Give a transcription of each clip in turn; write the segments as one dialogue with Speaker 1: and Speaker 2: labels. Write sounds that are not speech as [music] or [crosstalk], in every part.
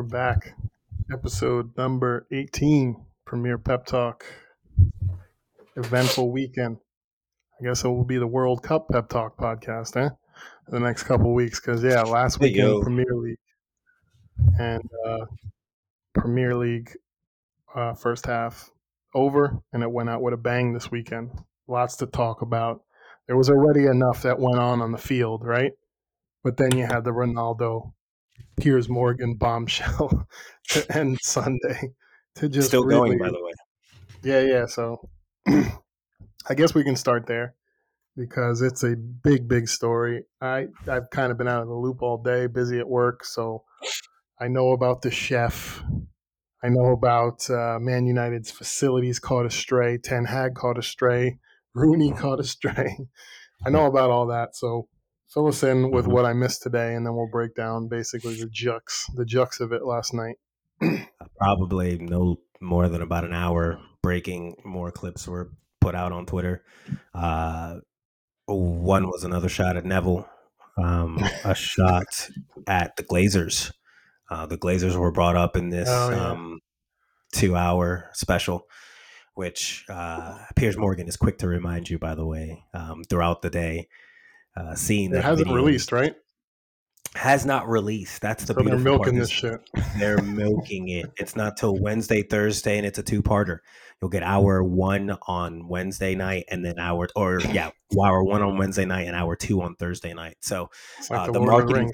Speaker 1: We're back. Episode number 18, Premier Pep Talk. Eventful weekend. I guess it will be the World Cup Pep Talk podcast, eh? The next couple weeks. Because, yeah, last
Speaker 2: Hey,
Speaker 1: weekend,
Speaker 2: yo.
Speaker 1: Premier League. And uh, Premier League uh, first half over, and it went out with a bang this weekend. Lots to talk about. There was already enough that went on on the field, right? But then you had the Ronaldo, Piers Morgan bombshell [laughs] to end Sunday. To just
Speaker 2: Still going, by the way.
Speaker 1: yeah, yeah. So [clears throat] I guess we can start there because it's a big, big story. I I've kind of been out of the loop all day, busy at work, so I know about the chef. I know about uh, Man United's facilities caught astray. Ten Hag caught astray. Rooney [laughs] caught astray. I know about all that. So fill us in with
Speaker 2: Mhm.
Speaker 1: what I missed today, and then we'll break down basically the jux, the jux of it last night.
Speaker 2: Probably no more than about an hour breaking. More clips were put out on Twitter. Uh, one was another shot at Neville, um, a [laughs] shot at the Glazers. Uh, the Glazers were brought up in this
Speaker 1: Oh, yeah.
Speaker 2: um, two hour special, which uh, Piers Morgan is quick to remind you, by the way, um, throughout the day. Uh, seeing
Speaker 1: It
Speaker 2: that
Speaker 1: hasn't
Speaker 2: video
Speaker 1: released, right?
Speaker 2: has not released. That's the
Speaker 1: So they're
Speaker 2: beautiful part.
Speaker 1: milking
Speaker 2: This-
Speaker 1: this shit. [laughs]
Speaker 2: They're milking it. It's not till Wednesday, Thursday, and it's a two parter. You'll get hour one on Wednesday night, and then hour or yeah, hour one on Wednesday night and hour two on Thursday night. So
Speaker 1: like
Speaker 2: Uh,
Speaker 1: the,
Speaker 2: the marketing-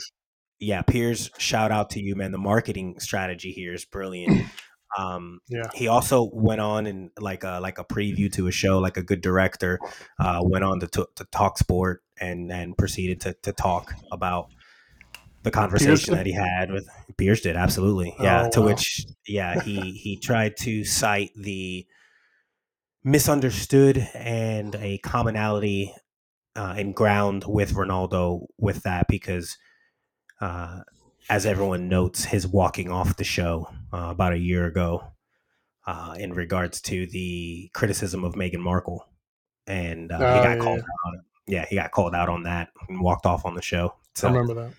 Speaker 2: yeah, Piers, shout out to you, man. The marketing strategy here is brilliant. [laughs] Um,
Speaker 1: Yeah.
Speaker 2: he also went on and like a like a preview to a show, like a good director, uh, went on to, to, to talk sport and and proceeded to to talk about the conversation that he had with Piers did absolutely yeah.
Speaker 1: Oh,
Speaker 2: to
Speaker 1: wow.
Speaker 2: which yeah he he tried to cite the misunderstood and a commonality uh, and ground with Ronaldo with that because uh, as everyone notes, his walking off the show uh, about a year ago uh, in regards to the criticism of Meghan Markle, and uh,
Speaker 1: Oh,
Speaker 2: he got
Speaker 1: yeah,
Speaker 2: called out. Yeah, he got called out on that and walked off on the show.
Speaker 1: I remember that.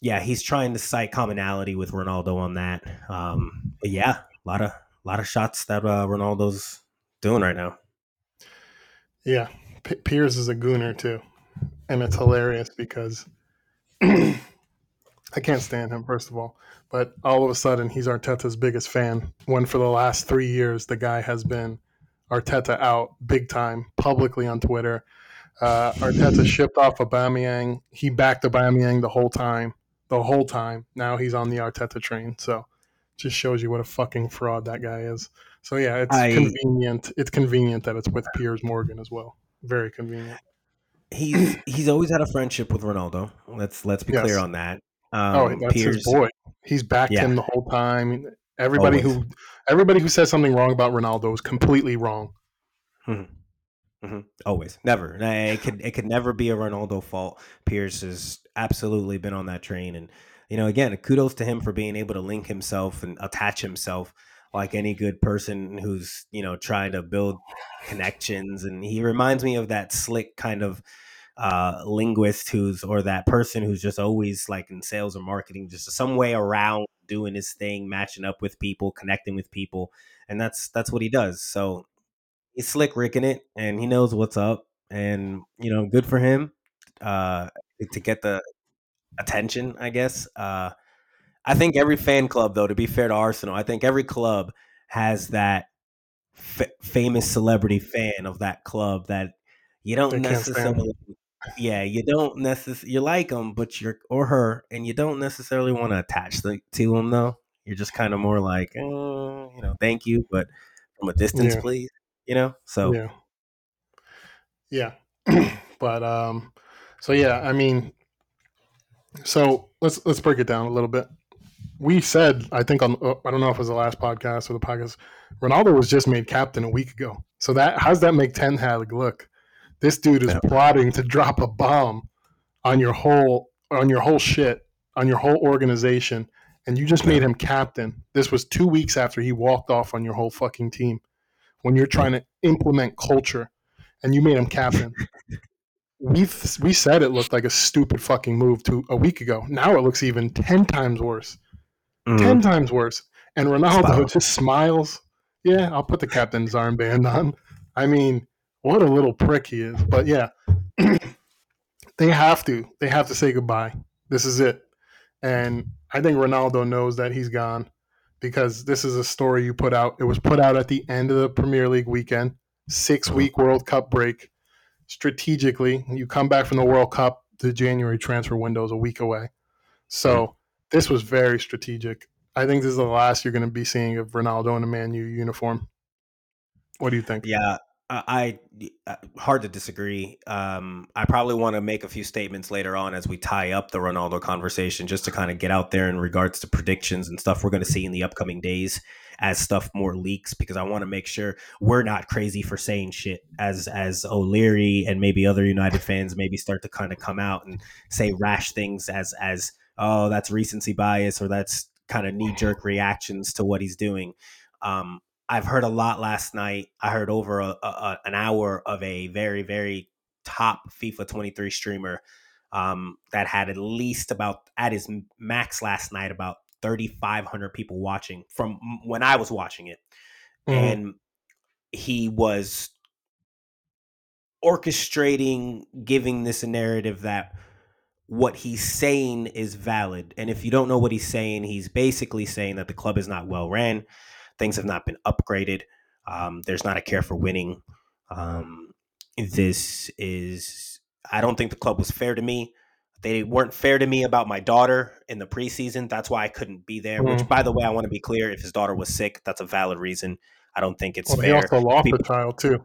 Speaker 2: yeah, he's trying to cite commonality with Ronaldo on that. Um, but yeah, a lot of a lot of shots that uh, Ronaldo's doing right now.
Speaker 1: Yeah, P- Piers is a gooner too, and it's hilarious because [clears throat] I can't stand him first of all, but all of a sudden he's Arteta's biggest fan. When for the last three years the guy has been Arteta out big time publicly on Twitter. Uh, Arteta shipped off Aubameyang. He backed Aubameyang the whole time, the whole time. Now he's on the Arteta train. So just shows you what a fucking fraud that guy is. So yeah, it's
Speaker 2: I-
Speaker 1: convenient. It's convenient that it's with Piers Morgan as well. Very convenient.
Speaker 2: He's he's always had a friendship with Ronaldo. Let's let's be
Speaker 1: Yes.
Speaker 2: clear on that. Um,
Speaker 1: oh, that's
Speaker 2: Piers,
Speaker 1: his boy. He's backed
Speaker 2: Yeah.
Speaker 1: him the whole time. Everybody
Speaker 2: Always.
Speaker 1: who everybody who says something wrong about Ronaldo is completely wrong.
Speaker 2: hmm Always, never. It could it could never be a Ronaldo fault. Piers has absolutely been on that train, and you know, again, kudos to him for being able to link himself and attach himself like any good person who's you know trying to build connections. And he reminds me of that slick kind of uh linguist who's or that person who's just always like in sales or marketing just some way around doing his thing matching up with people connecting with people and that's that's what he does. So he's slick ricking it and he knows what's up and you know good for him uh to get the attention i guess. Uh i think every fan club though to be fair to arsenal i think every club has that f- famous celebrity fan of that club that you don't necessarily yeah you don't necessarily you like them but you're or her and you don't necessarily want to attach the, to them though you're just kind of more like eh, you know thank you but from a distance
Speaker 1: Yeah.
Speaker 2: please you know so
Speaker 1: Yeah. Yeah. [clears throat] but um so yeah, I mean so let's let's break it down a little bit. We said, I think on uh, I don't know if it was the last podcast or the podcast, Ronaldo was just made captain a week ago. So that how's that make Ten Hag look? This dude is plotting to drop a bomb on your whole on your whole shit, on your whole organization, and you just made him captain. This was two weeks after he walked off on your whole fucking team. When you're trying to implement culture, and you made him captain. [laughs] We we said it looked like a stupid fucking move to a week ago. Now it looks even ten times worse. mm. ten times worse. And Ronaldo just smiles. Yeah, I'll put the captain's armband on. I mean, what a little prick he is. But yeah, [clears throat] they have to. They have to say goodbye. This is it. And I think Ronaldo knows that he's gone because this is a story you put out. It was put out at the end of the Premier League weekend, six uh-huh. week World Cup break. Strategically, you come back from the World Cup, the January transfer window is a week away. So this was very strategic. I think this is the last you're going to be seeing of Ronaldo in a Man U uniform. What do you think?
Speaker 2: Yeah, I, I hard to disagree. Um, I probably want to make a few statements later on as we tie up the Ronaldo conversation, just to kind of get out there in regards to predictions and stuff we're going to see in the upcoming days as stuff more leaks. Because I want to make sure we're not crazy for saying shit as as O'Leary and maybe other United fans maybe start to kind of come out and say rash things as as oh that's recency bias or that's kind of knee jerk reactions to what he's doing. Um, I've heard a lot last night. I heard over a, a, an hour of a very, very top FIFA 23 streamer um, that had at least about at his max last night about 3,500 people watching from when I was watching it, mm-hmm. and he was orchestrating, giving this a narrative that what he's saying is valid. And if you don't know what he's saying, he's basically saying that the club is not well ran Things have not been upgraded. Um, there's not a care for winning. Um, this is, I don't think the club was fair to me. They weren't fair to me about my daughter in the preseason. That's why I couldn't be there. Mm. Which, by the way, I want to be clear: if his daughter was sick, that's a valid reason. I don't think it's well, fair. He
Speaker 1: also lost People, a child too.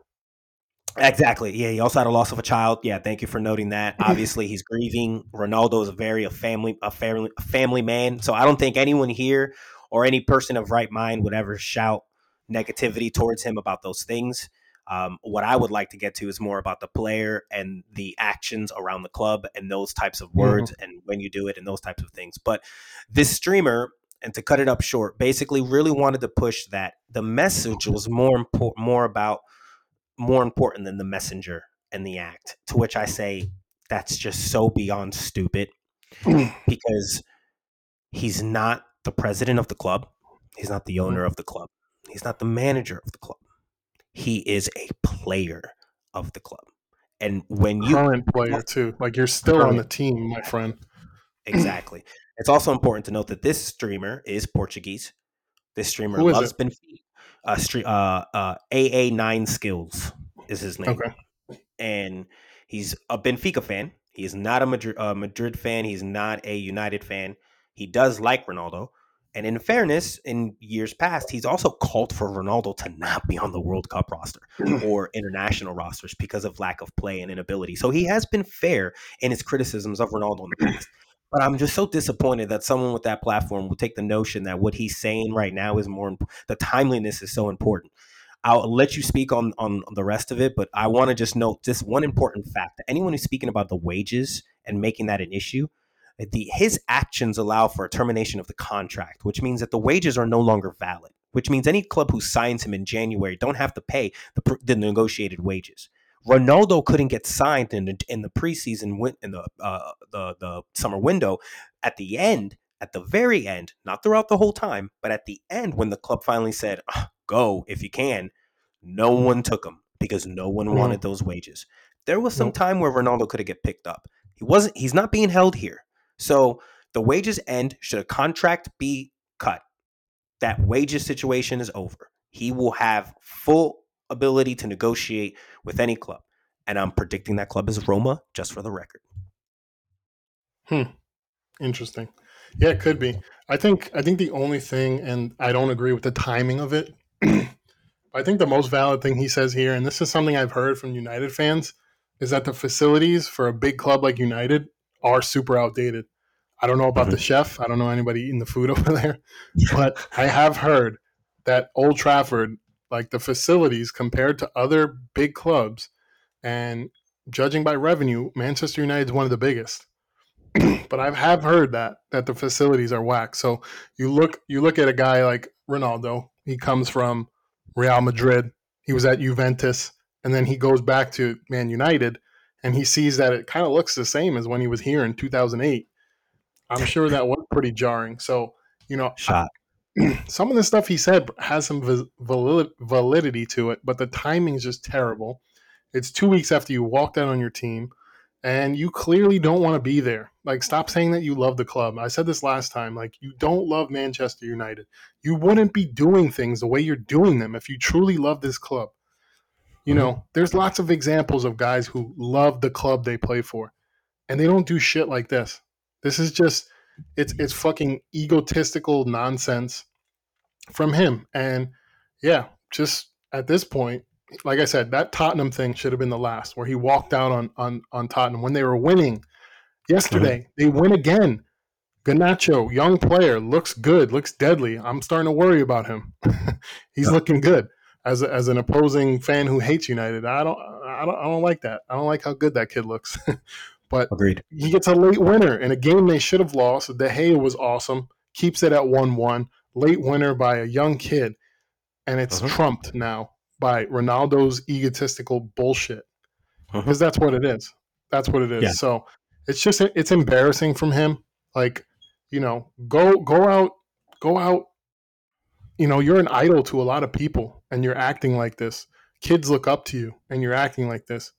Speaker 2: Exactly. Yeah, he also had a loss of a child. Yeah, thank you for noting that. [clears throat] Obviously, he's grieving. Ronaldo is a very a family a family a family man. So I don't think anyone here or any person of right mind would ever shout negativity towards him about those things. Um, what I would like to get to is more about the player and the actions around the club and those types of words mm-hmm. and when you do it and those types of things. But this streamer, and to cut it up short, basically really wanted to push that the message was more important, more about more important than the messenger and the act. To which I say that's just so beyond stupid [clears throat] because he's not the president of the club. He's not the mm-hmm. owner of the club. He's not the manager of the club. He is a player of the club. And when you
Speaker 1: current player too, like you're still on the team, my friend.
Speaker 2: Exactly. it's also important to note that this streamer is Portuguese. This streamer loves Benfica. Uh, stream, uh, uh, AA9skillz is his name. Okay. And he's a Benfica fan. He is not a Madrid, uh, Madrid fan. He's not a United fan. He does like Ronaldo. And in fairness, in years past, he's also called for Ronaldo to not be on the World Cup roster [clears throat] or international rosters because of lack of play and inability. So he has been fair in his criticisms of Ronaldo in the past. But I'm just so disappointed that someone with that platform will take the notion that what he's saying right now is more the timeliness is so important. I'll let you speak on on the rest of it, but I want to just note this one important fact: that anyone who's speaking about the wages and making that an issue, the his actions allow for a termination of the contract, which means that the wages are no longer valid. Which means any club who signs him in January don't have to pay the, the negotiated wages. Ronaldo couldn't get signed in the, in the preseason in the, uh, the the summer window. At the end, at the very end, not throughout the whole time, but at the end, when the club finally said, oh, "Go if you can," no one took him because no one wanted those wages. There was some time where Ronaldo could have get picked up. He wasn't. He's not being held here. So the wages end should a contract be cut. That wages situation is over. He will have full ability to negotiate with any club. And I'm predicting that club is Roma, just for the record.
Speaker 1: Hmm. Interesting. Yeah, it could be. I think I think the only thing, and I don't agree with the timing of it. [clears throat] I think the most valid thing he says here, and this is something I've heard from United fans, is that the facilities for a big club like United are super outdated. I don't know about mm-hmm. the chef. I don't know anybody eating the food [laughs] over there, but I have heard that Old Trafford, like the facilities compared to other big clubs, and judging by revenue, Manchester United is one of the biggest. [clears throat] but I have heard that that the facilities are whack. So you look you look at a guy like Ronaldo. He comes from Real Madrid. He was at Juventus, and then he goes back to Man United and he sees that it kind of looks the same as when he was here in 2008. I'm sure that was pretty jarring. So you know,
Speaker 2: Shot. [clears throat]
Speaker 1: Some of the stuff he said has some valid, validity to it, but the timing is just terrible. It's two weeks after you walked out on your team, and you clearly don't want to be there. Like, stop saying that you love the club. I said this last time. Like, you don't love Manchester United. You wouldn't be doing things the way you're doing them if you truly love this club. You
Speaker 2: Mm-hmm.
Speaker 1: know, there's lots of examples of guys who love the club they play for, and they don't do shit like this. This is just it's it's fucking egotistical nonsense from him. And yeah, just at this point, like I said, that Tottenham thing should have been the last where he walked out on on on Tottenham when they were winning yesterday. They win again. Garnacho, young player, looks good, looks deadly. I'm starting to worry about him. [laughs] He's
Speaker 2: Yeah.
Speaker 1: looking good. As, a, as an opposing fan who hates United, I don't, I don't I don't like that. I don't like how good that kid looks. [laughs] but
Speaker 2: Agreed.
Speaker 1: he gets a late winner in a game they should have lost. De Gea was awesome, keeps it at one-one. Late winner by a young kid, and it's
Speaker 2: Mhm.
Speaker 1: trumped now by Ronaldo's egotistical bullshit. Because that's what it is. That's what it is.
Speaker 2: Yeah.
Speaker 1: So it's just it's embarrassing from him. Like, you know, go go out, go out. You know, you're an idol to a lot of people, and you're acting like this. Kids look up to you, and you're acting like this.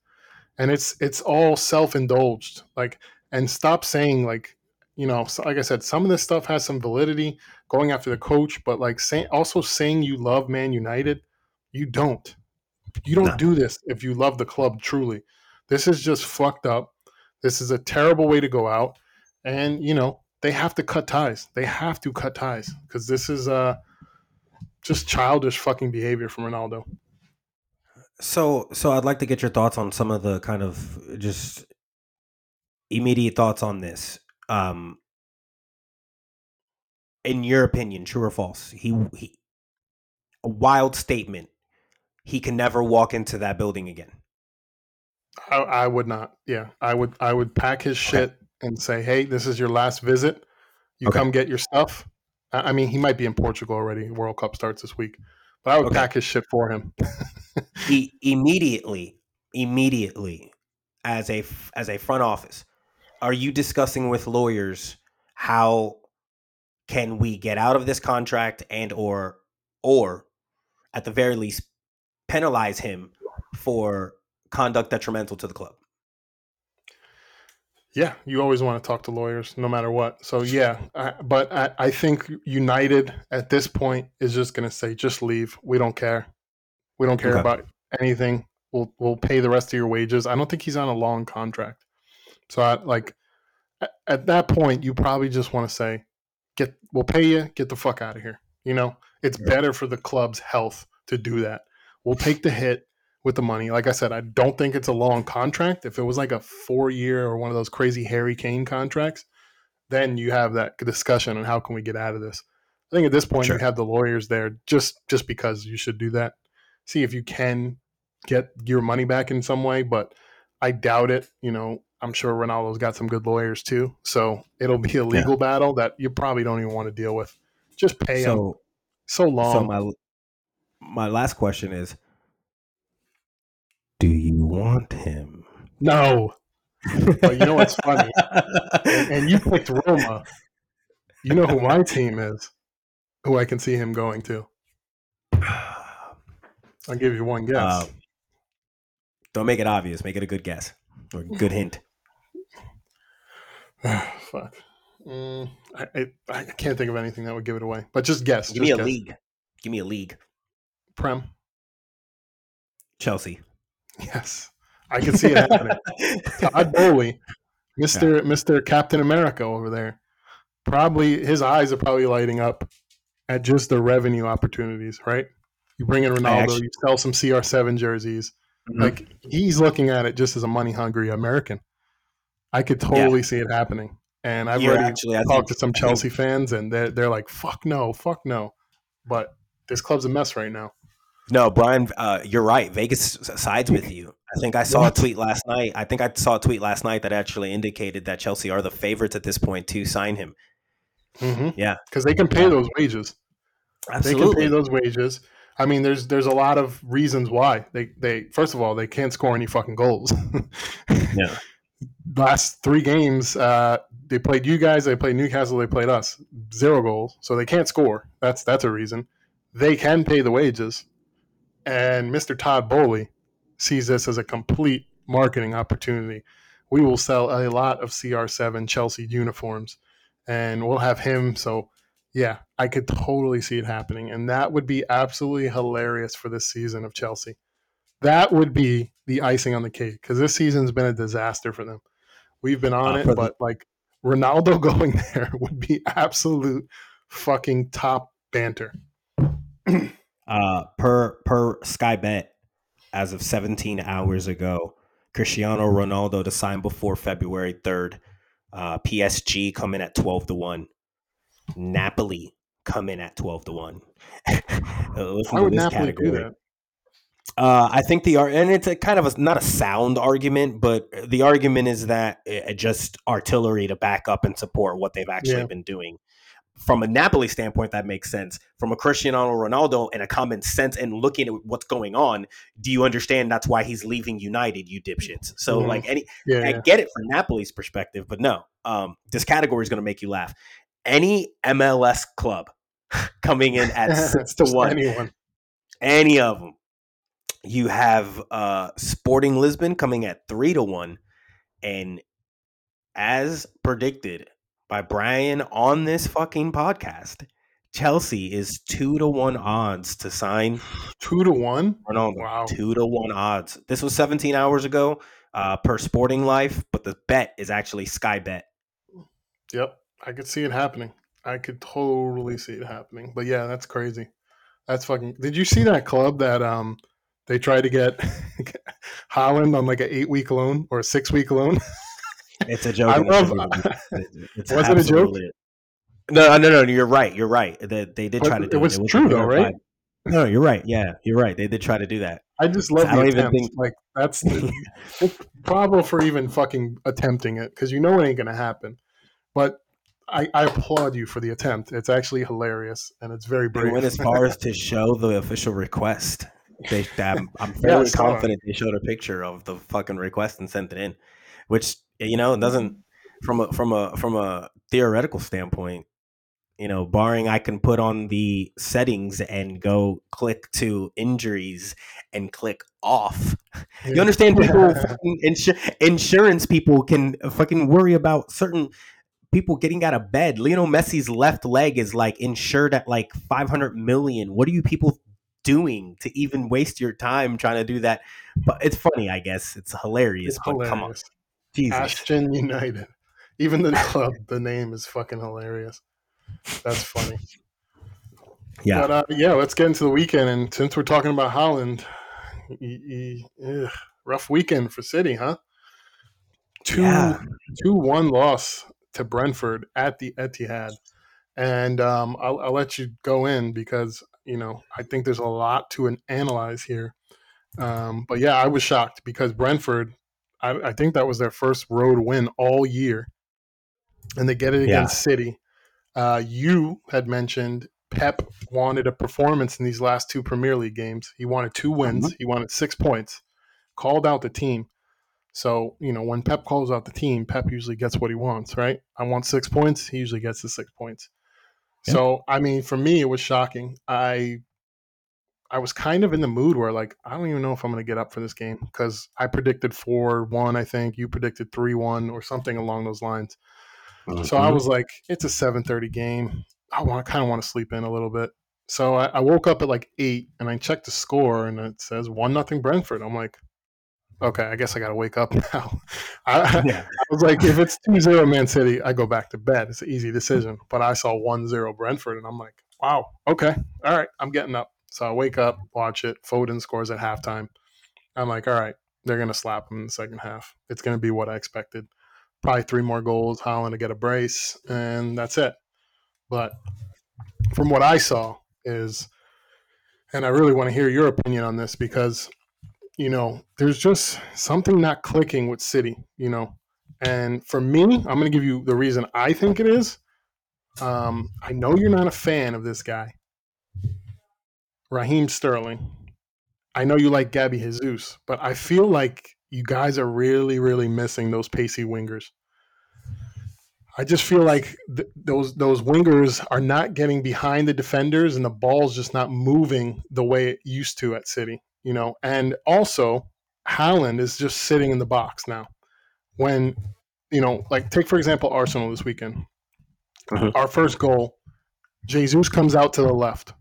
Speaker 1: And it's it's all self-indulged like and stop saying like you know so like i said some of this stuff has some validity going after the coach but like saying also saying you love man united you don't. You don't
Speaker 2: No.
Speaker 1: do this if you love the club truly. This is just fucked up. This is a terrible way to go out. And you know they have to cut ties. They have to cut ties because this is uh just childish fucking behavior from ronaldo
Speaker 2: So, so I'd like to get your thoughts on some of the kind of just immediate thoughts on this. Um, in your opinion, true or false? He, he, a wild statement. He can never walk into that building again.
Speaker 1: I, I would not. Yeah, I would. I would pack his shit and say, "Hey, this is your last visit. You
Speaker 2: Okay.
Speaker 1: come get your stuff." I, mean, he might be in Portugal already. World Cup starts this week, but I would
Speaker 2: Okay.
Speaker 1: pack his shit for him.
Speaker 2: He [laughs] immediately, immediately, as a as a front office, are you discussing with lawyers how can we get out of this contract and or or at the very least penalize him for conduct detrimental to the club?
Speaker 1: Yeah, you always want to talk to lawyers, no matter what. So yeah, I, but I, I think United at this point is just going to say, "Just leave. We don't care. We don't care
Speaker 2: Okay.
Speaker 1: about anything. We'll we'll pay the rest of your wages." I don't think he's on a long contract. So I like at, at that point, you probably just want to say, "Get, we'll pay you. Get the fuck out of here." You know, it's
Speaker 2: Yeah.
Speaker 1: better for the club's health to do that. We'll take the hit with the money. Like I said, I don't think it's a long contract. If it was like a four year or one of those crazy Harry Kane contracts, then you have that discussion on how can we get out of this. I think at this point
Speaker 2: Sure.
Speaker 1: you have the lawyers there just just because you should do that. See if you can get your money back in some way, but I doubt it. You know, I'm sure Ronaldo's got some good lawyers too, so it'll be a legal battle that you probably don't even want to deal with. Just pay
Speaker 2: So,
Speaker 1: so long.
Speaker 2: so my my last question is: Do you want him?
Speaker 1: no, [laughs] But you know what's funny? and, and you picked Roma. You know who my team is, who I can see him going to. I'll give you one guess.
Speaker 2: Uh, don't make it obvious. Make it a good guess or a good hint. [sighs]
Speaker 1: Fuck. Mm, I, I, I can't think of anything that would give it away. But just guess.
Speaker 2: Give
Speaker 1: just
Speaker 2: me a
Speaker 1: guess.
Speaker 2: league. Give me a league.
Speaker 1: Prem.
Speaker 2: Chelsea.
Speaker 1: Yes. I can see it happening. Todd Boehly, Mister Mister Captain America over there. Probably his eyes are probably lighting up at just the revenue opportunities, right? You bring in Ronaldo,
Speaker 2: actually-
Speaker 1: you sell some CR7 jerseys.
Speaker 2: Mhm.
Speaker 1: Like he's looking at it just as a money hungry American. I could totally see it happening. And I've
Speaker 2: You're
Speaker 1: already
Speaker 2: actually,
Speaker 1: talked
Speaker 2: think,
Speaker 1: to some
Speaker 2: I think-
Speaker 1: Chelsea fans and they're, they're like, fuck no, fuck no. But this club's a mess right now.
Speaker 2: No, Brian, uh, you're right. Vegas sides with you. I think I saw a tweet last night. I think I saw a tweet last night that actually indicated that Chelsea are the favorites at this point to sign him.
Speaker 1: Mm-hmm.
Speaker 2: Yeah.
Speaker 1: Because they can pay those wages. Absolutely. They can pay those wages. I mean, there's there's a lot of reasons why they they first of all they can't score any fucking goals. [laughs]
Speaker 2: Yeah.
Speaker 1: Last three games, uh, they played you guys, they played Newcastle, they played us. Zero goals, so they can't score. That's that's a reason. They can pay the wages, and Mr. Todd Boehly sees this as a complete marketing opportunity. We will sell a lot of CR7 Chelsea uniforms, and we'll have him. So, yeah, I could totally see it happening, and that would be absolutely hilarious for this season of Chelsea. That would be the icing on the cake because this season's been a disaster for them. We've been on uh, it, but like Ronaldo [laughs] going there would be absolute fucking top banter. [clears throat]
Speaker 2: uh, per per Sky Bet, as of 17 hours ago, Cristiano Ronaldo to sign before February 3rd. Uh, PSG come in at 12 to 1. Napoli come in at 12 to 1. [laughs]
Speaker 1: Why would Napoli category. do that?
Speaker 2: Uh, I think the and it's a kind of a, not a sound argument, but the argument is that it just artillery to back up and support what they've actually yeah. been doing. From a Napoli standpoint, that makes sense. From a Cristiano Ronaldo and a common sense and looking at what's going on, do you understand that's why he's leaving United, you dipshits? So, mm-hmm. like any, yeah, I get it from Napoli's perspective, but no, um, this category is going to make you laugh. Any MLS club [laughs] coming in at [laughs] six to one, anyone. any of them you have uh, Sporting Lisbon coming at three to one, and as predicted by Brian on this fucking podcast, Chelsea is two to one odds to sign.
Speaker 1: Two to one?
Speaker 2: Ronaldo. Wow. Two to one odds. This was 17 hours ago uh, per Sporting Life, but the bet is actually Sky Bet.
Speaker 1: Yep, I could see it happening. I could totally see it happening. But yeah, that's crazy. That's fucking. Did you see that club that um they tried to get [laughs] Haaland on like an eight week loan or a six week loan. [laughs]
Speaker 2: It's a [laughs] joke. I love,
Speaker 1: it's [laughs] was it a joke?
Speaker 2: No, uh, no, no. You're right. You're right. They, they did try to do
Speaker 1: it. Was it was true though, right?
Speaker 2: No, you're right. Yeah, you're right. They did try to do that.
Speaker 1: I just love. I don't attempt. even think like that's [laughs] the, bravo for even fucking attempting it because you know it ain't gonna happen. But I, I, applaud you for the attempt. It's actually hilarious and it's very brave. They
Speaker 2: went as far as to show the official request. They, I'm, I'm fairly yeah, confident they showed a picture of the fucking request and sent it in, which you know it doesn't from a from a from a theoretical standpoint. You know, barring I can put on the settings and go click to injuries and click off. Yeah. You understand? People, [laughs] insu- insurance people can fucking worry about certain people getting out of bed. Lionel Messi's left leg is like insured at like 500 million. What are you people doing to even waste your time trying to do that? But it's funny, I guess. It's hilarious. It's but hilarious. come on.
Speaker 1: Jesus. Ashton United. Even the club, the name is fucking hilarious. That's funny.
Speaker 2: Yeah.
Speaker 1: But uh, yeah, let's get into the weekend. And since we're talking about Haaland, he, he, ugh, rough weekend for City, huh? Two yeah. two one loss to Brentford at the Etihad, and um, I'll, I'll, let you go in because you know, I think there's a lot to an, analyze here. Um, but yeah, I was shocked because Brentford, I, I, think that was their first road win all year, and they get it against yeah. City. Uh, you had mentioned Pep wanted a performance in these last two Premier League games. He wanted two wins. Mm-hmm. He wanted six points. Called out the team. So you know when Pep calls out the team, Pep usually gets what he wants, right? I want six points. He usually gets the six points. So I mean, for me, it was shocking. I I was kind of in the mood where like I don't even know if I'm going to get up for this game because I predicted four one. I think you predicted three one or something along those lines. Mm-hmm. So I mm-hmm. was like, it's a 7:30 game. I want kind of want to sleep in a little bit. So I, I woke up at like eight and I checked the score and it says one nothing Brentford. I'm like, okay, I guess I got to wake up [laughs] now. I, yeah. I, was like, if it's 2 0 Man City, I go back to bed. It's an easy decision. But I saw 1 0 Brentford, and I'm like, wow, okay, all right, I'm getting up. So I wake up, watch it. Foden scores at halftime. I'm like, all right, they're going to slap him in the second half. It's going to be what I expected. Probably three more goals, Haaland to get a brace, and that's it. But from what I saw is, and I really want to hear your opinion on this because you know, there's just something not clicking with City, you know. And for me, I'm going to give you the reason I think it is. Um, I know you're not a fan of this guy, Raheem Sterling. I know you like Gabby Jesus, but I feel like you guys are really, really missing those pacey wingers. I just feel like th- those those wingers are not getting behind the defenders, and the ball's just not moving the way it used to at City. You know, and also Haaland is just sitting in the box now. When you know, like take for example Arsenal this weekend.
Speaker 2: Mhm.
Speaker 1: Our first goal, Jesus comes out to the left.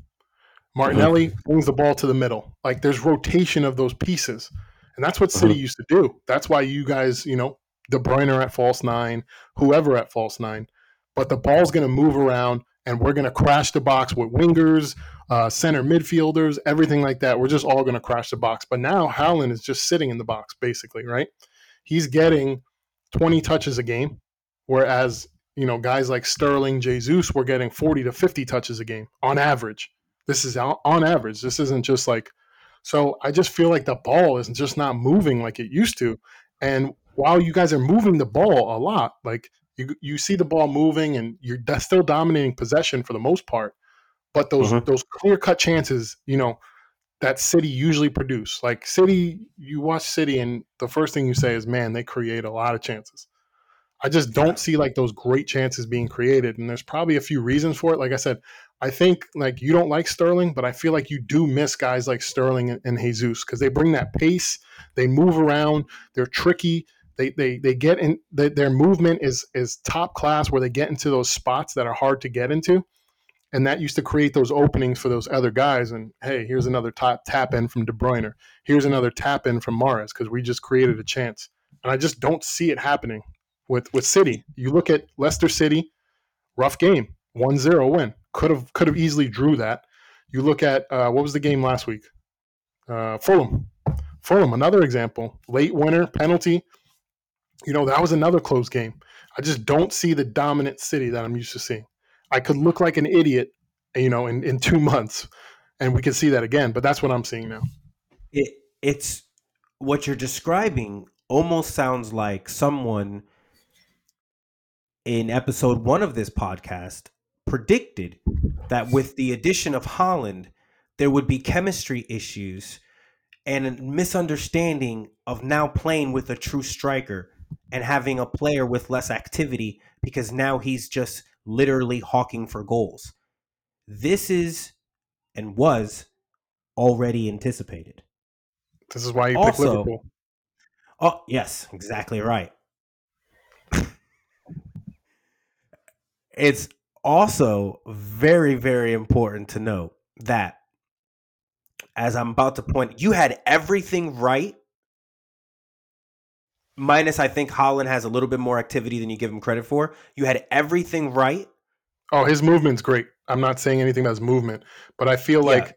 Speaker 1: Martinelli brings the ball to the middle. Like there's rotation of those pieces. And that's what City used to do. That's why you guys, you know, De Bruyne at false nine, whoever at false nine. But the ball's going to move around and we're going to crash the box with wingers, uh, center midfielders, everything like that. We're just all going to crash the box. But now Haaland is just sitting in the box, basically, right? He's getting 20 touches a game, whereas, you know, guys like Sterling, Jesus were getting 40 to 50 touches a game on average. This is on average. This isn't just like so I just feel like the ball is just not moving like it used to. And while you guys are moving the ball a lot, like you you see the ball moving and you're still dominating possession for the most part, but those
Speaker 2: Mhm.
Speaker 1: those clear cut chances, you know, that City usually produce. Like City, you watch City and the first thing you say is, "Man, they create a lot of chances." I just don't see like those great chances being created, and there's probably a few reasons for it. Like I said, I think like you don't like Sterling, but I feel like you do miss guys like Sterling and, and Jesus because they bring that pace. They move around. They're tricky. They they they get in. They, their movement is is top class where they get into those spots that are hard to get into, and that used to create those openings for those other guys. And hey, here's another top tap in from De Bruyne. Here's another tap in from Mahrez because we just created a chance. And I just don't see it happening with with City. You look at Leicester City, rough game, 1-0 win. Could have could have easily drew that. You look at uh, what was the game last week? Uh, Fulham. Fulham, another example. Late winner penalty. You know that was another close game. I just don't see the dominant City that I'm used to seeing. I could look like an idiot, you know, in, in two [laughs] months, and we could see that again. But that's what I'm seeing now.
Speaker 2: it it's what you're describing almost sounds like someone in episode one of this podcast predicted that with the addition of Haaland, there would be chemistry issues and a misunderstanding of now playing with a true striker and having a player with less activity because now he's just literally hawking for goals. This is and was already anticipated.
Speaker 1: This is why you pick
Speaker 2: Also-
Speaker 1: Liverpool.
Speaker 2: Oh, yes, exactly right. [laughs] it's also very, very important to note that, as I'm about to point, you had everything right. Minus, I think Haaland has a little bit more activity than you give him credit for. You had everything right.
Speaker 1: Oh, his movement's great. I'm not saying anything about his movement, but I feel
Speaker 2: Yeah,
Speaker 1: like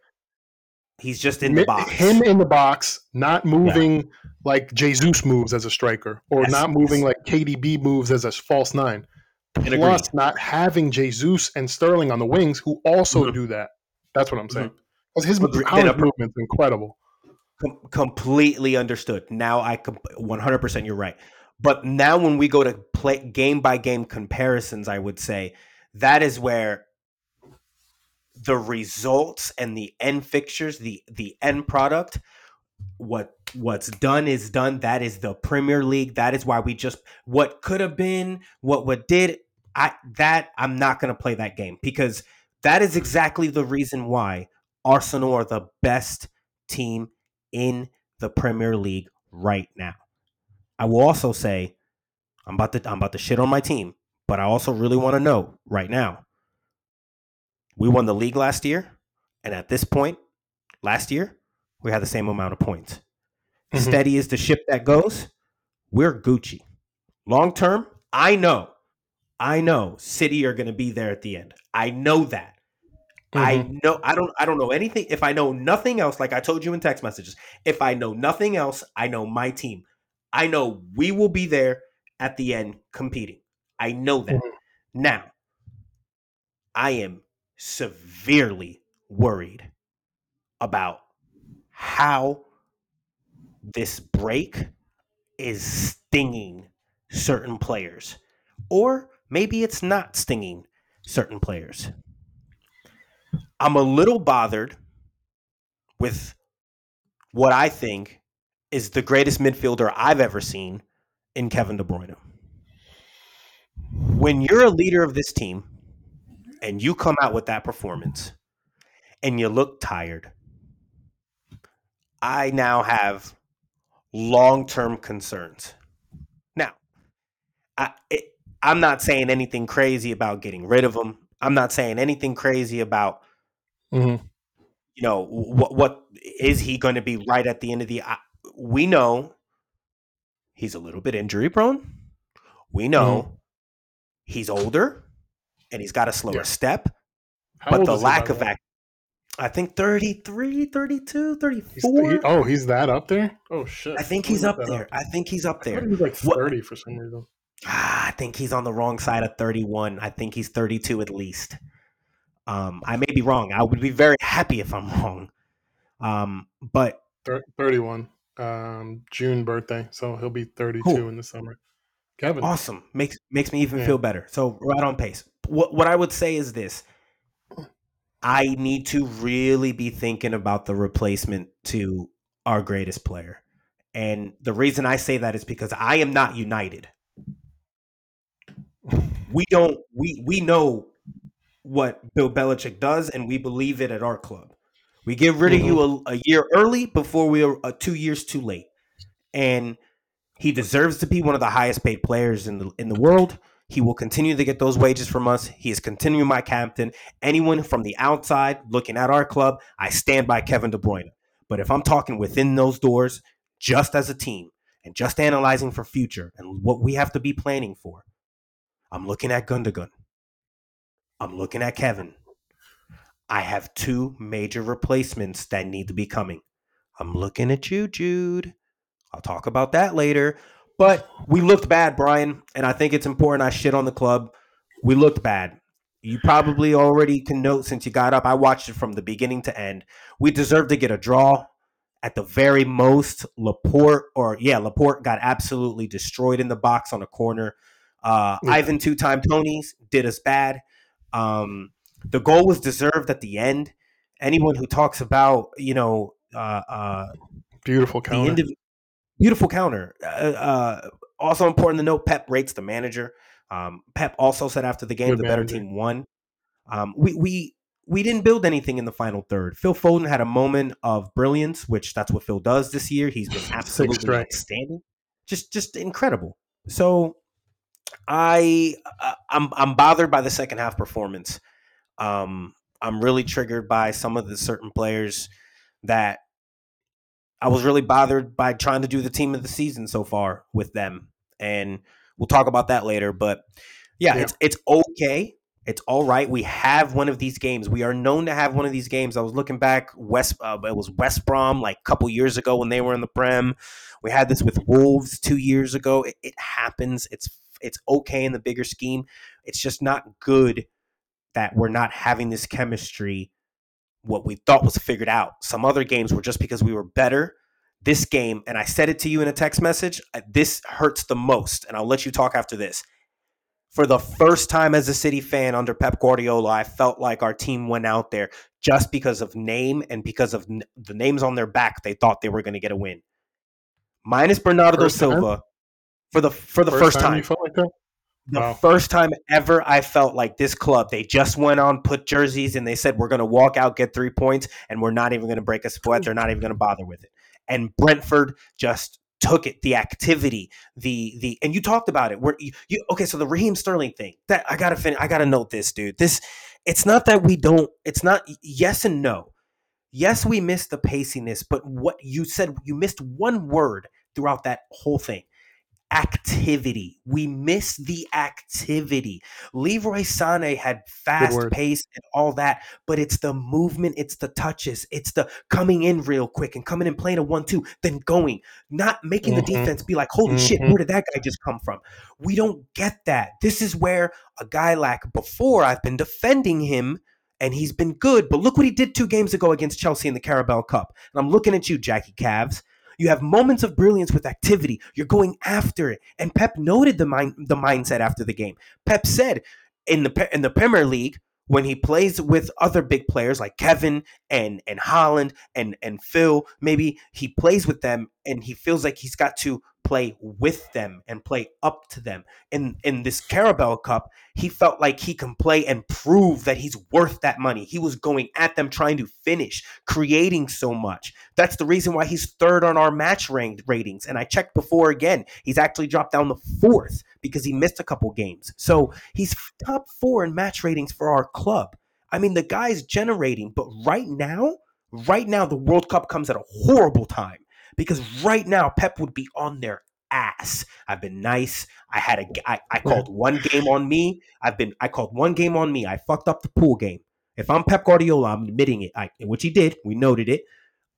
Speaker 2: He's just in the box.
Speaker 1: him in the box, not moving like Jesus moves as a striker, or
Speaker 2: Yes,
Speaker 1: not moving like KDB moves as a false nine.
Speaker 2: And
Speaker 1: Plus,
Speaker 2: agreed.
Speaker 1: not having Jesus and Sterling on the wings who also
Speaker 2: Mhm.
Speaker 1: do that. That's what I'm saying. Because his
Speaker 2: Agreed.
Speaker 1: Haaland's
Speaker 2: Then a-
Speaker 1: movement's incredible.
Speaker 2: Com- completely understood. Now I com- 100% you're right. But now when we go to play game by game comparisons, I would say that is where the results and the end fixtures, the the end product, what what's done is done. That is the Premier League. That is why we just what could have been, what what did I that I'm not going to play that game because that is exactly the reason why Arsenal are the best team in the Premier League right now. I will also say I'm about to I'm about to shit on my team, but I also really want to know right now. We won the league last year, and at this point, last year, we had the same amount of points.
Speaker 1: Mhm.
Speaker 2: Steady is the ship that goes. We're Gucci. Long term, I know. I know City are going to be there at the end. I know that. I
Speaker 1: Mhm.
Speaker 2: know I don't I don't know anything. If I know nothing else, like I told you in text messages, if I know nothing else, I know my team. I know we will be there at the end competing. I know that.
Speaker 1: Mhm.
Speaker 2: Now, I am severely worried about how this break is stinging certain players. Or maybe it's not stinging certain players. I'm a little bothered with what I think is the greatest midfielder I've ever seen in Kevin De Bruyne. when you're a leader of this team and you come out with that performance and you look tired, I now have long term concerns. Now, I, it, I'm not saying anything crazy about getting rid of him. I'm not saying anything crazy about,
Speaker 1: Mm-hmm.
Speaker 2: you know, what what is he going to be right at the end of the? I, we know he's a little bit injury prone. We know he's older and he's got a slower
Speaker 1: Yeah.
Speaker 2: step,
Speaker 1: How
Speaker 2: but the
Speaker 1: is he, by
Speaker 2: lack of act. I think 33, 32,
Speaker 1: He's,
Speaker 2: 34.
Speaker 1: he, oh, he's that up there? Oh shit!
Speaker 2: I think he's up there. I think he's up
Speaker 1: I
Speaker 2: there.
Speaker 1: he was like
Speaker 2: What-
Speaker 1: thirty for some reason.
Speaker 2: Ah, I think he's on the wrong side of 31. I think he's 32 at least. Um, I may be wrong. I would be very happy if I'm [laughs] wrong. Um, but
Speaker 1: Thirty-one. Um, June birthday, so he'll be thirty-two
Speaker 2: Cool.
Speaker 1: in the summer. Kevin,
Speaker 2: awesome. Makes makes me even
Speaker 1: Yeah.
Speaker 2: feel better. So right on pace. What what I would say is this. I need to really be thinking about the replacement to our greatest player. And the reason I say that is because I am not united. We don't we we know what Bill Belichick does and we believe it at our club. We get rid of you a, a year early before we are uh, 2 years too late. And he deserves to be one of the highest paid players in the in the world. He will continue to get those wages from us. He is continuing my captain. Anyone from the outside looking at our club, I stand by Kevin De Bruyne. But if I'm talking within those doors, just as a team and just analyzing for future and what we have to be planning for, I'm looking at Gundogan. I'm looking at Kevin. I have two major replacements that need to be coming. I'm looking at you, Jude. I'll talk about that later. But we looked bad, Brian, and I think it's important I shit on the club. We looked bad. You probably already can note since you got up. I watched it from the beginning to end. We deserved to get a draw. At the very most, Laporte or yeah, Laporte got absolutely destroyed in the box on a corner. Uh,
Speaker 1: Yeah.
Speaker 2: Ivan two time Tonys did us bad. Um, the goal was deserved at the end. Anyone who talks about you know uh, uh,
Speaker 1: beautiful counter.
Speaker 2: indiv- beautiful counter. Uh, uh, also important to note, Pep rates the manager. Um, Pep also said after the game,
Speaker 1: Good
Speaker 2: the better team won. Um, we we we didn't build anything in the final third. Phil Foden had a moment of brilliance, which that's what Phil does this year. He's been absolutely outstanding, just just incredible. So I uh, I'm I'm bothered by the second half performance. Um, I'm really triggered by some of the certain players that I was really bothered by trying to do the team of the season so far with them, and we'll talk about that later. But yeah,
Speaker 1: Yeah.
Speaker 2: it's it's okay. It's all right. We have one of these games. We are known to have one of these games. I was looking back. West, uh, it was West Brom like a couple years ago when they were in the Prem. We had this with Wolves two years ago. It, it happens. It's it's okay in the bigger scheme. It's just not good that we're not having this chemistry. What we thought was figured out. Some other games were just because we were better. This game, and I said it to you in a text message. uh, This hurts the most, and I'll let you talk after this for the first time as a City fan under Pep Guardiola, I felt like our team went out there just because of name and because of the names on their back. They thought they were going to get a win. Minus Bernardo? Silva for the for the first, time,
Speaker 1: you felt like that.
Speaker 2: the
Speaker 1: Wow.
Speaker 2: first time ever I felt like this club. They just went on, put jerseys, and they said we're going to walk out, get three points, and we're not even going to break a sweat. They're not even going to bother with it. And Brentford just took it, the activity, the the, and you talked about it. Where you, you okay? So the Raheem Sterling thing. That I gotta fin- I gotta note this, dude. This it's not that we don't. It's not yes and no. Yes, we missed the paciness, but what you said, you missed one word throughout that whole thing activity. We miss the activity. Leroy Sané had fast pace and all that, but it's the movement, it's the touches, it's the coming in real quick and coming in playing a one-two, then going, not making the
Speaker 1: Mhm.
Speaker 2: defense be like, holy shit,
Speaker 1: Mhm.
Speaker 2: where did that guy just come from? We don't get that. This is where a guy like before I've been defending him and he's been good, but look what he did two games ago against Chelsea in the Carabao Cup. And I'm looking at you, Jackie Cavs. You have moments of brilliance with activity. You're going after it. And Pep noted the mind, the mindset after the game. Pep said in the in the Premier League when he plays with other big players like Kevin and and Haaland and and Phil, maybe he plays with them and he feels like he's got to play with them and play up to them. In in this Carabao Cup, he felt like he can play and prove that he's worth that money. He was going at them trying to finish, creating so much. That's the reason why he's third on our match ranked ratings. And I checked before again, he's actually dropped down the fourth because he missed a couple games. So he's top 4 in match ratings for our club. I mean, the guy's generating, but right now, right now the World Cup comes at a horrible time because right now Pep would be on their ass. I've been nice. I had a I, I called one game on me. I've been I called one game on me. I fucked up the pool game. If I'm Pep Guardiola, I'm admitting it. I, which he did. We noted it.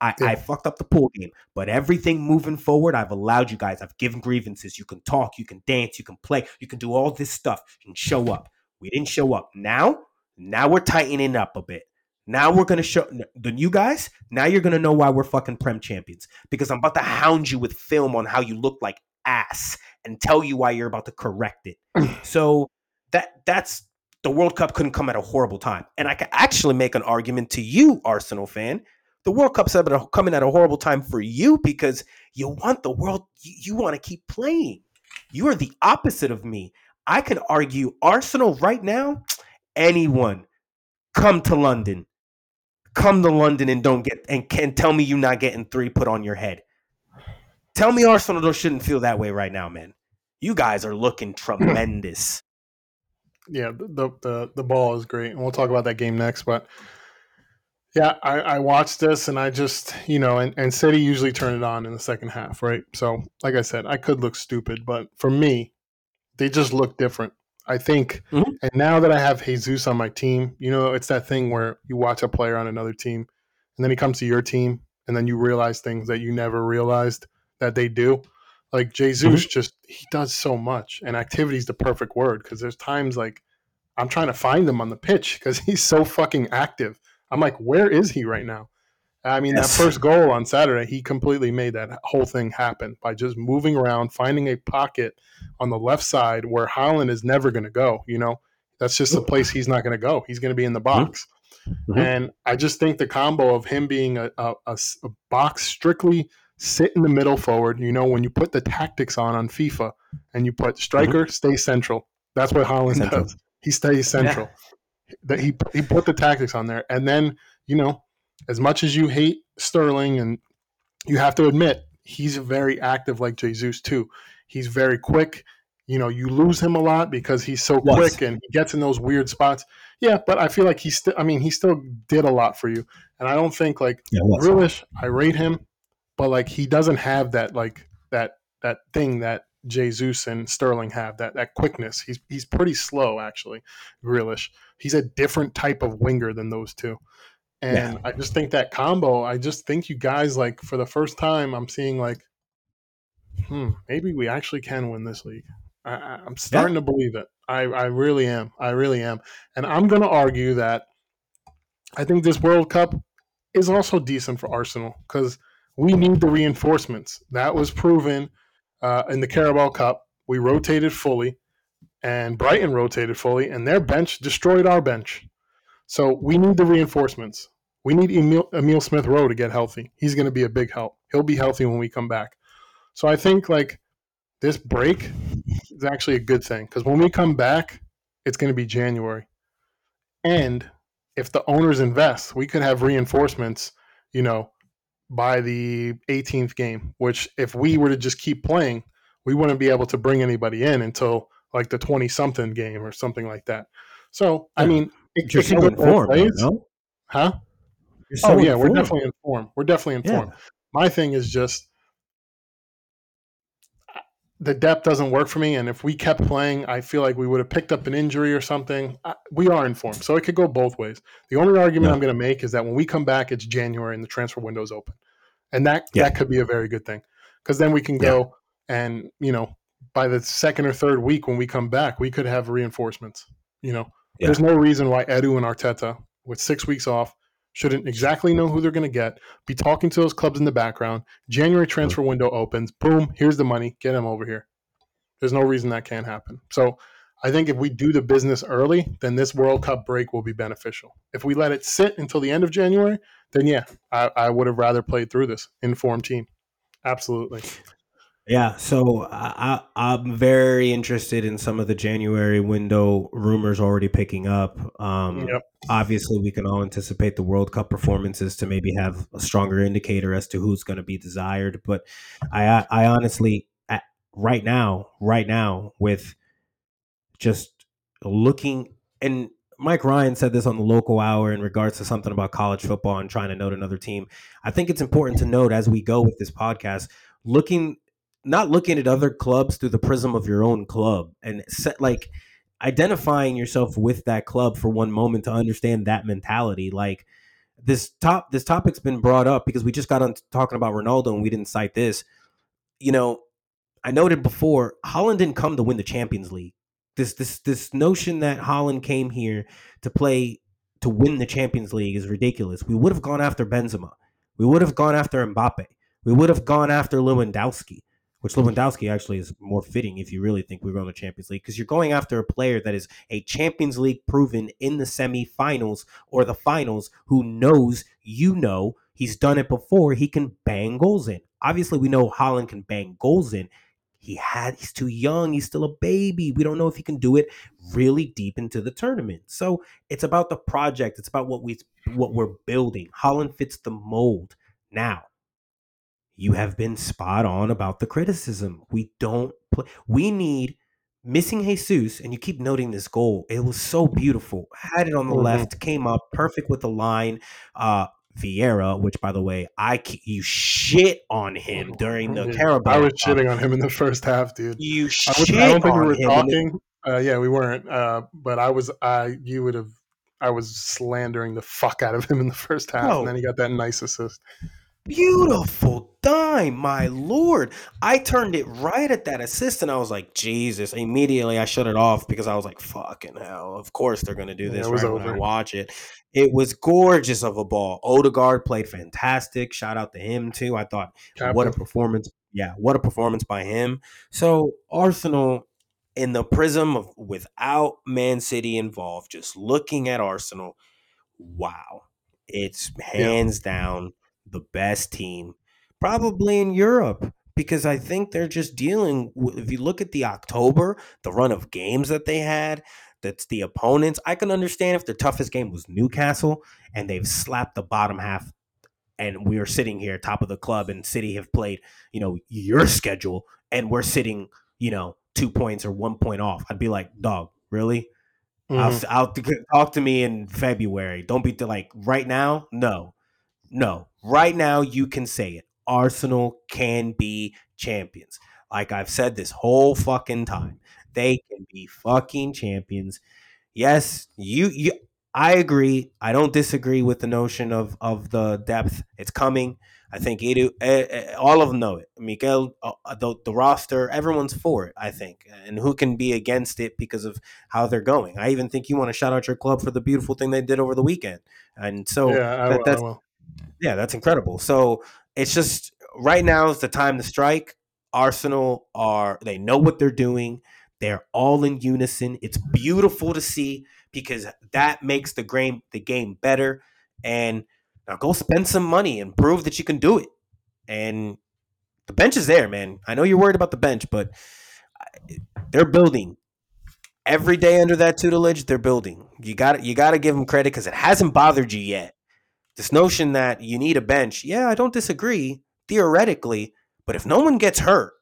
Speaker 2: I. I fucked up the pool game. But everything moving forward, I've allowed you guys. I've given grievances. You can talk, you can dance, you can play, you can do all this stuff. You can show up. We didn't show up. Now, now we're tightening up a bit. Now we're gonna show the new guys. Now you're gonna know why we're fucking prem champions because I'm about to hound you with film on how you look like ass and tell you why you're about to correct it. [clears throat] so that that's the World Cup couldn't come at a horrible time, and I can actually make an argument to you, Arsenal fan. The World Cup's coming at a horrible time for you because you want the world. You, you want to keep playing. You are the opposite of me. I can argue Arsenal right now. Anyone come to London come to London and don't get and can tell me you're not getting three put on your head. Tell me Arsenal shouldn't feel that way right now, man. You guys are looking [clears throat] tremendous.
Speaker 1: Yeah, the the the ball is great, and we'll talk about that game next. But yeah, I, I watched this, and I just you know, and, and City usually turn it on in the second half, right? So, like I said, I could look stupid, but for me, they just look different. I think, mm-hmm. and now that I have Jesus on my team, you know, it's that thing where you watch a player on another team, and then he comes to your team, and then you realize things that you never realized that they do. Like Jesus, mm-hmm. just he does so much, and activity is the perfect word because there's times like I'm trying to find him on the pitch because [laughs] he's so fucking active. I'm like, where is he right now? I mean, yes. that first goal on Saturday, he completely made that whole thing happen by just moving around, finding a pocket on the left side where Haaland is never going to go. You know, that's just the place he's not going to go. He's going to be in the mm-hmm. box. Mm-hmm. And I just think the combo of him being a, a, a, a, box strictly sit in the middle forward, you know, when you put the tactics on on FIFA and you put striker, mm-hmm. stay central. That's what Haaland central. does. He stays central. Yeah. That he he put the tactics on there, and then you know as much as you hate Sterling, and you have to admit he's very active like Jesus too. He's very quick. You know, you lose him a lot because he's so yes. quick and he gets in those weird spots. Yeah, but I feel like he still. I mean, he still did a lot for you, and I don't think like yeah, Grealish. I rate him, but like he doesn't have that like that that thing that Jesus and Sterling have that that quickness. He's he's pretty slow actually. Grealish. He's a different type of winger than those two. And yeah. I just think that combo, I just think you guys like for the first time, I'm seeing like, hmm, maybe we actually can win this league. I, am starting yeah. to believe it. I, I really am. I really am. And I'm going to argue that I think this World Cup is also decent for Arsenal because we need the reinforcements. That was proven uh, in the Carabao Cup. We rotated fully, and Brighton rotated fully, and their bench destroyed our bench. So we need the reinforcements. We need Emile, Emile Smith Rowe to get healthy. He's going to be a big help. He'll be healthy when we come back. So I think like this break is actually a good thing because when we come back, it's going to be January. And if the owners invest, we could have reinforcements, you know, by the 18th game, which if we were to just keep playing, we wouldn't be able to bring anybody in until like the 20 something game or something like that. So, I mean, it,
Speaker 2: You're it so informed,
Speaker 1: no? Huh? So oh yeah, informed. we're definitely informed. We're definitely informed. Yeah. My thing is just the depth doesn't work for me, and if we kept playing, I feel like we would have picked up an injury or something. we are informed, so it could go both ways. The only argument yeah. I'm going to make is that when we come back, it's January and the transfer window is open, and that yeah. that could be a very good thing because then we can go and you know by the second or third week when we come back, we could have reinforcements. You know, there's no reason why Edu and Arteta, with six weeks off, shouldn't exactly know who they're going to get, be talking to those clubs in the background. January transfer window opens. Boom, here's the money. Get him over here. There's no reason that can't happen. So I think if we do the business early, then this World Cup break will be beneficial. If we let it sit until the end of January, then yeah, I, I would have rather played through this informed team. Absolutely.
Speaker 2: Yeah, so I, am very interested in some of the January window rumors already picking up. Um,
Speaker 1: Yep.
Speaker 2: Obviously, we can all anticipate the World Cup performances to maybe have a stronger indicator as to who's going to be desired. But I I honestly right now, right now, with just looking and Mike Ryan said this on the local hour in regards to something about college football and trying to note another team. I think it's important to note as we go with this podcast, looking not looking at other clubs through the prism of your own club and set like identifying yourself with that club for one moment to understand that mentality. Like this top this topic's been brought up because we just got on talking about Ronaldo and we didn't cite this. You know, I noted before, Haaland didn't come to win the Champions League. This this this notion that Haaland came here to play to win the Champions League is ridiculous. We would have gone after Benzema. We would have gone after Mbappe. We would have gone after Lewandowski which Lewandowski actually is more fitting if you really think we're going to Champions League because you're going after a player that is a Champions League proven in the semifinals or the finals who knows you know he's done it before he can bang goals in. Obviously, we know Haaland can bang goals in. He had he's too young, he's still a baby. We don't know if he can do it really deep into the tournament. So, it's about the project, it's about what we what we're building. Haaland fits the mold. Now, you have been spot on about the criticism. We don't play. We need missing Jesus, and you keep noting this goal. It was so beautiful. Had it on the mm-hmm. left, came up perfect with the line. Uh, Vieira, which by the way, I you shit on him during the Carabao.
Speaker 1: I was shitting on him in the first half, dude.
Speaker 2: You shit I, was, I don't think we were
Speaker 1: talking. Uh, yeah, we weren't. Uh, but I was. I you would have. I was slandering the fuck out of him in the first half, and then he got that nice assist.
Speaker 2: Beautiful dime, my lord. I turned it right at that assist and I was like, Jesus. Immediately I shut it off because I was like, fucking hell. Of course they're gonna do this yeah, right over. when I watch it. It was gorgeous of a ball. Odegaard played fantastic. Shout out to him too. I thought Captain. what a performance. Yeah, what a performance by him. So Arsenal in the prism of without Man City involved, just looking at Arsenal, wow. It's hands yeah. down the best team probably in Europe because I think they're just dealing with, if you look at the October, the run of games that they had, that's the opponents. I can understand if their toughest game was Newcastle and they've slapped the bottom half and we are sitting here top of the club and City have played, you know, your schedule and we're sitting, you know, 2 points or 1 point off. I'd be like, "Dog, really?" Mm-hmm. I'll, I'll [laughs] talk to me in February. Don't be like right now. No, no, right now you can say it. Arsenal can be champions. Like I've said this whole fucking time. They can be fucking champions. Yes, you you I agree. I don't disagree with the notion of of the depth. It's coming. I think Edu, uh, all of them know it. Miguel, uh, the, the roster, everyone's for it. I think, and who can be against it because of how they're going? I even think you want to shout out your club for the beautiful thing they did over the weekend. And so
Speaker 1: yeah, that, that's
Speaker 2: yeah, that's incredible. So it's just right now is the time to strike. Arsenal are they know what they're doing. They're all in unison. It's beautiful to see because that makes the game the game better. And now go spend some money and prove that you can do it. And the bench is there, man. I know you're worried about the bench, but they're building every day under that tutelage. They're building. You got you got to give them credit because it hasn't bothered you yet. This notion that you need a bench, yeah, I don't disagree theoretically, but if no one gets hurt,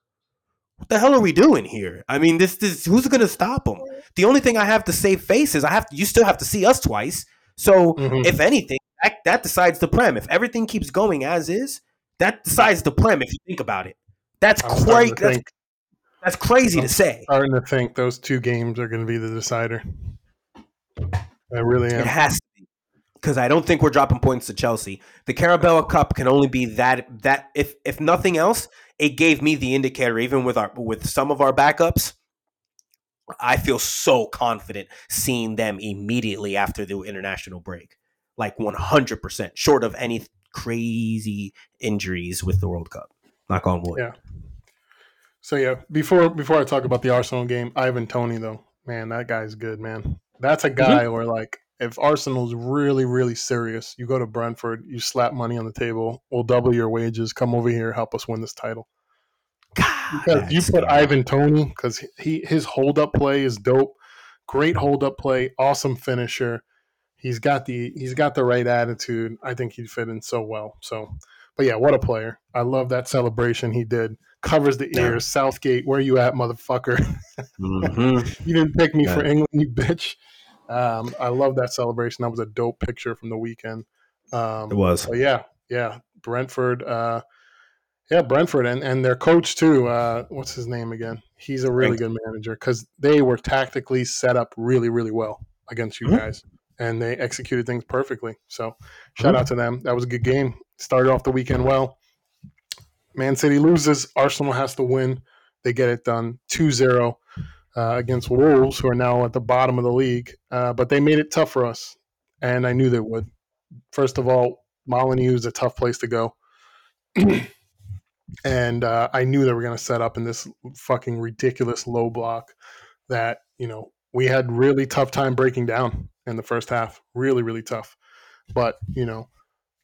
Speaker 2: what the hell are we doing here? I mean, this this who's going to stop them? The only thing I have to save face is I have to, you still have to see us twice. So mm-hmm. if anything, that, that decides the prem. If everything keeps going as is, that decides the prem. If you think about it, that's crazy. That's, that's, crazy I'm to say.
Speaker 1: Starting to think those two games are going to be the decider. I really am.
Speaker 2: It has to because I don't think we're dropping points to Chelsea. The Carabao Cup can only be that that if if nothing else, it gave me the indicator. Even with our with some of our backups, I feel so confident seeing them immediately after the international break, like one hundred percent, short of any crazy injuries with the World Cup. Knock on wood.
Speaker 1: Yeah. So yeah, before before I talk about the Arsenal game, Ivan Toney though, man, that guy's good, man. That's a mm-hmm. guy mm-hmm. where like if Arsenal's really, really serious, you go to Brentford, you slap money on the table, we'll double your wages, come over here, help us win this title.
Speaker 2: God,
Speaker 1: you put. Ivan Toney because he his hold up play is dope. Great hold up play, awesome finisher. He's got the he's got the right attitude. I think he'd fit in so well. So, but yeah, what a player! I love that celebration he did. Covers the
Speaker 2: Yeah.
Speaker 1: ears. Southgate, where you at, motherfucker? [laughs]
Speaker 2: Mhm.
Speaker 1: you didn't pick me for England, you bitch. Um, I love that celebration. That was a dope picture from the weekend. Um,
Speaker 2: It was.
Speaker 1: yeah, yeah, Brentford. Uh, yeah, Brentford and, and their coach too. Uh, what's his name again? He's a really good manager because they were tactically set up really, really well against you
Speaker 2: Mhm.
Speaker 1: guys, and they executed things perfectly. So shout
Speaker 2: Mhm.
Speaker 1: out to them. That was a good game. Started off the weekend well. Man City loses. Arsenal has to win. They get it done 2-0 uh, against Wolves, who are now at the bottom of the league. Uh, but they made it tough for us, and I knew they would. First of all, Molineux is a tough place to go. [clears throat] and uh, I knew they were going to set up in this fucking ridiculous low block that you know we had really tough time breaking down in the first half, really really tough. But you know,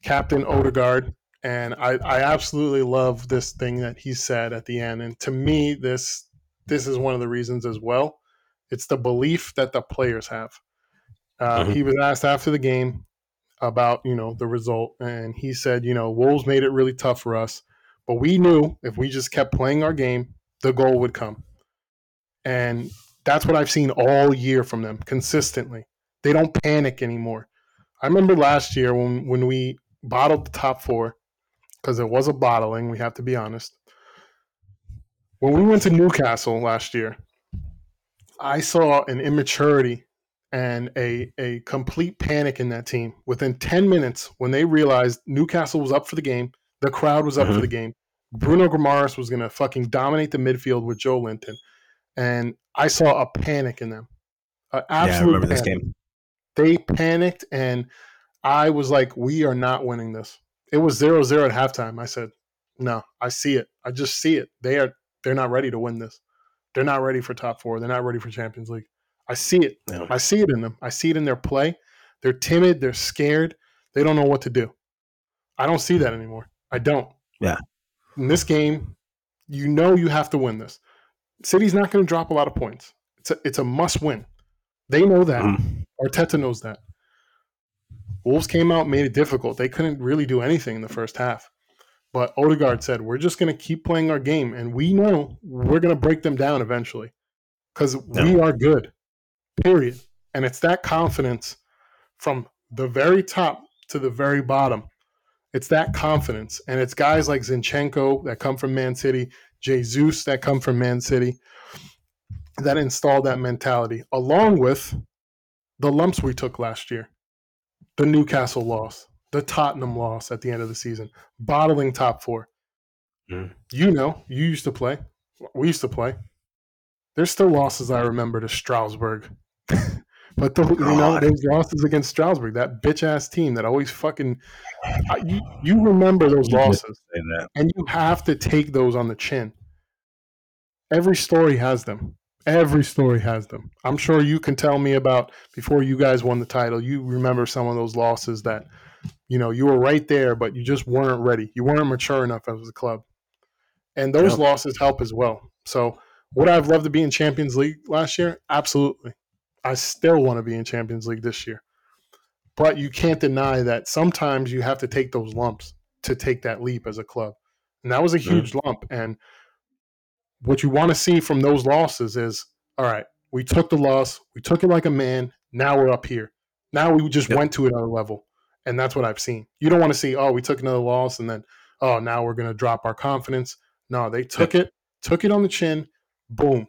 Speaker 1: Captain Odegaard, and I I absolutely love this thing that he said at the end, and to me this this is one of the reasons as well. It's the belief that the players have. Uh,
Speaker 2: Mhm.
Speaker 1: He was asked after the game about you know the result, and he said, you know, Wolves made it really tough for us, but we knew if we just kept playing our game, the goal would come, and that's what I've seen all year from them consistently. They don't panic anymore. I remember last year when when we bottled the top four because it was a bottling. We have to be honest. When we went to Newcastle last year, I saw an immaturity and a a complete panic in that team. Within 10 minutes, when they realized Newcastle was up for the game, the crowd was up for
Speaker 2: Mhm.
Speaker 1: the game. Bruno Guimarães was going to fucking dominate the midfield with Joelinton, and I saw a panic in them. An
Speaker 2: Yeah, I
Speaker 1: absolute
Speaker 2: remember this game.
Speaker 1: They panicked, and I was like, "We are not winning this." It was 0-0 at halftime. I said, "No, I see it. I just see it. They are they're not ready to win this. They're not ready for top four. They're not ready for Champions League. I see it.
Speaker 2: Yeah.
Speaker 1: I see it in them. I see it in their play. They're timid. They're scared. They don't know what to do. I don't see that anymore. I don't.
Speaker 2: Yeah.
Speaker 1: In this game, you know you have to win this. City's not going to drop a lot of points. It's a, it's a must win. They know that.
Speaker 2: Mhm.
Speaker 1: Arteta knows that. Wolves came out, made it difficult. They couldn't really do anything in the first half. But Odegaard said, "We're just going to keep playing our game, and we know we're going to break them down eventually, because we are good. Period. And it's that confidence from the very top to the very bottom. It's that confidence, and it's guys like Zinchenko that come from Man City, Jesus that come from Man City, that installed that mentality, along with the lumps we took last year, the Newcastle loss, the Tottenham loss at the end of the season, bottling top four.
Speaker 2: Mm.
Speaker 1: You know, you used to play. We used to play. There's still losses I remember to Strasbourg. [laughs] but the, you know, those losses against Strasbourg, that bitch ass team that always fucking I- you, you remember those losses and you have to take those on the chin. Every story has them. Every story has them. I'm sure you can tell me about before you guys won the title. You remember some of those losses that, you know, you were right there, but you just weren't ready. You weren't mature enough as a club, and those
Speaker 2: Yep.
Speaker 1: losses help as well. So, would I've loved to be in Champions League last year? Absolutely. I still want to be in Champions League this year, but you can't deny that sometimes you have to take those lumps to take that leap as a club, and that was a huge lump. And what you want to see from those losses is all right, we took the loss, we took it like a man. Now we're up here. Now we just
Speaker 2: Yep.
Speaker 1: went to another level. And that's what I've seen. You don't want to see, oh, we took another loss and then, oh, now we're going to drop our confidence. No, they took it, took it on the chin, boom.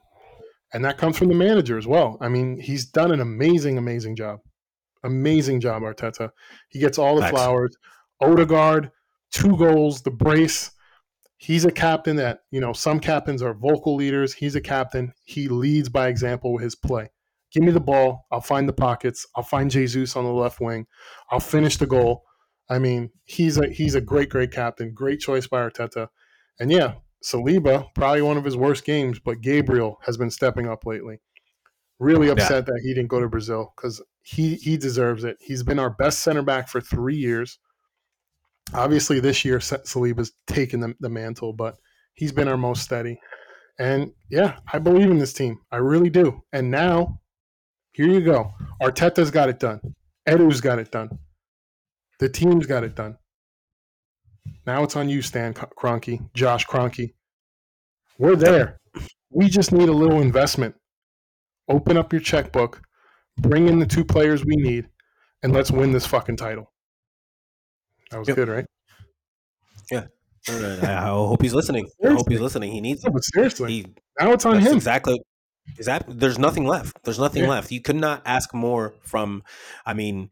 Speaker 1: And that comes from the manager as well. I mean, he's done an amazing, amazing job. Amazing job, Arteta. He gets all the
Speaker 2: Facts.
Speaker 1: flowers. Odegaard, two goals, the brace he's a captain that you know some captains are vocal leaders he's a captain he leads by example with his play give me the ball. I'll find the pockets. I'll find jesus on the left wing. I'll finish the goal. I mean he's a he's a great great captain. Great choice by arteta. And yeah saliba probably one of his worst games but gabriel has been stepping up lately. Really
Speaker 2: Yeah.
Speaker 1: upset that he didn't go to brazil because he he deserves it. He's been our best center back for three years. Obviously this year Sa- Saliba's taken the, the mantle, but He's been our most steady. And yeah, I believe in this team. I really do. And now, here you go. Arteta's got it done. Edu's got it done. The team's got it done. Now it's on you, Stan Kroenke, Josh Kroenke. We're there. We just need a little investment. Open up your checkbook, bring in the two players we need, and let's win this fucking title. That was yep. good, right?
Speaker 2: Yeah. I hope he's listening. Seriously. I hope he's listening. He needs.
Speaker 1: Yeah, but seriously, he, now it's on him.
Speaker 2: Exactly. Exactly. There's nothing left. There's nothing yeah. left. You could not ask more from. I mean,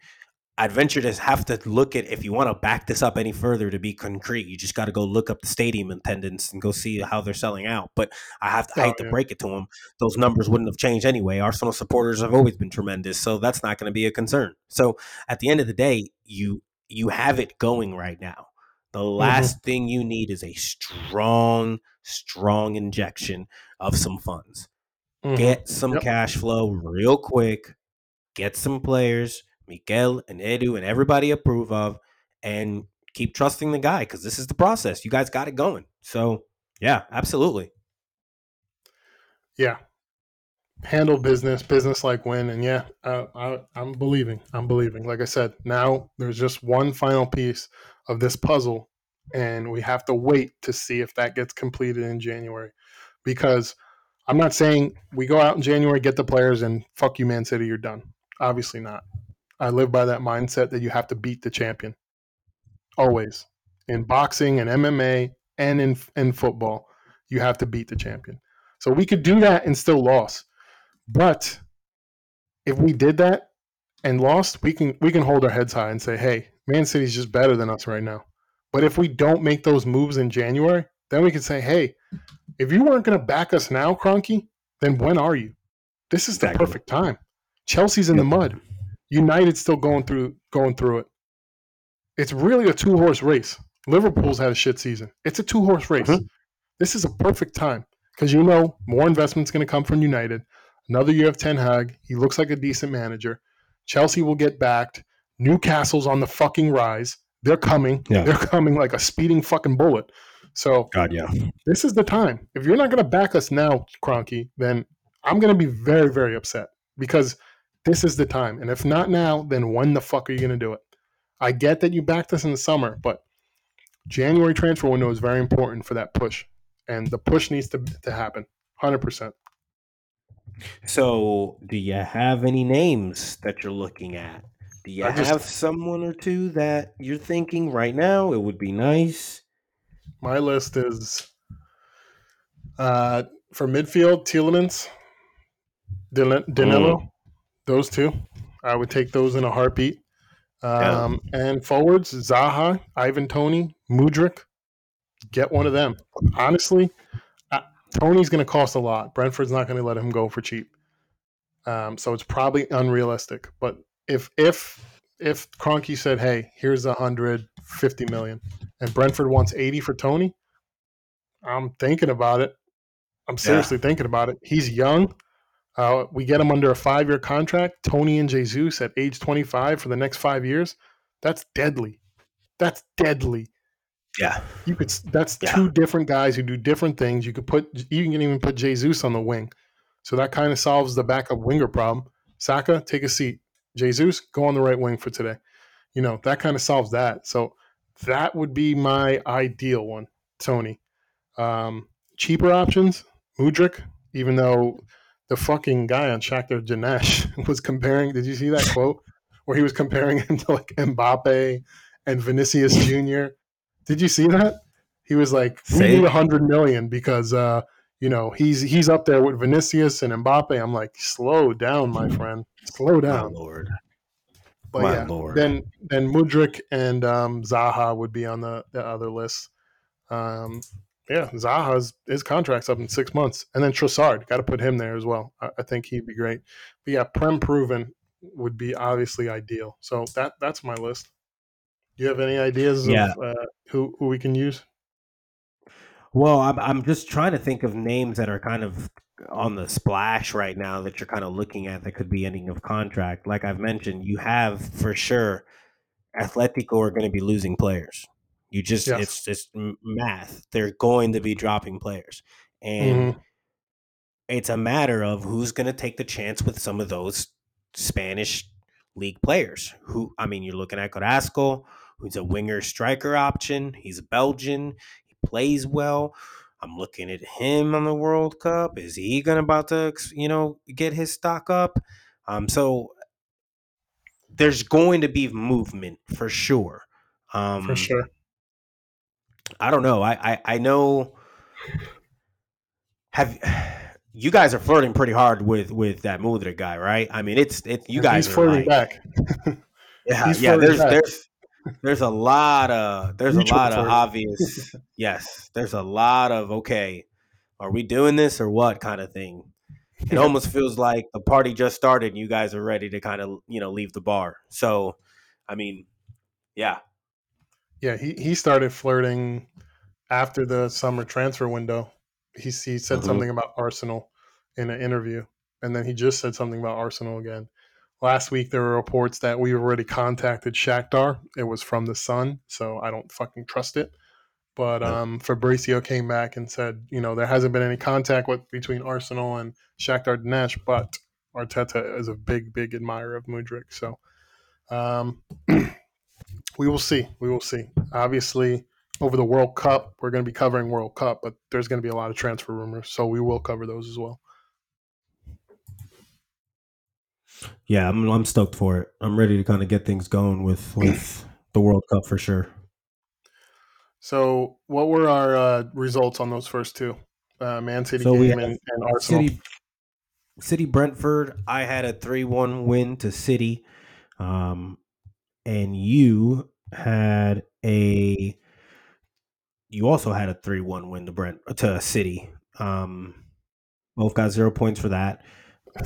Speaker 2: I'd venture to have to look at if you want to back this up any further to be concrete. You just got to go look up the stadium attendance and go see how they're selling out. But I have to oh, hate yeah. to break it to them; those numbers wouldn't have changed anyway. Arsenal supporters have always been tremendous, so that's not going to be a concern. So at the end of the day, you you have it going right now. The mm-hmm. last mm-hmm. thing you need is a strong, strong injection of some funds. Mm-hmm. Get some yep. cash flow real quick. Get some players Mikel and Edu and everybody approve of, and keep trusting the guy because this is the process. You guys got it going. So yeah, absolutely.
Speaker 1: Yeah. Handle business, business like win, and yeah, uh, I, I'm believing. I'm believing. Like I said, now there's just one final piece of this puzzle, and we have to wait to see if that gets completed in January, because I'm not saying we go out in January, get the players, and fuck you, Man City, you're done. Obviously not. I live by that mindset that you have to beat the champion. Always. In boxing and MMA and in in football, you have to beat the champion. So we could do that and still lose. But if we did that and lost, we can we can hold our heads high and say, "Hey, Man City's just better than us right now." But if we don't make those moves in January, then we can say, "Hey, if you weren't going to back us now, Kroenke, then when are you? This is the exactly. perfect time. Chelsea's in yep. the mud. United's still going through going through it. It's really a two horse race. Liverpool's had a shit season. It's a two horse race. Mm-hmm. This is a perfect time because you know more investment's going to come from United. Another year of Ten Hag. He looks like a decent manager. Chelsea will get backed. Newcastle's on the fucking rise. They're coming. Yeah. They're coming like a speeding fucking bullet. So,
Speaker 2: God, yeah,
Speaker 1: this is the time. If you're not going to back us now, Kroenke, then I'm going to be very, very upset because this is the time. And if not now, then when the fuck are you going to do it? I get that you backed us in the summer, but January transfer window is very important for that push. And the push needs to, to happen 100%.
Speaker 2: So, do you have any names that you're looking at? Do you just, have someone or two that you're thinking right now? It would be nice.
Speaker 1: My list is uh, for midfield, Tielemans, Danilo, mm. Those two, I would take those in a heartbeat. Um, yeah. And forwards, Zaha, Ivan Toney, Mudryk, get one of them. Honestly, uh, Toney's going to cost a lot. Brentford's not going to let him go for cheap. Um, so it's probably unrealistic. But if if if Kroenke said, "Hey, here's a hundred fifty million, and Brentford wants eighty for Toney," I'm thinking about it. I'm seriously yeah. thinking about it. He's young. Uh, we get him under a five year contract. Toney and Jesus at age 25 for the next five years. That's deadly. That's deadly.
Speaker 2: Yeah.
Speaker 1: You could. That's yeah. two different guys who do different things. You could put. You can even put Jesus on the wing. So that kind of solves the backup winger problem. Saka, take a seat. Jesus, go on the right wing for today. You know that kind of solves that. So that would be my ideal one, Toney. Um, cheaper options, Mudryk, even though the fucking guy on Shakhtar Donetsk [laughs] was comparing. Did you see that quote where he was comparing him to like Mbappe and Vinicius Jr.? Did you see that? He was like, "We need a hundred million because uh, you know he's he's up there with Vinicius and Mbappe." I'm like, "Slow down, my friend. Slow down,
Speaker 2: my lord."
Speaker 1: But my yeah, lord. then then Mudryk and um, Zaha would be on the, the other list. Um, yeah, Zaha's his contract's up in six months, and then Trossard got to put him there as well. I, I, think he'd be great. But yeah, Prem proven would be obviously ideal. So that that's my list. Do you have any ideas yeah. of uh, who who we can use?
Speaker 2: Well, I'm I'm just trying to think of names that are kind of on the splash right now that you're kind of looking at that could be ending of contract. Like I've mentioned, you have for sure Atletico are going to be losing players You just
Speaker 1: Yes.
Speaker 2: it's just math. They're going to be dropping players, and
Speaker 1: Mhm.
Speaker 2: it's a matter of who's going to take the chance with some of those Spanish league players. Who I mean, you're looking at Carrasco, who's a winger striker option. He's a Belgian. Plays well. I'm looking at him on the World Cup. Is he to about to you know get his stock up? Um, so there's going to be movement for sure. Um,
Speaker 1: for sure.
Speaker 2: I don't know. I I, I know. Have [sighs] you guys are flirting pretty hard with with that Mudra guy, right? I mean, it's it. You guys
Speaker 1: he's
Speaker 2: are
Speaker 1: flirting
Speaker 2: like,
Speaker 1: back. [laughs]
Speaker 2: yeah,
Speaker 1: He's
Speaker 2: yeah. There's
Speaker 1: back.
Speaker 2: there's there's a lot of there's a
Speaker 1: Mutual
Speaker 2: lot of obvious. yes, there's a lot of okay. Are we doing this or what kind of thing? It
Speaker 1: Yeah.
Speaker 2: almost feels like the party just started and you guys are ready to kind of you know leave the bar. So, I mean, yeah,
Speaker 1: Yeah, he, he started flirting after the summer transfer window. He he said
Speaker 2: Mhm.
Speaker 1: something about Arsenal in an interview, and then he just said something about Arsenal again. Last week there were reports that we already contacted Shakhtar. It was from the Sun, so I don't fucking trust it. But um, Fabrizio came back and said, you know, there hasn't been any contact with between Arsenal and Shakhtar Donetsk, but Arteta is a big, big admirer of Mudryk. So um, [clears throat] we will see. We will see. Obviously, over the World Cup, we're going to be covering World Cup, but there's going to be a lot of transfer rumors, so we will cover those as well.
Speaker 2: Yeah. I'm I'm stoked for it. I'm ready to kind of get things going with [clears throat] with the World Cup for sure.
Speaker 1: So, what were our uh, results on those first two? Uh, Man City
Speaker 2: So
Speaker 1: game and, and Arsenal.
Speaker 2: City, City Brentford. I had a three-one win to City, um, and you had a. You also had a three-one win to Brent to City. Um, both got zero points for that.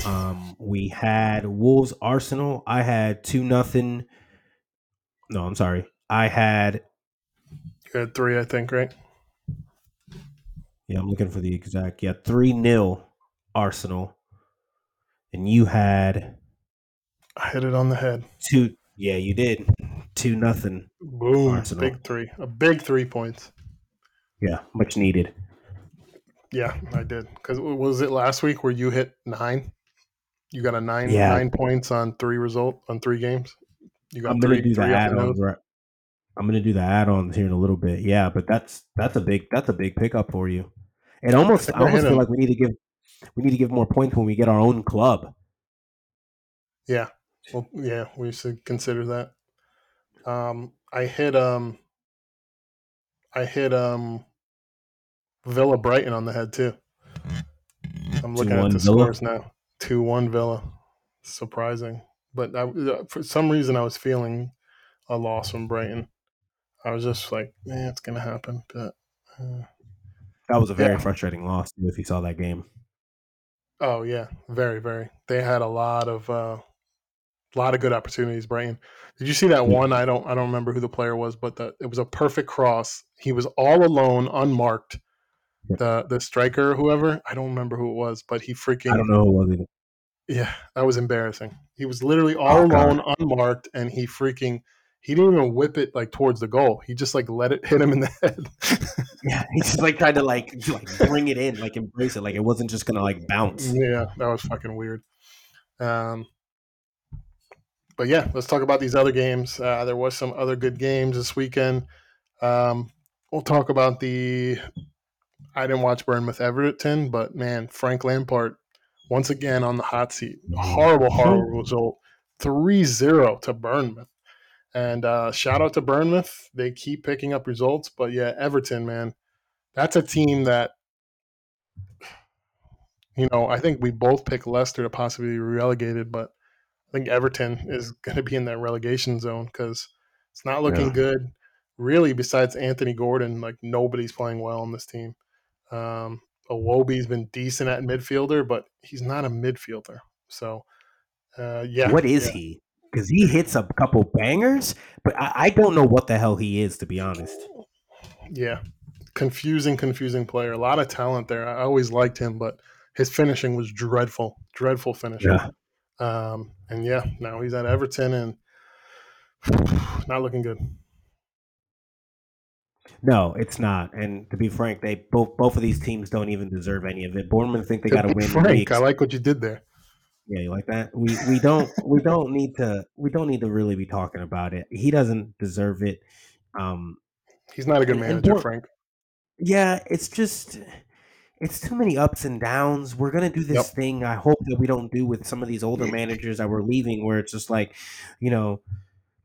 Speaker 2: Um, we had Wolves Arsenal. I had two nothing. No, I'm sorry. I had
Speaker 1: You had three, I think, right?
Speaker 2: yeah. I'm looking for the exact yeah three 0 Arsenal, and you had
Speaker 1: I hit it on the head.
Speaker 2: two. Yeah, you did two nothing.
Speaker 1: Boom.
Speaker 2: Arsenal.
Speaker 1: Big three. A big three points.
Speaker 2: Yeah, much needed.
Speaker 1: Yeah, I did. Because was it last week where you hit nine? You got a nine
Speaker 2: Yeah.
Speaker 1: nine points on three result on three games. You got
Speaker 2: I'm gonna
Speaker 1: three,
Speaker 2: do the
Speaker 1: three up the
Speaker 2: add-ons. Right. I'm gonna do the add-ons here in a little bit. Yeah, but that's that's a big that's a big pickup for you. It almost
Speaker 1: think
Speaker 2: I almost feel
Speaker 1: hitting-
Speaker 2: like we need to give we need to give more points when we get our own club.
Speaker 1: Yeah. Well, yeah, we should consider that. Um, I hit um, I hit um, Villa Brighton on the head too. I'm looking at the
Speaker 2: Villa?
Speaker 1: scores now. Two one Villa. Surprising, but I, for some reason I was feeling a loss from Brighton. I was just like, man, it's gonna happen. But uh,
Speaker 2: That was a very
Speaker 1: Yeah.
Speaker 2: frustrating loss if you saw that game.
Speaker 1: oh yeah, very very. They had a lot of uh, lot of good opportunities. Brighton. Did you see that one? I don't I don't remember who the player was, but the, it was a perfect cross. He was all alone, unmarked. The the striker, or whoever I don't remember who it was, but he freaking
Speaker 2: I don't know who it was either.
Speaker 1: Yeah, that was embarrassing. He was literally all
Speaker 2: Oh, God.
Speaker 1: alone, unmarked, and he freaking he didn't even whip it like towards the goal. He just like let it [laughs] hit him in the head.
Speaker 2: Yeah, he just like tried to like like bring it in, like embrace it, like it wasn't just gonna like bounce.
Speaker 1: yeah, that was fucking weird. Um, but yeah, let's talk about these other games. Uh, there was some other good games this weekend. Um, we'll talk about the. I didn't watch Bournemouth Everton, but man, Frank Lampard once again on the hot seat. Horrible, horrible result. 3-0 to Bournemouth. And uh, shout out to Bournemouth. They keep picking up results, but yeah, Everton, man, that's a team that you know, I think we both pick Leicester to possibly be relegated, but I think Everton is [laughs] going to be in that relegation zone because it's not looking
Speaker 2: Yeah.
Speaker 1: good. Really, besides Anthony Gordon, like nobody's playing well on this team. Um, Iwobi's been decent at midfielder, but he's not a midfielder. So, uh, yeah.
Speaker 2: What is
Speaker 1: yeah.
Speaker 2: he? Because he hits a couple bangers, but I, I don't know what the hell he is to be honest.
Speaker 1: Yeah. Confusing, confusing player. A lot of talent there. I always liked him, but his finishing was dreadful. Dreadful finishing.
Speaker 2: Yeah.
Speaker 1: Um, and yeah, now he's at Everton and [sighs] not looking good.
Speaker 2: No, it's not. And to be frank, they both both of these teams don't even deserve any of it. Bournemouth think they got to win.
Speaker 1: Frank, I like what you did there.
Speaker 2: Yeah, you like that? We we don't we don't need to we don't need to really be talking about it. He doesn't deserve it. Um,
Speaker 1: He's not a good manager, Frank.
Speaker 2: Yeah, it's just it's too many ups and downs. We're gonna do this yep. thing. I hope that we don't do with some of these older managers that we're leaving, where it's just like, you know,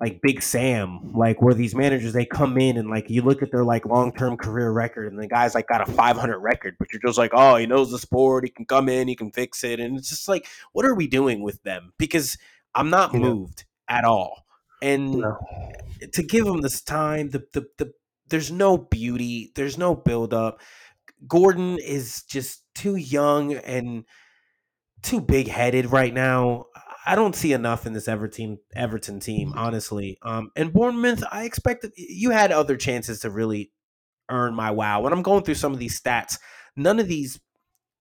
Speaker 2: like Big Sam, like where these managers they come in and like you look at their like long term career record and the guy's like got a 500 record, but you're just like, oh, he knows the sport, he can come in, he can fix it, and it's just like, what are we doing with them? Because I'm not yeah. moved at all, and no. to give him this time, the, the the there's no beauty, there's no build up. Gordon is just too young and too big headed right now. I don't see enough in this Everton Everton team, honestly. Um, and Bournemouth, I expected you had other chances to really earn my wow. When I'm going through some of these stats, none of these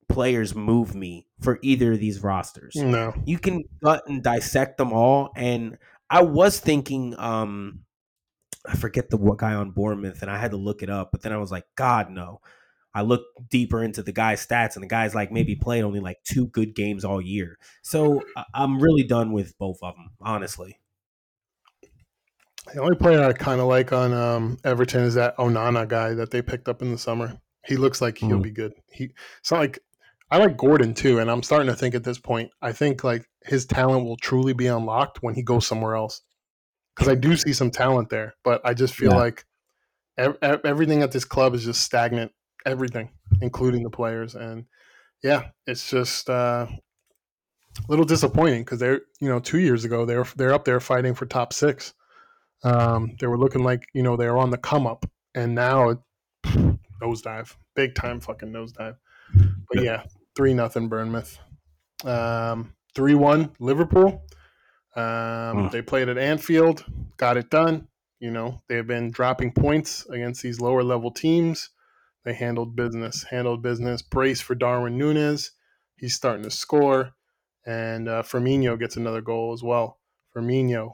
Speaker 2: players move me for either of these rosters.
Speaker 1: No,
Speaker 2: you can gut and dissect them all. And I was thinking, um, I forget the guy on Bournemouth, and I had to look it up, but then I was like, God no. I look deeper into the guy's stats, and the guy's like maybe played only like two good games all year. So I'm really done with both of them, honestly.
Speaker 1: The only player I kind of like on um, Everton is that Onana guy that they picked up in the summer. He looks like he'll mm. be good. He it's not like I like Gordon too, and I'm starting to think at this point, I think like his talent will truly be unlocked when he goes somewhere else. Because I do see some talent there, but I just feel yeah. like ev- everything at this club is just stagnant everything, including the players. And yeah, it's just uh, a little disappointing because they're you know two years ago they're they're up there fighting for top six. Um, they were looking like you know they were on the come up, and now [sighs] nosedive, big time fucking nosedive. But yeah, three nothing Bournemouth. Um, three one Liverpool. Um, They played at Anfield, got it done. You know they've been dropping points against these lower level teams. They handled business, handled business. Brace for Darwin Nunez. He's starting to score. And uh, Firmino gets another goal as well. Firmino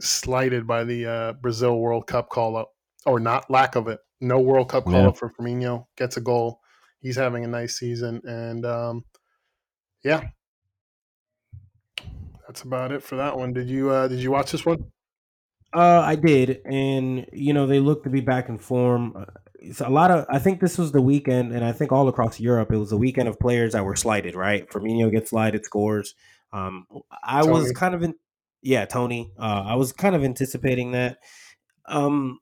Speaker 1: slighted by the uh, Brazil World Cup call up, or not lack of it. No World Cup call yeah. up for Firmino. Gets a goal. He's having a nice season. And um, yeah, that's about it for that one. Did you uh, did you watch this one?
Speaker 2: Uh, I did, and you know they look to be back in form it's a lot of. I think this was the weekend, and I think all across Europe, it was a weekend of players that were slighted. Right, Firmino gets slighted, scores. Um, I Toney. was kind of in, yeah, Toney. Uh, I was kind of anticipating that. Um,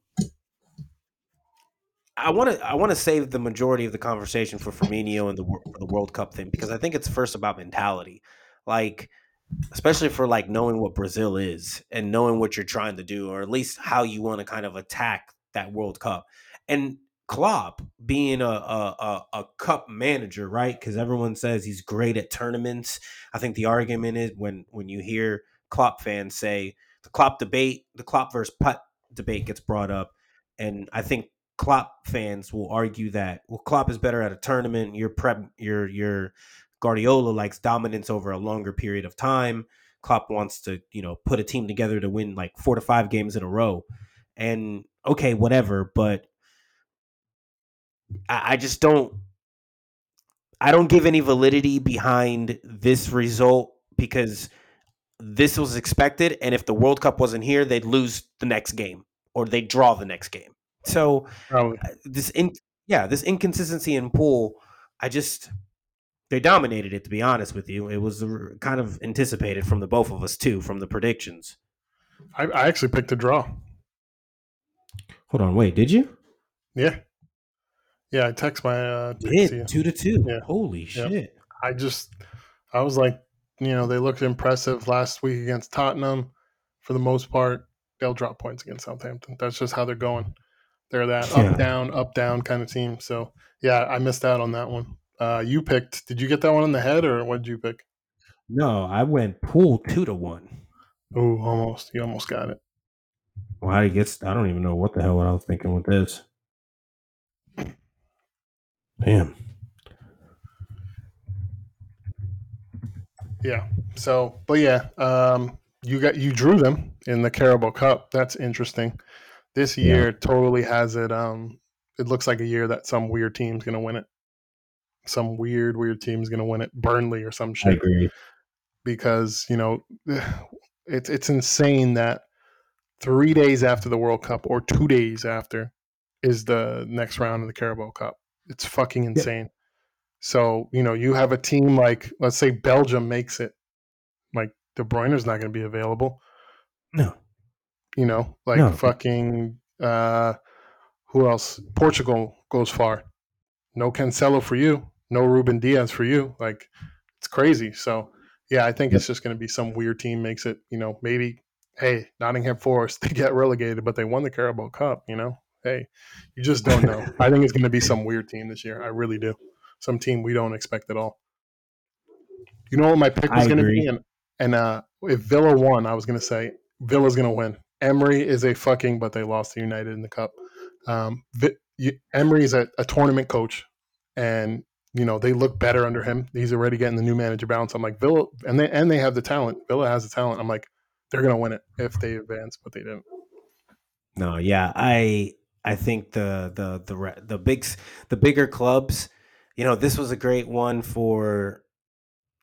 Speaker 2: I want to I want to save the majority of the conversation for Firmino and the the World Cup thing because I think it's first about mentality, like especially for like knowing what Brazil is and knowing what you're trying to do, or at least how you want to kind of attack that World Cup. And Klopp being a, a, a, a cup manager, right? Because everyone says he's great at tournaments. I think the argument is when when you hear Klopp fans say the Klopp debate, the Klopp versus putt debate gets brought up, and I think Klopp fans will argue that well, Klopp is better at a tournament. Your prep, your your Guardiola likes dominance over a longer period of time. Klopp wants to, you know, put a team together to win like four to five games in a row. And okay, whatever, but I, I just don't I don't give any validity behind this result because this was expected and if the World Cup wasn't here, they'd lose the next game or they'd draw the next game. So Probably. Uh, this in yeah, this inconsistency in pool, I just they dominated it to be honest with you. It was kind of anticipated from the both of us too, from the predictions.
Speaker 1: I, I actually picked a draw.
Speaker 2: Hold on, wait, did you?
Speaker 1: Yeah. Yeah, I text my uh
Speaker 2: Did, two to two. Yeah. Holy yep. shit.
Speaker 1: I just I was like, you know, they looked impressive last week against Tottenham. For the most part, they'll drop points against Southampton. That's just how they're going. They're that yeah. up down, up down kind of team. So yeah, I missed out on that one. Uh you picked did you get that one in the head or what did you pick?
Speaker 2: No, I went pool two to one.
Speaker 1: Oh, almost. You almost got it.
Speaker 2: Well, how do I don't even know what the hell I was thinking with this. Damn.
Speaker 1: Yeah. So, but yeah, um, you got you drew them in the Carabao Cup. That's interesting. This
Speaker 2: Yeah.
Speaker 1: year totally has it. Um, it looks like a year that some weird team's going to win it. Some weird, weird team's going to win it. Burnley or some
Speaker 2: I
Speaker 1: shit.
Speaker 2: agree.
Speaker 1: Because you know, [sighs] it's it's insane that three days after the World Cup or two days after is the next round of the Carabao Cup. It's fucking insane. So you know, you have a team like let's say Belgium makes it, like De Bruyne's not going to be available.
Speaker 2: No.
Speaker 1: You know, like
Speaker 2: No.
Speaker 1: fucking uh, who else? Portugal goes far. No Cancelo for you. No Ruben Dias for you. Like it's crazy. So yeah, I think it's just going to be some weird team makes it. You know, maybe hey Nottingham Forest [laughs] they get relegated, but they won the Carabao Cup. You know, hey, you just don't know. I think it's going to be some weird team this year. I really do. Some team we don't expect at all. You know what my pick was going to be, and and uh, if Villa won, I was going to say Villa's going to win. Emery is a fucking, but they lost to United in the cup. Um, you- Emery's a, a tournament coach, and you know they look better under him. He's already getting the new manager balance. I'm like Villa, and they and they have the talent. Villa has the talent. I'm like they're going to win it if they advance, but they didn't.
Speaker 2: No, yeah, I I think the the the the big the bigger clubs, you know, this was a great one for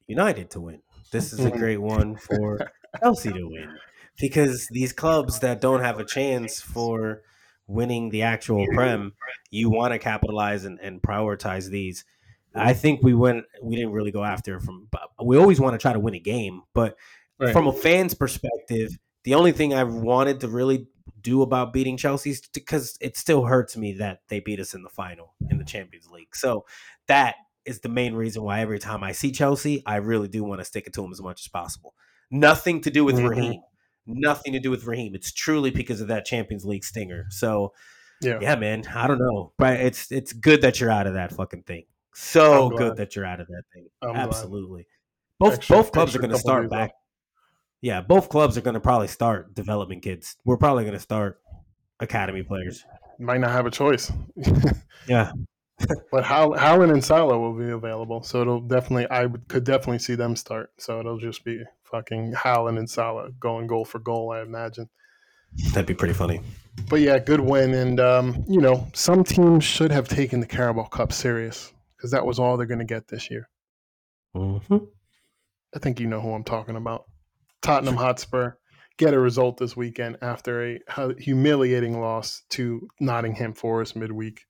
Speaker 2: United to win. This is a
Speaker 1: Mhm.
Speaker 2: great one for Chelsea to win because these clubs that don't have a chance for winning the actual prem, you want to capitalize and, and prioritize these. I think we went we didn't really go after from we always want to try to win a game, but
Speaker 1: Right.
Speaker 2: from a fan's perspective, the only thing I wanted to really do about beating Chelsea because it still hurts me that they beat us in the final in the Champions League. So that is the main reason why every time I see Chelsea, I really do want to stick it to them as much as possible. Nothing to do with
Speaker 1: Mhm.
Speaker 2: Raheem. Nothing to do with Raheem. It's truly because of that Champions League stinger. So
Speaker 1: yeah,
Speaker 2: yeah, man, I don't know, but it's it's good that you're out of that fucking thing. So good that you're out of that thing.
Speaker 1: I'm glad.
Speaker 2: Absolutely. Both
Speaker 1: Extra-
Speaker 2: both clubs are going to start back. Yeah, both clubs are going to probably start developing kids. We're probably going to start academy players.
Speaker 1: might not have a choice. [laughs]
Speaker 2: Yeah,
Speaker 1: But How Haaland and Salah will be available, so it'll definitely I could definitely see them start. So it'll just be fucking Haaland and Salah going goal for goal, I imagine.
Speaker 2: that'd be pretty funny.
Speaker 1: But yeah, good win, and um, you know some teams should have taken the Carabao Cup serious because that was all they're going to get this year.
Speaker 2: hmm
Speaker 1: I think you know who I'm talking about. Tottenham Hotspur get a result this weekend after a humiliating loss to Nottingham Forest midweek.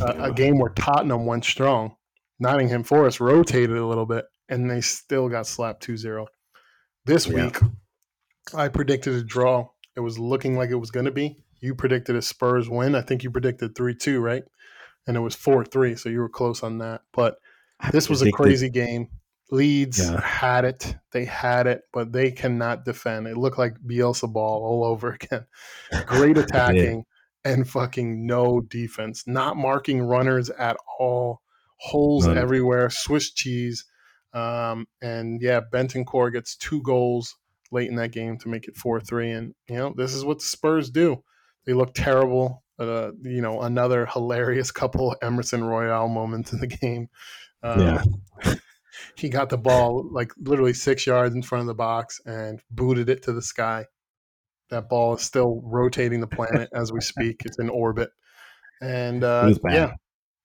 Speaker 1: Uh, a game where Tottenham went strong. Nottingham Forest rotated a little bit and they still got slapped 2 0. This
Speaker 2: Yeah.
Speaker 1: week, I predicted a draw. It was looking like it was going to be. You predicted a Spurs win. I think you predicted 3 2, right? And it was 4 3. So you were close on that. But this was a crazy game. Leeds
Speaker 2: Yeah.
Speaker 1: had it. They had it, but they cannot defend. It looked like Bielsa ball all over again. [laughs] Great attacking and fucking no defense. Not marking runners at all. Holes
Speaker 2: None.
Speaker 1: everywhere. Swiss cheese. Um, and yeah, Bentancur gets two goals late in that game to make it 4 3. And, you know, this is what the Spurs do. They look terrible. Uh, you know, another hilarious [laughs] couple Emerson Royal moments in the game. Um,
Speaker 2: Yeah.
Speaker 1: He got the ball like literally six yards in front of the box and booted it to the sky. That ball is still rotating the planet as we speak. It's in orbit. And uh, yeah,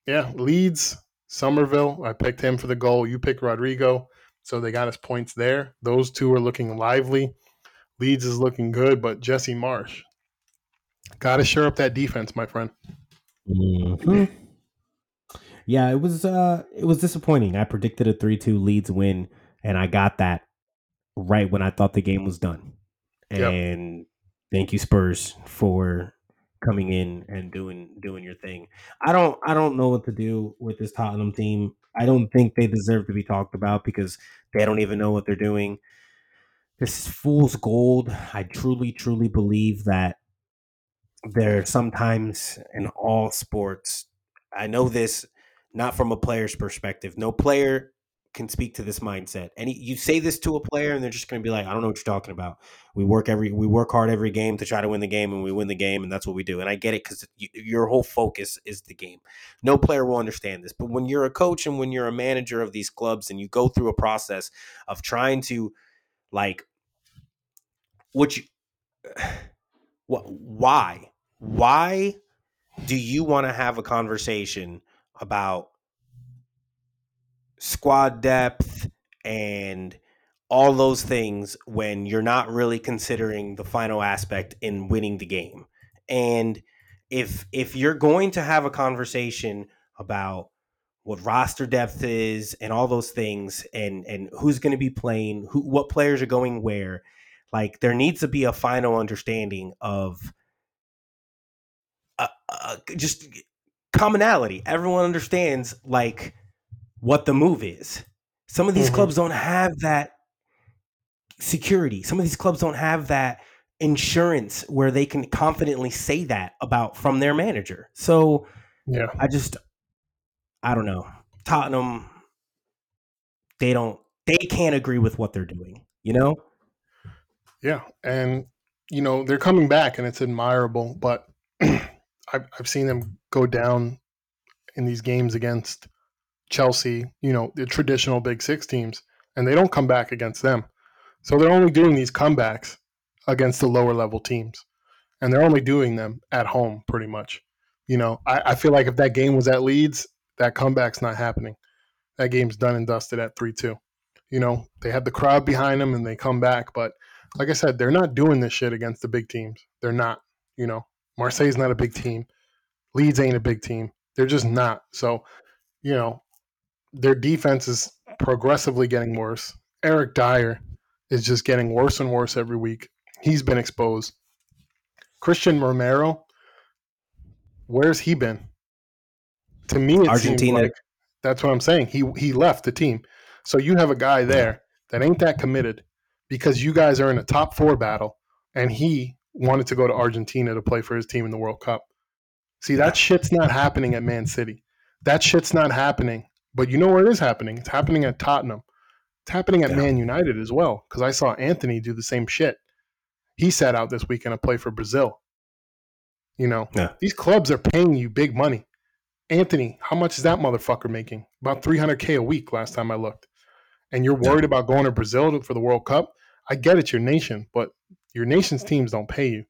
Speaker 1: yeah, Leeds, Summerville. I picked him for the goal. You picked Rodrigo. So they got us points there. Those two are looking lively. Leeds is looking good, but Jesse Marsch. Got to shore up that defense, my friend.
Speaker 2: Mhm. Yeah, it was uh it was disappointing. I predicted a 3-2 Leeds win and I got that right when I thought the game was done.
Speaker 1: Yep.
Speaker 2: And thank you Spurs for coming in and doing doing your thing. I don't I don't know what to do with this Tottenham team. I don't think they deserve to be talked about because they don't even know what they're doing. This is fool's gold. I truly truly believe that there are sometimes in all sports i know this not from a player's perspective. No player can speak to this mindset. And you say this to a player and they're just going to be like i don't know what you're talking about. We work every we work hard every game to try to win the game and we win the game and that's what we do. And i get it because you, your whole focus is the game. No player will understand this but when you're a coach and when you're a manager of these clubs and you go through a process of trying to like you [sighs] what why why do you want to have a conversation about squad depth and all those things when you're not really considering the final aspect in winning the game. And if if you're going to have a conversation about what roster depth is and all those things and and who's going to be playing, who what players are going where, like there needs to be a final understanding of uh, uh, just commonality. Everyone understands like what the move is. Some of these mm-hmm. clubs don't have that security. Some of these clubs don't have that insurance where they can confidently say that about from their manager. So yeah, I just I don't know. Tottenham they don't they can't agree with what they're doing, you know?
Speaker 1: Yeah, and you know, they're coming back and it's admirable, but [clears throat] I've, I've seen them go down in these games against Chelsea, you know, the traditional Big Six teams, and they don't come back against them. So they're only doing these comebacks against the lower level teams, and they're only doing them at home pretty much. You know, I, I feel like if that game was at Leeds, that comeback's not happening. That game's done and dusted at 3 2. You know, they have the crowd behind them and they come back, but like I said, they're not doing this shit against the big teams. They're not. You know, Marseille's not a big team. Leeds ain't a big team. They're just not. So, you know, their defense is progressively getting worse. Eric Dier is just getting worse and worse every week. He's been exposed. Cristian Romero, where's he been? To me, it Argentina. Like, that's what I'm saying. He he left the team. So you have a guy there that ain't that committed because you guys are in a top four battle, and he wanted to go to Argentina to play for his team in the World Cup. See, that shit's not happening at Man City. That shit's not happening. But you know where it is happening? It's happening at Tottenham. It's happening at yeah. Man United as well because I saw Antony do the same shit. He sat out this weekend to play for Brazil. You know, yeah. these clubs are paying you big money. Antony, how much is that motherfucker making? About 300K a week last time I looked. And you're worried about going to Brazil for the World Cup? I get it, your nation, but your nation's teams don't pay you.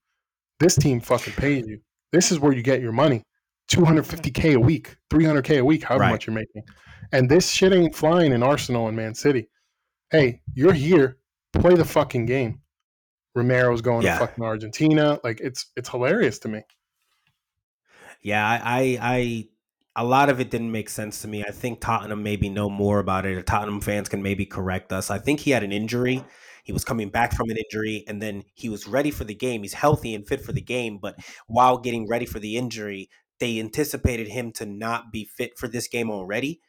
Speaker 1: This team fucking pays you. This is where you get your money. 250K a week, 300K a week, however right. much you're making. And this shit ain't flying in Arsenal and Man City hey, you're here, play the fucking game. Romero's going yeah. to fucking Argentina. Like it's it's hilarious to me.
Speaker 2: Yeah, I, I, I a lot of it didn't make sense to me. I think Tottenham maybe know more about it, or Tottenham fans can maybe correct us. I think he had an injury. He was coming back from an injury, and then he was ready for the game. He's healthy and fit for the game, but while getting ready for the injury, they anticipated him to not be fit for this game already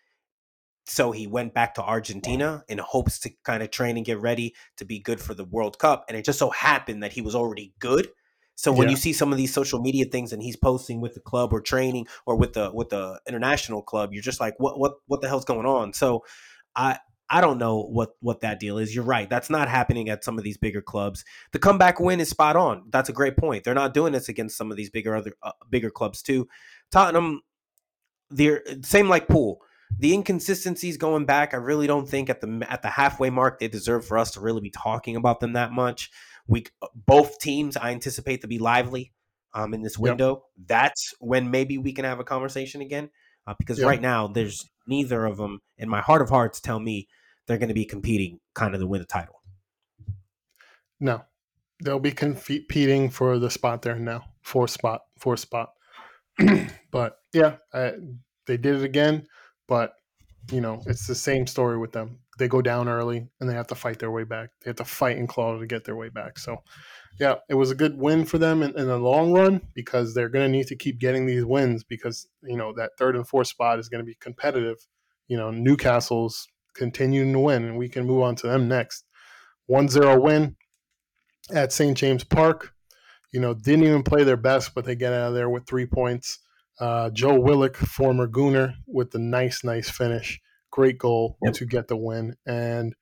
Speaker 2: so he went back to Argentina in hopes to kind of train and get ready to be good for the World Cup. And it just so happened that he was already good. So when yeah. you see some of these social media things and he's posting with the club or training or with the with the international club, you're just like, what what what the hell's going on? So I I don't know what what that deal is. You're right. That's not happening at some of these bigger clubs. The comeback win is spot on. That's a great point. They're not doing this against some of these bigger other uh, bigger clubs too. Tottenham, they're same like Pool the inconsistencies going back, I really don't think at the at the halfway mark they deserve for us to really be talking about them that much. We both teams I anticipate to be lively um, in this window. Yep. That's when maybe we can have a conversation again. Uh, because yep. right now there's neither of them in my heart of hearts tell me they're going to be competing kind of to win the title.
Speaker 1: No, they'll be competing for the spot there now, four spot, four spot. [clears throat] but yeah, I, they did it again. But you know, it's the same story with them. They go down early and they have to fight their way back. They have to fight and claw to get their way back. So, yeah, it was a good win for them in, in the long run because they're going to need to keep getting these wins because you know that third and fourth spot is going to be competitive. You know, Newcastle's continuing to win, and we can move on to them next. 1-0 win at St. James Park. You know, didn't even play their best, but they get out of there with three points. Uh, Joe Willock, former Gooner, with the nice, nice finish. Great goal yep. to get the win. And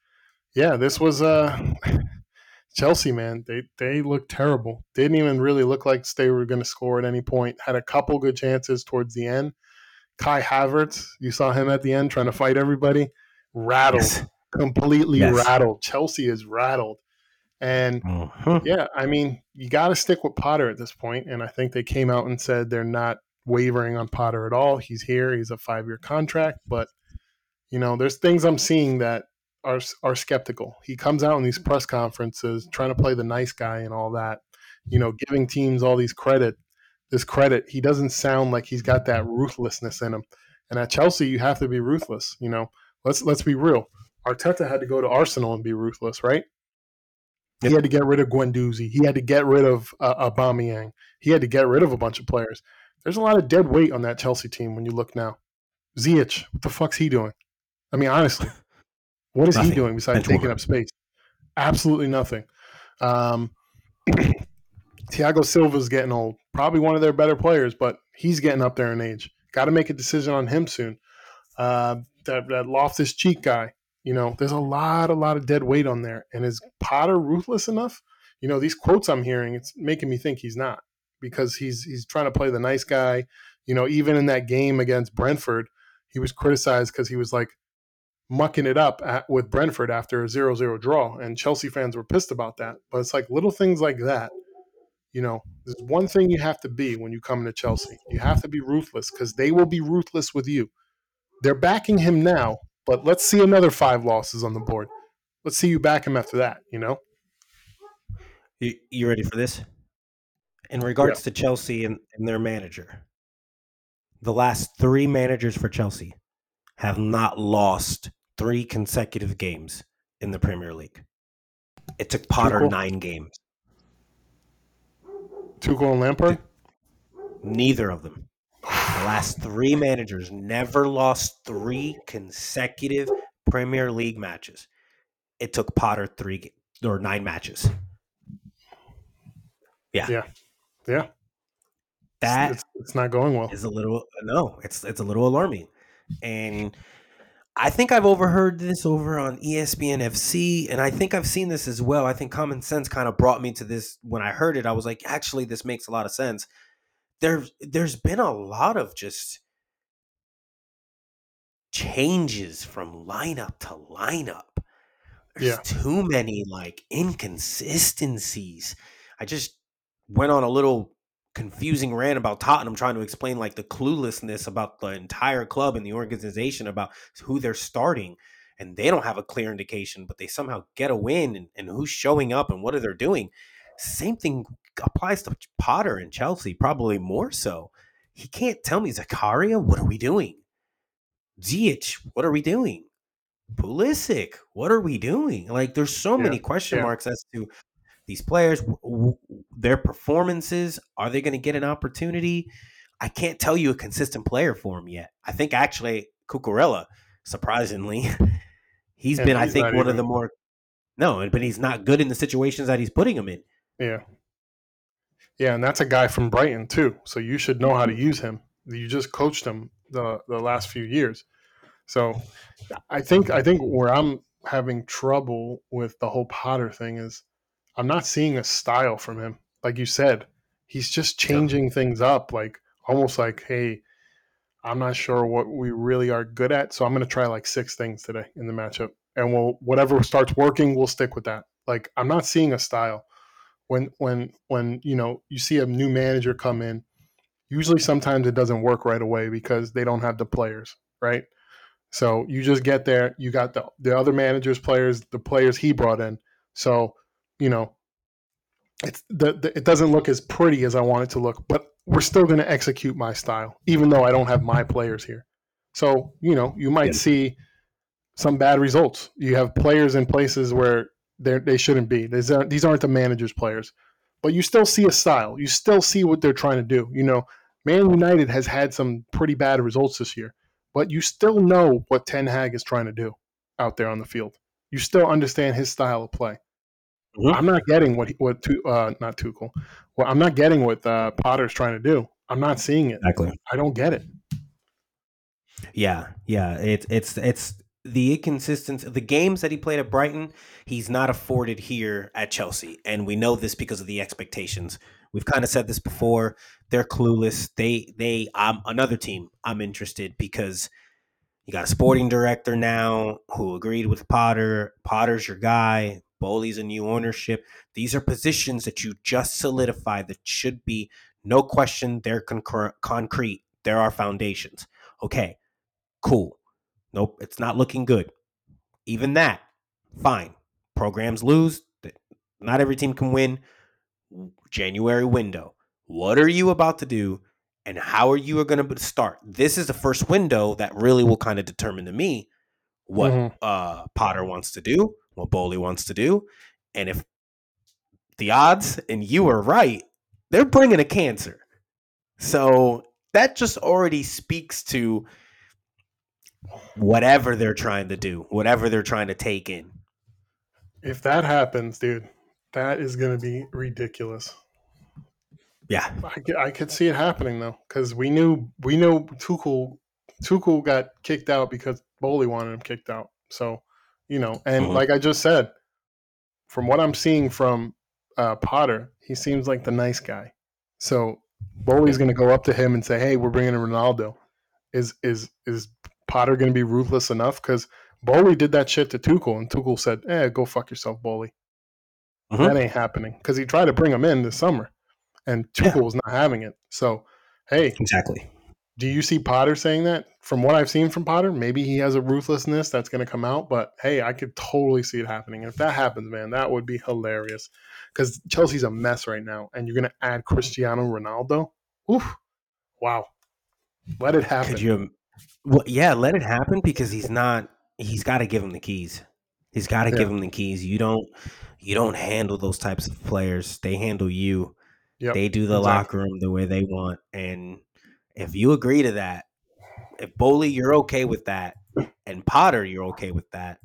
Speaker 1: yeah, this was uh, [laughs] Chelsea, man. They they looked terrible. Didn't even really look like they were going to score at any point. Had a couple good chances towards the end. Kai Havertz, you saw him at the end trying to fight everybody. Rattled, yes. completely yes. rattled. Chelsea is rattled. And
Speaker 2: Mhm.
Speaker 1: yeah, I mean, you got to stick with Potter at this point. point, and I think they came out and said they're not wavering on Potter at all. He's here. He's a five year contract, but you know, there's things I'm seeing that are are skeptical. He comes out in these press conferences trying to play the nice guy and all that, you know, giving teams all these credit, this credit. He doesn't sound like he's got that ruthlessness in him. And at Chelsea, you have to be ruthless. You know, let's let's be real. Arteta had to go to Arsenal and be ruthless, right? He had to get rid of Guendouzi. He had to get rid of uh, Aubameyang. He had to get rid of a bunch of players. There's a lot of dead weight on that Chelsea team when you look now. Ziyech, what the fuck's he doing? I mean, honestly, [laughs] what is
Speaker 2: Nothing.
Speaker 1: he doing besides
Speaker 2: Bench
Speaker 1: taking up space? Absolutely nothing. Um, [coughs] Thiago Silva's getting old. Probably one of their better players, but he's getting up there in age. Got to make a decision on him soon. Uh, that that Loftus Cheek guy. You know, there's a lot, a lot of dead weight on there. And is Potter ruthless enough? You know, these quotes I'm hearing, it's making me think he's not because he's he's trying to play the nice guy. You know, even in that game against Brentford, he was criticized because he was like mucking it up at, with Brentford after a 0-0 draw, and Chelsea fans were pissed about that. But it's like little things like that. You know, there's one thing you have to be when you come into Chelsea. You have to be ruthless because they will be ruthless with you. They're backing him now, but let's see another five losses on the board. Let's see you back him after that. You know,
Speaker 2: You, you ready for this? In regards to Chelsea and, and their manager, the last three managers for Chelsea have not lost three consecutive games in the Premier League. It took Potter
Speaker 1: Tuchel?
Speaker 2: nine games.
Speaker 1: Tuchel and Lampard.
Speaker 2: Neither of them. The last three managers never lost three consecutive Premier League matches. It took Potter three or nine matches. Yeah, Yeah.
Speaker 1: Yeah.
Speaker 2: That
Speaker 1: it's, it's not going well.
Speaker 2: is a little no, it's it's a little alarming. And I think I've overheard this over on ESPN FC, and I think I've seen this as well. I think common sense kind of brought me to this when I heard it. I was like, actually, this makes a lot of sense. There's there's been a lot of just changes from lineup to lineup. There's
Speaker 1: Yeah.
Speaker 2: too many like inconsistencies. I just went on a little confusing rant about Tottenham trying to explain like the cluelessness about the entire club and the organization about who they're starting and they don't have a clear indication but they somehow get a win and, and who's showing up and what are they doing same thing applies to Potter and Chelsea probably more so he can't tell me Zakaria what are we doing Ziyech what are we doing Pulisic what are we doing like there's so
Speaker 1: Yeah,
Speaker 2: many question
Speaker 1: yeah.
Speaker 2: marks as to these players, w- w- their performances, are they going to get an opportunity? I can't tell you a consistent player for him yet. I think actually Cucurella, surprisingly, [laughs] he's
Speaker 1: And
Speaker 2: been, I think, one of the more no, but he's not good in the situations that he's putting him in.
Speaker 1: Yeah. Yeah, and that's a guy from Brighton too. So you should know how to mm-hmm. use him. You just coached him the the last few years. So I think I think where I'm having trouble with the whole Potter thing is I'm not seeing a style from him. Like you said, he's just changing things up like almost like, hey, I'm not sure what we really are good at, so I'm going to try like six things today in the matchup and we'll whatever starts working, we'll stick with that. Like I'm not seeing a style when when when you know you see a new manager come in usually sometimes it doesn't work right away because they don't have the players right? So you just get there you got the the other managers players the players he brought in. So you know it's the, the it doesn't look as pretty as i want it to look but we're still going to execute my style even though i don't have my players here. So you know you might
Speaker 2: Yeah.
Speaker 1: see some bad results. You have players in places where they they shouldn't be. These aren't, these aren't the managers players. But you still see a style. You still see what they're trying to do. You know man united has had some pretty bad results this year but you still know what ten hag is trying to do out there on the field. You still understand his style of play.
Speaker 2: Mhm.
Speaker 1: i'm not getting what he- what uh not Tuchel. well i'm not getting what uh, potter's trying to do. I'm not seeing it.
Speaker 2: Exactly.
Speaker 1: i don't get it.
Speaker 2: Yeah, yeah. It's it's it's the inconsistency. The games that he played at Brighton, he's not afforded here at Chelsea, and we know this because of the expectations. We've kind of said this before. They're clueless. They they. I'm another team. I'm interested because you got a sporting director now who agreed with Potter. Potter's your guy. Boehly's a new ownership. These are positions that you just solidified that should be no question. They're concur- concrete. There are foundations. Okay, cool. Nope, it's not looking good. Even that, fine. Programs lose. Not every team can win. January window. What are you about to do? And how are you going to start? This is the first window that really will kind of determine to me what mm-hmm. uh, Potter wants to do, what Boehly wants to do, and if the odds and you are right, they're bringing a cancer. So that just already speaks to whatever they're trying to do, whatever they're trying to take in.
Speaker 1: If that happens, dude, that is going to be ridiculous.
Speaker 2: Yeah,
Speaker 1: I, I could see it happening though, because we knew we know Tuchel Tuchel got kicked out because Boehly wanted him kicked out. So, you know, and mm-hmm. like I just said, from what I'm seeing from uh, Potter, he seems like the nice guy. So Boehly's going to go up to him and say, "Hey, we're bringing in Ronaldo." Is is is Potter going to be ruthless enough? Because Boehly did that shit to Tuchel, and Tuchel said, "Eh, go fuck yourself, Boehly." Mm-hmm. That ain't happening because he tried to bring him in this summer, and Tuchel yeah. was not having it. So, hey,
Speaker 2: exactly.
Speaker 1: Do you see Potter saying that? From what I've seen from Potter, maybe he has a ruthlessness that's going to come out. But hey, I could totally see it happening. And if that happens, man, that would be hilarious because Chelsea's a mess right now, and you're going to add Cristiano Ronaldo. Oof! Wow, let it happen.
Speaker 2: Could you? Well, yeah, let it happen because he's not. He's got to give him the keys. He's got to yeah. give him the keys. You don't. You don't handle those types of players. They handle you. Yep, they do the exactly. locker room the way they want, and if you agree to that, if Boehly you're okay with that, and Potter you're okay with that,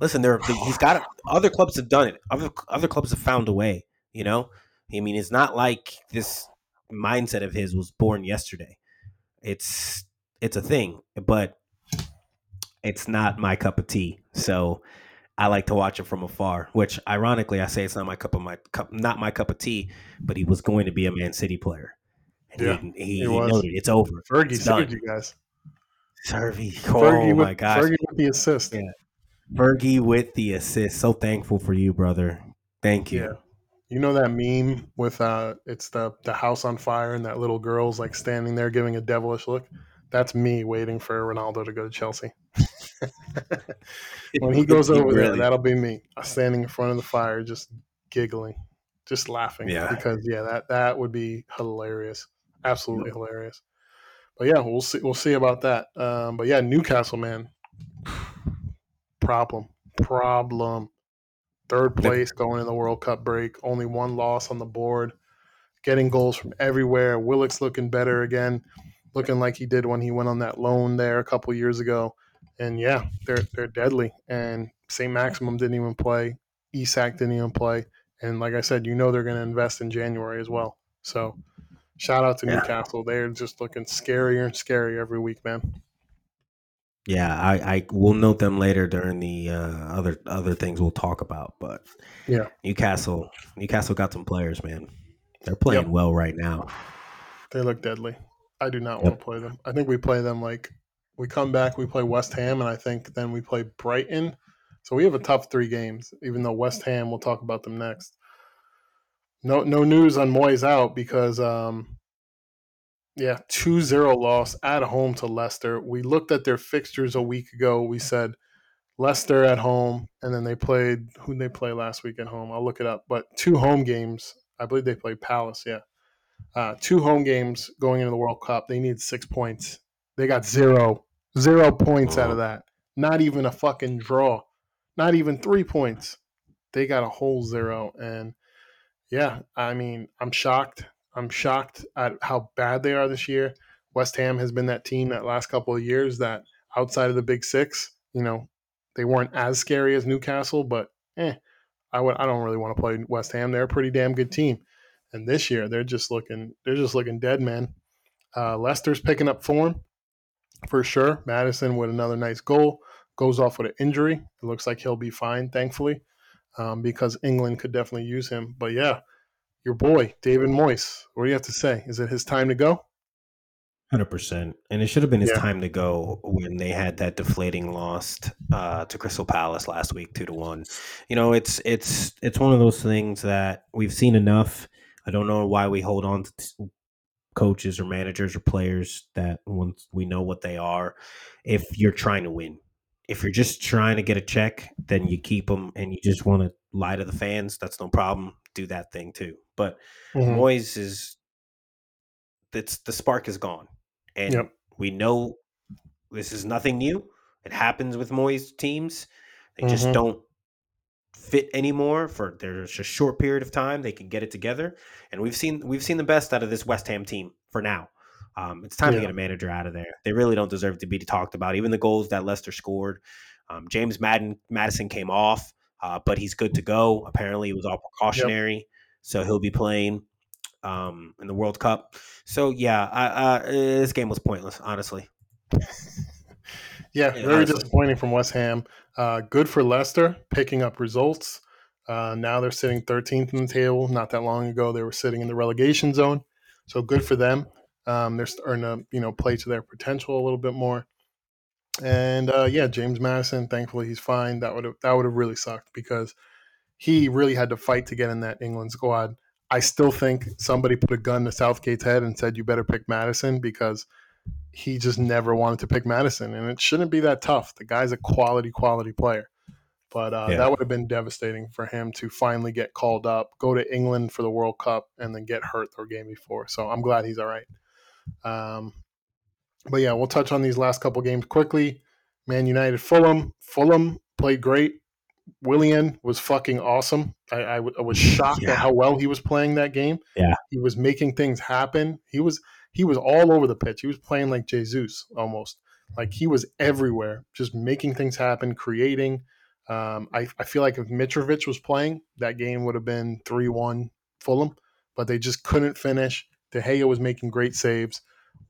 Speaker 2: listen, there he's got other clubs have done it. Other other clubs have found a way. You know, I mean, it's not like this mindset of his was born yesterday. It's it's a thing, but it's not my cup of tea. So I like to watch it from afar. Which, ironically, I say it's not my cup of my cup, not my cup of tea. But he was going to be a Man City player, and yeah, he, he, he noted it's over.
Speaker 1: Fergie it's saved you guys.
Speaker 2: Fergie, oh Fergie my with, gosh,
Speaker 1: Fergie with the assist.
Speaker 2: Yeah, Fergie with the assist. So thankful for you, brother. Thank you. Yeah.
Speaker 1: You know that meme with uh it's the the house on fire and that little girl's like standing there giving a devilish look? That's me waiting for Ronaldo to go to Chelsea. [laughs] when he goes over really? there, that'll be me standing in front of the fire just giggling, just laughing. Yeah. Because yeah, that that would be hilarious. Absolutely hilarious. But yeah, we'll see we'll see about that. Um, but yeah, Newcastle man. Problem. Problem. Third place going in the World Cup break. Only one loss on the board. Getting goals from everywhere. Willock's looking better again, looking like he did when he went on that loan there a couple years ago. And yeah, they're they're deadly. And St. Maximin didn't even play. Isak didn't even play. And like I said, you know they're going to invest in January as well. So shout out to yeah. Newcastle. They're just looking scarier and scarier every week, man.
Speaker 2: Yeah, I, I will note them later during the uh, other other things we'll talk about. But
Speaker 1: yeah,
Speaker 2: Newcastle Newcastle got some players, man. They're playing yep. well right now.
Speaker 1: They look deadly. I do not yep. want to play them. I think we play them like we come back, we play West Ham, and I think then we play Brighton. So we have a tough three games. Even though West Ham, we'll talk about them next. No, no news on Moyes out because um, yeah, 2 0 loss at home to Leicester. We looked at their fixtures a week ago. We said Leicester at home, and then they played who they play last week at home. I'll look it up. But two home games. I believe they played Palace, yeah. Uh, two home games going into the World Cup. They need six points. They got zero, zero points out of that. Not even a fucking draw. Not even three points. They got a whole zero. And yeah, I mean, I'm shocked. I'm shocked at how bad they are this year. West Ham has been that team that last couple of years that outside of the big six, you know, they weren't as scary as Newcastle, but eh, I would I don't really want to play West Ham. They're a pretty damn good team. And this year they're just looking they're just looking dead, man. Uh, Leicester's picking up form for sure. Maddison with another nice goal goes off with an injury. It looks like he'll be fine, thankfully, um, because England could definitely use him. But yeah, your boy, David Moyes. What do you have to say? Is it his time to go?
Speaker 2: Hundred percent, and it should have been his
Speaker 1: Yeah.
Speaker 2: time to go when they had that deflating loss uh, to Crystal Palace last week, two to one. You know, it's it's it's one of those things that we've seen enough. I don't know why we hold on to t- coaches or managers or players that once we know what they are. If you're trying to win, if you're just trying to get a check, then you keep them, and you just want to lie to the fans. That's no problem. Do that thing too. But
Speaker 1: Mhm.
Speaker 2: Moyes is it's the spark is gone, and
Speaker 1: Yep.
Speaker 2: we know this is nothing new. It happens with Moyes teams; they just
Speaker 1: Mhm.
Speaker 2: don't fit anymore for there's a short period of time they can get it together. And we've seen we've seen the best out of this west ham team for now. Um, it's time to get a manager out of there. They really don't deserve to be talked about. Even the goals that leicester scored um, james madden maddison came off uh, but he's good to go. Apparently it was all precautionary so he'll be playing um, in the world cup. So yeah I, uh, this game was pointless honestly. [laughs]
Speaker 1: Yeah,
Speaker 2: Yeah,
Speaker 1: very
Speaker 2: honestly.
Speaker 1: disappointing from West Ham. Uh, good for Leicester picking up results. Uh, now they're sitting 13th in the table. Not that long ago, they were sitting in the relegation zone. So good for them. Um, they're starting to you know play to their potential a little bit more. And uh, yeah, James Maddison. Thankfully, he's fine. That would that would have really sucked because he really had to fight to get in that England squad. I still think somebody put a gun to Southgate's head and said, "You better pick Maddison," because he just never wanted to pick Maddison, and it shouldn't be that tough. The guy's a quality, quality player. But uh,
Speaker 2: Yeah.
Speaker 1: that would have been devastating for him to finally get called up, go to England for the World Cup, and then get hurt the game before. So I'm glad he's all right. Um, but yeah, we'll touch on these last couple games quickly. Man United, Fulham. Fulham played great. Willian was fucking awesome. I, I, w- I was shocked
Speaker 2: Yeah.
Speaker 1: at how well he was playing that game.
Speaker 2: Yeah.
Speaker 1: he was making things happen. He was he was all over the pitch. He was playing like Jesus almost. Like he was everywhere, just making things happen, creating. Um, I, I feel like if Mitrovic was playing, that game would have been 3 1 Fulham, but they just couldn't finish. De Gea was making great saves,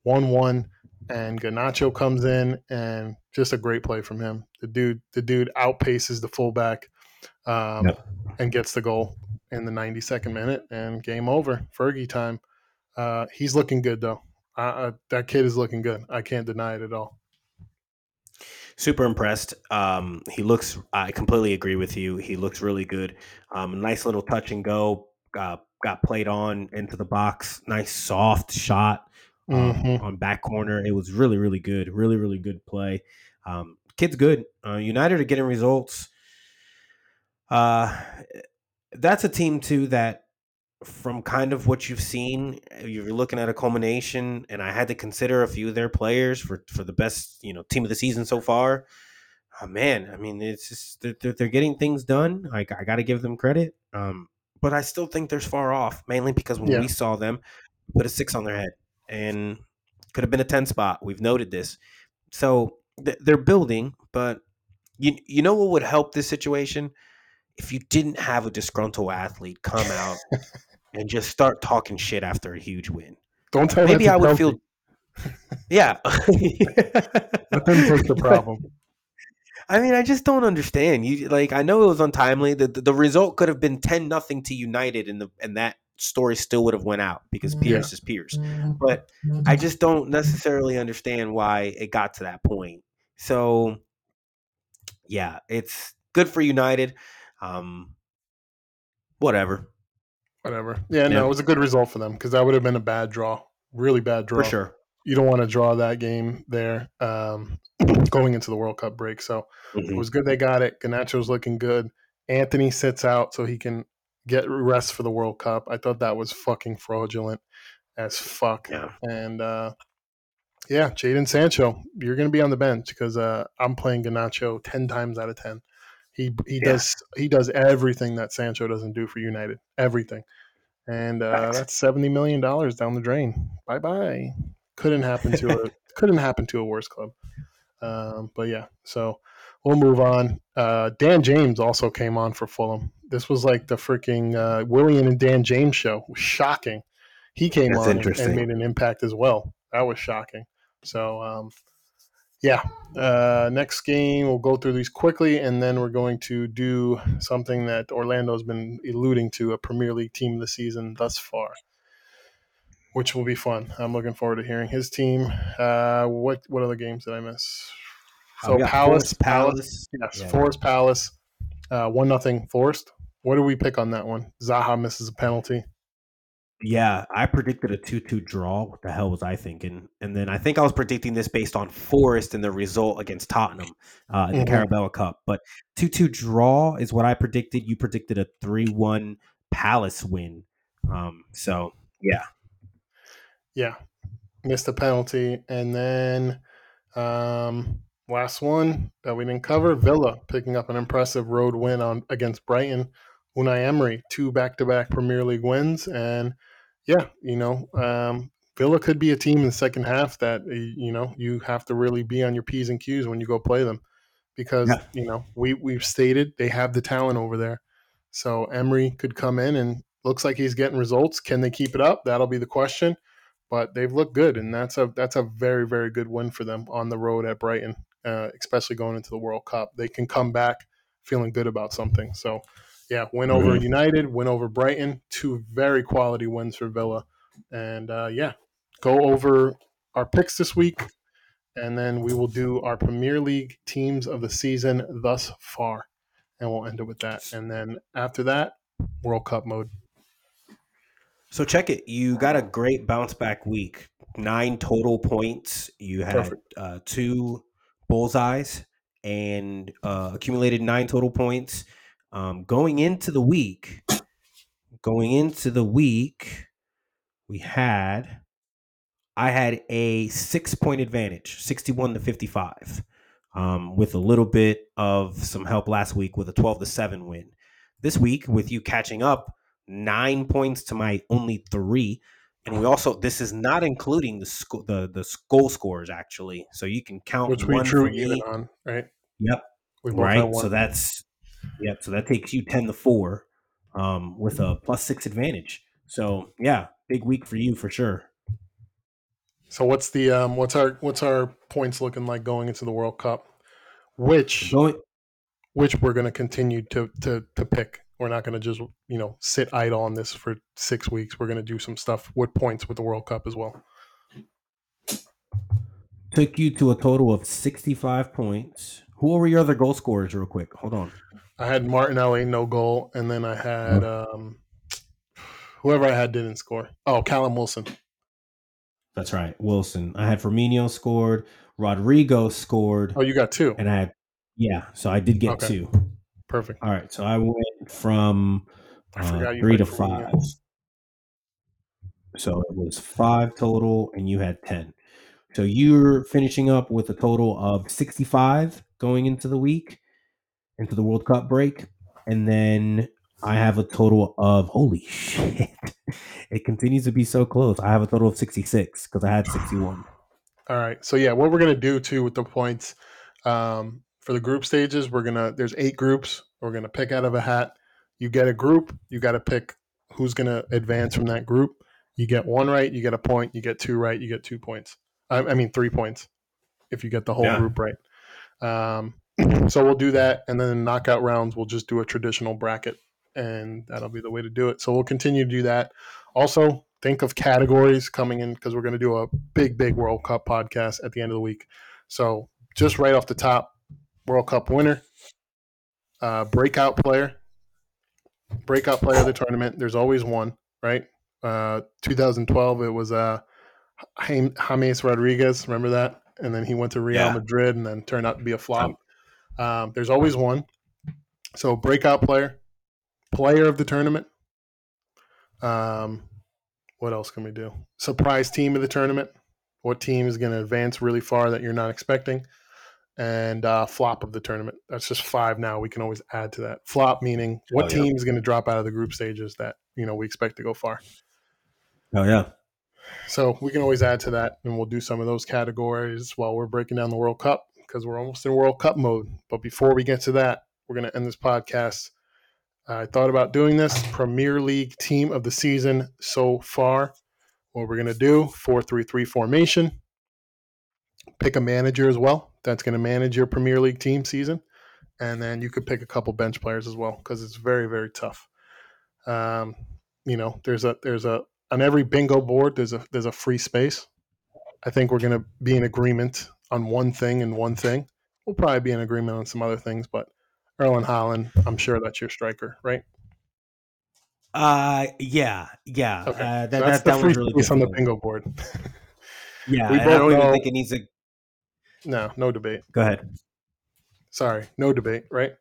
Speaker 1: 1 1, and Garnacho comes in and just a great play from him. The dude, the dude outpaces the fullback um,
Speaker 2: Yep.
Speaker 1: and gets the goal in the 92nd minute, and game over. Fergie time. Uh, he's looking good, though. Uh, that kid is looking good. I can't deny it at all.
Speaker 2: super impressed. Um, he looks. I completely agree with you. He looks really good. Um, nice little touch and go. Uh, got played on into the box. Nice soft shot um,
Speaker 1: Mhm.
Speaker 2: on back corner. It was really really good. Really really good play. Um, kid's good. Uh, United are getting results. Uh, that's a team too that from kind of what you've seen, you're looking at a culmination, and I had to consider a few of their players for for the best, you know, team of the season so far. Oh, man, I mean, it's just they're, they're- getting things done. I, I got to give them credit, um, but I still think they're far off, mainly because when
Speaker 1: Yeah.
Speaker 2: we saw them, put a six on their head, and could have been a ten spot. We've noted this, so th- they're building, but you you know what would help this situation if you didn't have a disgruntled athlete come out [laughs] and just start talking shit after a huge win.
Speaker 1: Don't tell
Speaker 2: Maybe I would feel, [laughs] yeah. [laughs]
Speaker 1: Let them take the problem. [laughs]
Speaker 2: I mean, I just don't understand. You like, I know it was untimely. The the, the result could have been ten nothing to United, and the and that story still would have went out because
Speaker 1: Yeah.
Speaker 2: Piers is Piers. But I just don't necessarily understand why it got to that point. So, yeah, it's good for United. Um, whatever,
Speaker 1: Whatever. Yeah,
Speaker 2: Yeah.
Speaker 1: no, it was a good result for them because that would have been a bad draw. Really bad draw.
Speaker 2: for sure.
Speaker 1: You don't want to draw that game there um, [clears throat] going into the World Cup break. So it
Speaker 2: Mhm.
Speaker 1: was good they got it. Garnacho's looking good. Antony sits out so he can get rest for the World Cup. I thought that was fucking fraudulent as fuck.
Speaker 2: Yeah.
Speaker 1: And uh, yeah, Jaden Sancho, you're going to be on the bench because uh, I'm playing Garnacho ten times out of ten. He he
Speaker 2: Yeah.
Speaker 1: does he does everything that Sancho doesn't do for United. Everything. And uh, that's seventy million dollars down the drain. Bye bye. Couldn't happen to a [laughs] couldn't happen to a worse club. Um, but yeah, so we'll move on. Uh, Dan James also came on for Fulham. This was like the freaking uh, Willian and Dan James show. Was shocking. He came
Speaker 2: That's
Speaker 1: on and, and made an impact as well. That was shocking. So um, yeah, uh, next game we'll go through these quickly, and then we're going to do something that Orlando's been alluding to: a Premier League team this season thus far. which will be fun. I'm looking forward to hearing his team. Uh, what what other games did I miss? So Palace,
Speaker 2: Forest
Speaker 1: Palace,
Speaker 2: Palace.
Speaker 1: yes,
Speaker 2: Yeah.
Speaker 1: Forest Palace, uh, one nothing Forest. What do we pick on that one? Zaha misses a penalty.
Speaker 2: Yeah, I predicted a 2 2 draw. What the hell was I thinking? And then I think I was predicting this based on Forest and the result against Tottenham uh, in the
Speaker 1: Mhm.
Speaker 2: Carabao Cup. But 2 2 draw is what I predicted. You predicted a 3 1 Palace win. Um, so, yeah.
Speaker 1: Yeah, missed a penalty, and then um, last one that we didn't cover: Villa picking up an impressive road win on against Brighton. Unai Emery, two back-to-back Premier League wins, and yeah, you know, um, Villa could be a team in the second half that uh, you know you have to really be on your p's and q's when you go play them, because
Speaker 2: Yeah.
Speaker 1: you know we we've stated they have the talent over there. So Emery could come in and looks like he's getting results. Can they keep it up? That'll be the question. But they've looked good, and that's a that's a very very good win for them on the road at Brighton, uh, especially going into the World Cup. They can come back feeling good about something. So, yeah, win over
Speaker 2: Mhm.
Speaker 1: United, win over Brighton, two very quality wins for Villa, and uh, yeah, go over our picks this week, and then we will do our Premier League teams of the season thus far, and we'll end it with that. And then after that, World Cup mode.
Speaker 2: So, check it. You got a great bounce back week. Nine total points. You had uh, two bullseyes and uh, accumulated nine total points. Um, going into the week, going into the week, we had I had a six point advantage, 61 to 55, um, with a little bit of some help last week with a 12 to 7 win. This week, with you catching up, nine points to my only three. And we also, this is not including the sco- the the goal scores actually, so you can count
Speaker 1: Which we
Speaker 2: one
Speaker 1: drew
Speaker 2: for
Speaker 1: even on, right?
Speaker 2: Yep, right. So that's yep. So that takes you ten to four, um, with a plus six advantage. So yeah, big week for you for sure.
Speaker 1: So what's the um what's our what's our points looking like going into the World Cup? Which
Speaker 2: Going
Speaker 1: which we're going to continue to to to pick. We're not going to just you know sit idle on this for six weeks. We're going to do some stuff with points with the World Cup as well.
Speaker 2: took you to a total of sixty five points. Who were your other goal scorers, real quick? Hold on.
Speaker 1: I had Martinelli no goal, and then I had um whoever I had didn't score. Oh, Callum Wilson.
Speaker 2: That's right, Wilson. I had Firmino scored, Rodrigo scored,
Speaker 1: Oh, you got two.
Speaker 2: and I had yeah. So I did get
Speaker 1: Okay.
Speaker 2: two.
Speaker 1: Perfect.
Speaker 2: All right, so I went from uh, three to
Speaker 1: played
Speaker 2: five.
Speaker 1: Firmino.
Speaker 2: So it was five total, and you had 10. So you're finishing up with a total of 65 going into the week, into the World Cup break. And then I have a total of, holy [laughs] shit, it continues to be so close. I have a total of 66 because I had 61.
Speaker 1: All right. So yeah, what we're gonna do too with the points um, for the group stages, we're gonna there's eight groups. We're gonna pick out of a hat. You get a group. You got to pick who's gonna advance from that group. You get one right, you get a point. You get two right, you get two points. I, I mean three points if you get the whole
Speaker 2: Yeah.
Speaker 1: group right. Um, [clears throat] so we'll do that, and then in knockout rounds, we'll just do a traditional bracket, and that'll be the way to do it. So we'll continue to do that. Also, think of categories coming in because we're going to do a big, big World Cup podcast at the end of the week. So just right off the top, World Cup winner, uh, breakout player, breakout player of the tournament. There's always one, right? Uh, 2012, it was uh, James James Rodriguez. Remember that? And then he went to Real
Speaker 2: Yeah.
Speaker 1: Madrid and then turned out to be a flop. Um, there's always one. So breakout player, player of the tournament. Um, what else can we do? Surprise team of the tournament. What team is going to advance really far that you're not expecting? And uh, flop of the tournament. That's just five now. We can always add to that. Flop meaning what
Speaker 2: Oh, yeah.
Speaker 1: team is going to drop out of the group stages that you know we expect to go far.
Speaker 2: Oh, yeah.
Speaker 1: So we can always add to that, and we'll do some of those categories while we're breaking down the World Cup because we're almost in World Cup mode. But before we get to that, we're going to end this podcast. I thought about doing this Premier League team of the season so far. What we're going to do 4 3 3 formation, pick a manager as well that's going to manage your Premier League team season. And then you could pick a couple bench players as well because it's very, very tough. Um, you know, there's a there's a on every bingo board there's a there's a free space. I think we're going to be in agreement on one thing and one thing. We'll probably be in agreement on some other things, but Erling Haaland, I'm sure that's your striker, right?
Speaker 2: Uh, yeah, yeah.
Speaker 1: Okay,
Speaker 2: Uh, that,
Speaker 1: so that's
Speaker 2: that,
Speaker 1: the
Speaker 2: that
Speaker 1: free
Speaker 2: was really
Speaker 1: space on the bingo board. [laughs]
Speaker 2: Yeah,
Speaker 1: We
Speaker 2: and I don't
Speaker 1: both
Speaker 2: even think it needs a.
Speaker 1: no, no debate.
Speaker 2: Go ahead.
Speaker 1: Sorry, no debate, right?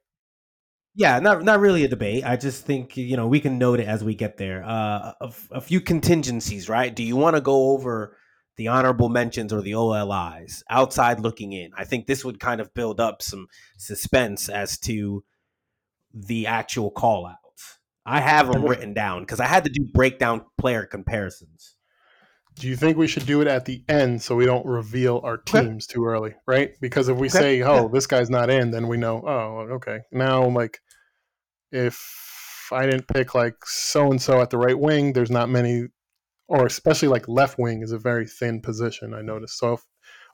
Speaker 2: Yeah, not not really a debate. I just think you know we can note it as we get there. Uh, a, a few contingencies, right? Do you want to go over the honorable mentions or the OLIs outside looking in? I think this would kind of build up some suspense as to the actual call outs. I have them written down because I had to do breakdown player comparisons.
Speaker 1: Do you think we should do it at the end so we don't reveal our
Speaker 2: Okay.
Speaker 1: teams too early, right? Because if we
Speaker 2: Okay,
Speaker 1: say, "Oh,
Speaker 2: yeah.
Speaker 1: this guy's not in," then we know, "Oh, okay." Now, like, if I didn't pick like so and so at the right wing, there's not many, or especially like left wing is a very thin position. I noticed. So, if,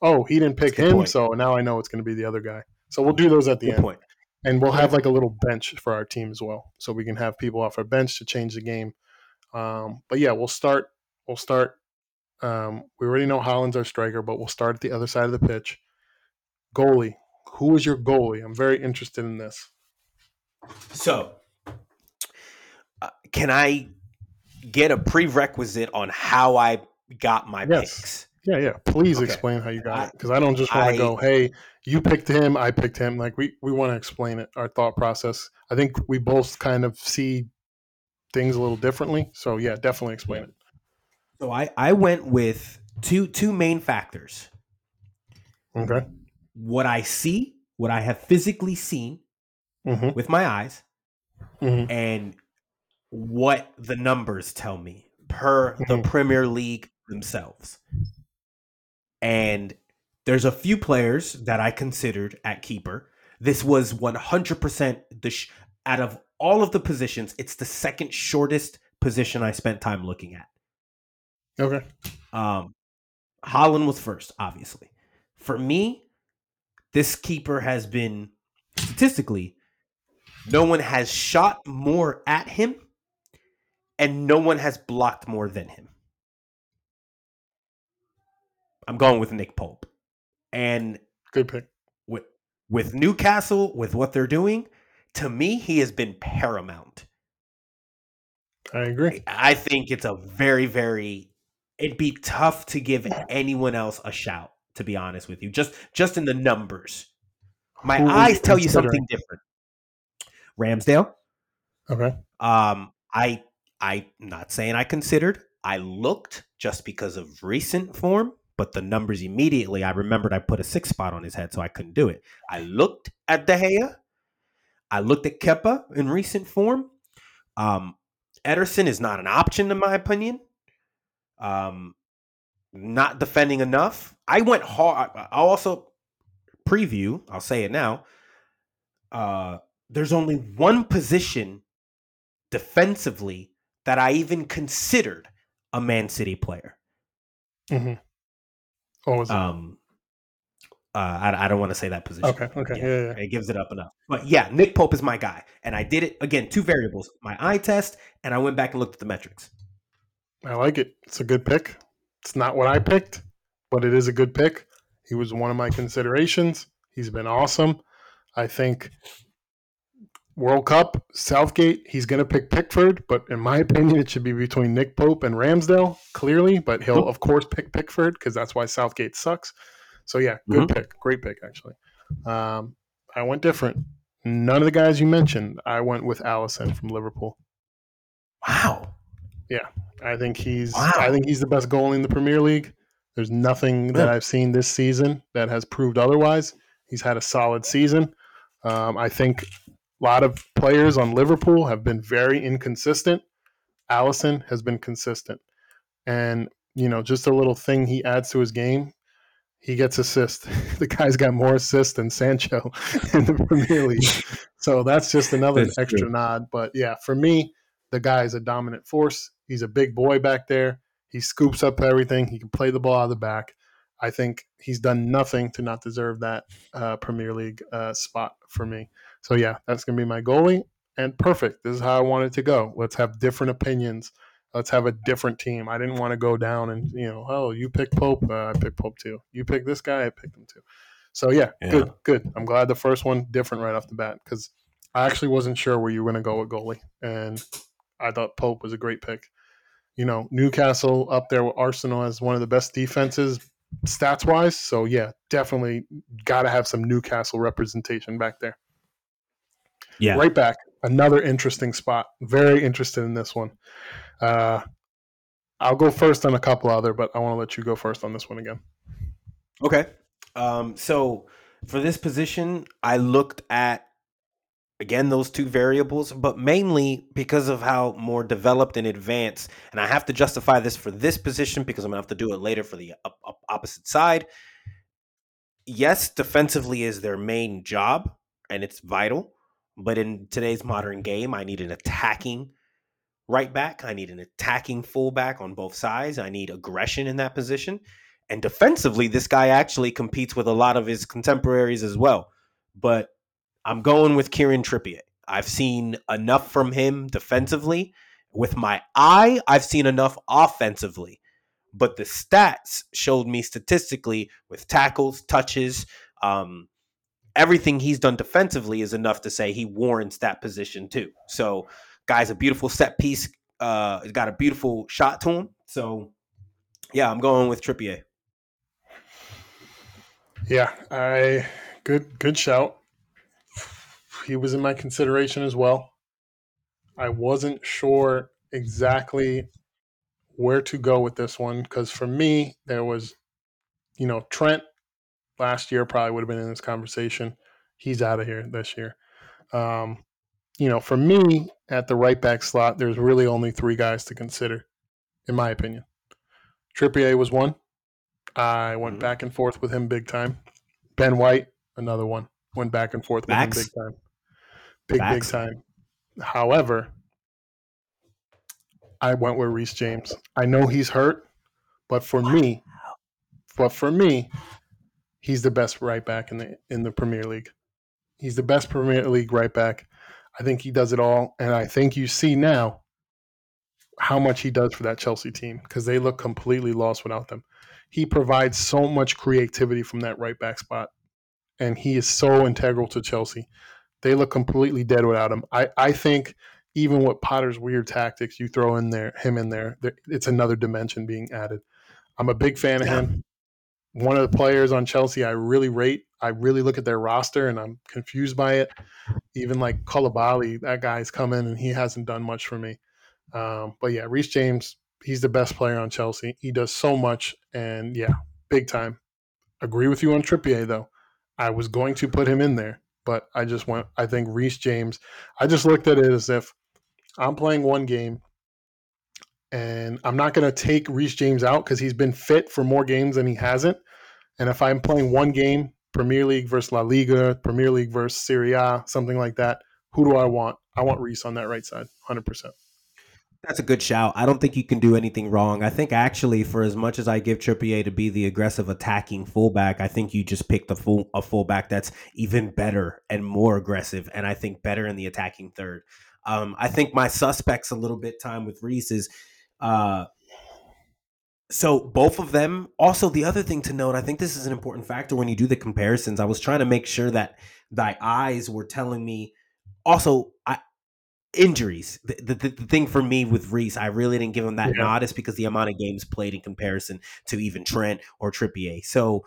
Speaker 1: oh, he didn't pick him,
Speaker 2: point.
Speaker 1: so now I know it's going to be the other guy. So we'll do those at the
Speaker 2: Good
Speaker 1: end,
Speaker 2: point.
Speaker 1: and we'll have like a little bench for our team as well, so we can have people off our bench to change the game. Um, but yeah, we'll start. We'll start um, we already know Haaland's our striker, but we'll start at the other side of the pitch. Goalie. Who is your goalie? I'm very interested in this.
Speaker 2: So, uh, can I get a prerequisite on how I got my
Speaker 1: Yes.
Speaker 2: picks?
Speaker 1: Yeah, yeah. Please
Speaker 2: Okay.
Speaker 1: explain how you got
Speaker 2: I-
Speaker 1: it, because I don't just want to go, "Hey, you picked him, I picked him." Like we we want to explain it, our thought process. I think we both kind of see things a little differently. So yeah, definitely explain it.
Speaker 2: So I I went with two two main factors.
Speaker 1: Okay.
Speaker 2: What I see, what I have physically seen
Speaker 1: Mm-hmm.
Speaker 2: with my eyes,
Speaker 1: Mm-hmm.
Speaker 2: and what the numbers tell me per the
Speaker 1: Mhm.
Speaker 2: Premier League themselves. And there's a few players that I considered at keeper. This was 100% the sh- out of all of the positions, it's the second shortest position I spent time looking at.
Speaker 1: Okay.
Speaker 2: Um, Haaland was first, obviously. For me, this keeper has been statistically, no one has shot more at him, and no one has blocked more than him. I'm going with Nick Pope, and
Speaker 1: Good pick.
Speaker 2: with with Newcastle, with what they're doing, to me, he has been paramount.
Speaker 1: I agree.
Speaker 2: I think it's a very, very. It'd be tough to give anyone else a shout. To be honest with you, just just in the numbers, my
Speaker 1: Who
Speaker 2: eyes tell you something different. Ramsdale.
Speaker 1: Okay.
Speaker 2: Um, I I'm not saying I considered. I looked just because of recent form, but the numbers immediately I remembered I put a six spot on his head, so I couldn't do it. I looked at De Gea. I looked at Kepa in recent form. Um, Ederson is not an option in my opinion. Um, not defending enough. I went hard. I'll also preview. I'll say it now. Uh, there's only one position defensively that I even considered a Man City player.
Speaker 1: Mm-hmm. What was it?
Speaker 2: Um, uh, I, I don't want to say that position.
Speaker 1: okay. Okay.
Speaker 2: yeah.
Speaker 1: Yeah. yeah.
Speaker 2: It gives it up enough. But yeah, Nick Pope is my guy. And I did it again, two variables my eye test, and I went back and looked at the metrics.
Speaker 1: I like it. It's a good pick. It's not what I picked, but it is a good pick. He was one of my considerations. He's been awesome. I think World Cup, Southgate, he's going to pick Pickford, but in my opinion, it should be between Nick Pope and Ramsdale, clearly. But he'll, of course, pick Pickford because that's why Southgate sucks. So, yeah, good pick. Great pick, actually. Um, I went different. None of the guys you mentioned, I went with Alisson from Liverpool.
Speaker 2: Wow.
Speaker 1: Yeah, I think he's
Speaker 2: Wow.
Speaker 1: I think he's the best goalie in the Premier League. There's nothing that I've seen this season that has proved otherwise. He's had a solid season. Um, I think a lot of players on Liverpool have been very inconsistent. Alisson has been consistent, and you know, just a little thing he adds to his game. He gets assists. [laughs] the guy's got more assists than Sancho [laughs] in the Premier League. So that's just another
Speaker 2: That's
Speaker 1: extra
Speaker 2: true.
Speaker 1: nod. But yeah, for me, the guy is a dominant force. He's a big boy back there. He scoops up everything. He can play the ball out of the back. I think he's done nothing to not deserve that uh, Premier League uh, spot for me. So yeah, that's gonna be my goalie. And perfect. This is how I want it to go. Let's have different opinions Let's have a different team. I didn't want to go down and you know, oh, you pick Pope, uh, I pick Pope too. You pick this guy, I picked him too. So yeah, yeah, good, good. I'm glad the first one different right off the bat because I actually wasn't sure where you were going to go with goalie, and I thought Pope was a great pick. You know, Newcastle up there with Arsenal as one of the best defenses stats wise. So yeah, definitely got to have some Newcastle representation back there.
Speaker 2: Yeah,
Speaker 1: right back. Another interesting spot. Very interested in this one. Uh, I'll go first on a couple other, but I want to let you go first on this one again.
Speaker 2: Okay. Um, so for this position, I looked at again those two variables, but mainly because of how more developed and advanced. And I have to justify this for this position because I'm gonna have to do it later for the opposite side. Yes, defensively is their main job, and it's vital. But in today's modern game, I need an attacking right back. I need an attacking fullback on both sides. I need aggression in that position. And defensively, this guy actually competes with a lot of his contemporaries as well. But I'm going with Kieran Trippier. I've seen enough from him defensively. With my eye, I've seen enough offensively. But the stats showed me statistically with tackles, touches, um, everything he's done defensively is enough to say he warrants that position too. So, guy's a beautiful set piece. Uh, he's got a beautiful shot to him. So, yeah, I'm going with Trippier.
Speaker 1: Yeah, I good good shout. He was in my consideration as well. I wasn't sure exactly where to go with this one because for me there was you know Trent last year probably would have been in this conversation. He's out of here this year. Um, you know, for me at the right back slot, there's really only three guys to consider, in my opinion. Trippier was one. I went mm-hmm. back and forth with him big time. Ben White, another one. Went back and forth with him big time. Big, Backs. big time. However, I went with Reece James. I know he's hurt, but for me, but for me, he's the best right back in the in the Premier League. He's the best Premier League right back. I think he does it all, and I think you see now how much he does for that Chelsea team because they look completely lost without them. He provides so much creativity from that right back spot, and he is so integral to Chelsea. They look completely dead without him. I, I think even with Potter's weird tactics, you throw in there him in there, it's another dimension being added. I'm a big fan of him. One of the players on Chelsea I really rate. I really look at their roster and I'm confused by it. Even like Koulibaly, that guy's come in and he hasn't done much for me. Um, but yeah, Reece James, he's the best player on Chelsea. He does so much, and yeah, big time. Agree with you on Trippier though. I was going to put him in there, but I just went. I think Reece James. I just looked at it as if I'm playing one game, and I'm not going to take Reece James out because he's been fit for more games than he hasn't. And if I'm playing one game, Premier League versus La Liga, Premier League versus Serie A, something like that, who do I want? I want Reece on that right side, hundred percent.
Speaker 2: That's a good shout. I don't think you can do anything wrong. I think actually, for as much as I give Trippier to be the aggressive attacking fullback, I think you just picked a full a fullback that's even better and more aggressive, and I think better in the attacking third. Um, I think my suspects a little bit time with Reece is. Uh, so both of them. Also, the other thing to note, I think this is an important factor when you do the comparisons. I was trying to make sure that thy eyes were telling me. Also, I injuries. The, the, the, thing for me with Reece, I really didn't give him that yeah. nod is because the amount of games played in comparison to even Trent or Trippier. So,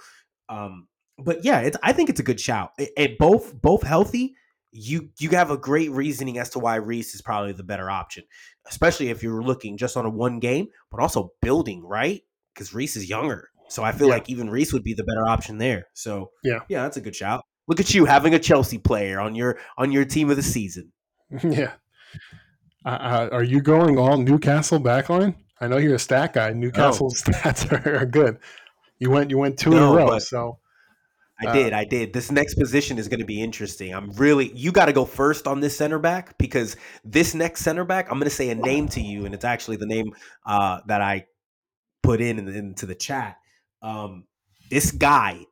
Speaker 2: um, but yeah, it's, I think it's a good shout. It, it, both both healthy. You you have a great reasoning as to why Reece is probably the better option, especially if you're looking just on a one game, but also building right because Reece is younger. So I feel yeah. like even Reece would be the better option there. So
Speaker 1: yeah,
Speaker 2: yeah, that's a good shout. Look at you having a Chelsea player on your on your team of the season. [laughs]
Speaker 1: Yeah, uh, uh, are you going all Newcastle backline? I know you're a stat guy. Newcastle's no. [laughs] stats are, are, good. You went you went two no, in a row. So
Speaker 2: I uh, did, I did. This next position is going to be interesting. I'm really you got to go first on this center back because this next center back, I'm going to say a name to you, and it's actually the name uh, that I put in, in into the chat. Um, this guy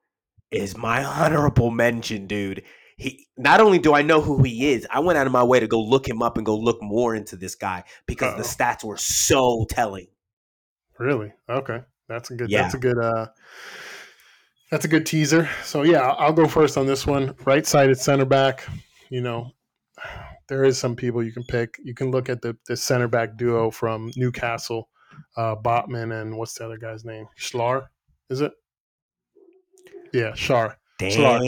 Speaker 2: is my honorable mention, dude. he not only do I know who he is, I went out of my way to go look him up and go look more into this guy because Uh-oh. the stats were so telling.
Speaker 1: Really? Okay. That's a good yeah. that's a good uh that's a good teaser. So yeah, I'll go first on this one. Right-sided center back, you know, there is some people you can pick. You can look at the the center back duo from Newcastle, uh Botman and what's the other guy's name? Schlar, is it? Yeah, Schär. Schlar.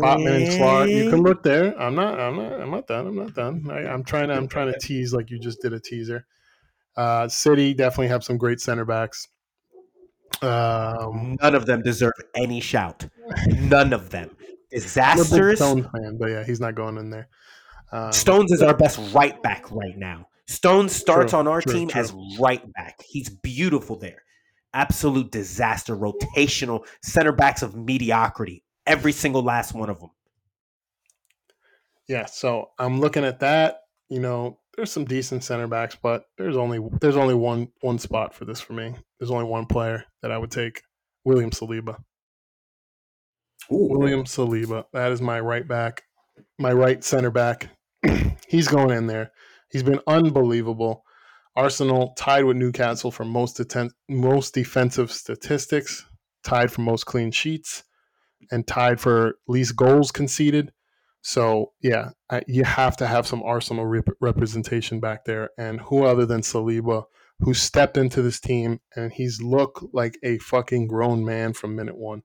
Speaker 1: Botman and Schlar. You can look there. I'm not. I'm not. I'm not done. I'm not done. I, am trying to. I'm trying to tease like you just did a teaser. Uh, City definitely have some great center backs.
Speaker 2: Um, None of them deserve any shout. None of them. Disasters.
Speaker 1: Stones fan, but yeah, he's not going in there.
Speaker 2: Um, Stones is our best right back right now. Stones starts true, on our true, team true. as right back. He's beautiful there absolute disaster, rotational center backs of mediocrity. Every single last one of them.
Speaker 1: Yeah, so I'm looking at that. You know, there's some decent center backs, but there's only there's only one one spot for this for me. There's only one player that I would take, William Saliba. Ooh. William Saliba. That is my right back, my right center back. [clears throat] He's going in there. He's been unbelievable. Arsenal tied with Newcastle for most atten- most defensive statistics, tied for most clean sheets, and tied for least goals conceded. So yeah, I, you have to have some Arsenal rep- representation back there, and who other than Saliba, who stepped into this team and he's looked like a fucking grown man from minute one.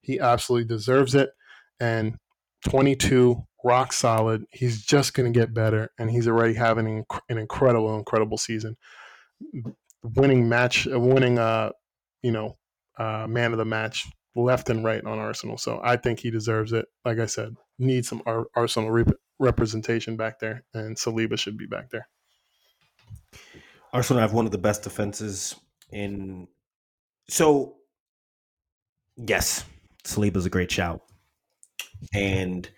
Speaker 1: He absolutely deserves it, and 22 rock solid. He's just going to get better, and he's already having an incredible, incredible season. Winning match, winning, uh, you know, uh, man of the match left and right on Arsenal. So I think he deserves it. Like I said, needs some Ar- Arsenal rep- representation back there, and Saliba should be back there.
Speaker 2: Arsenal have one of the best defenses in. So, yes, Saliba's a great shout, and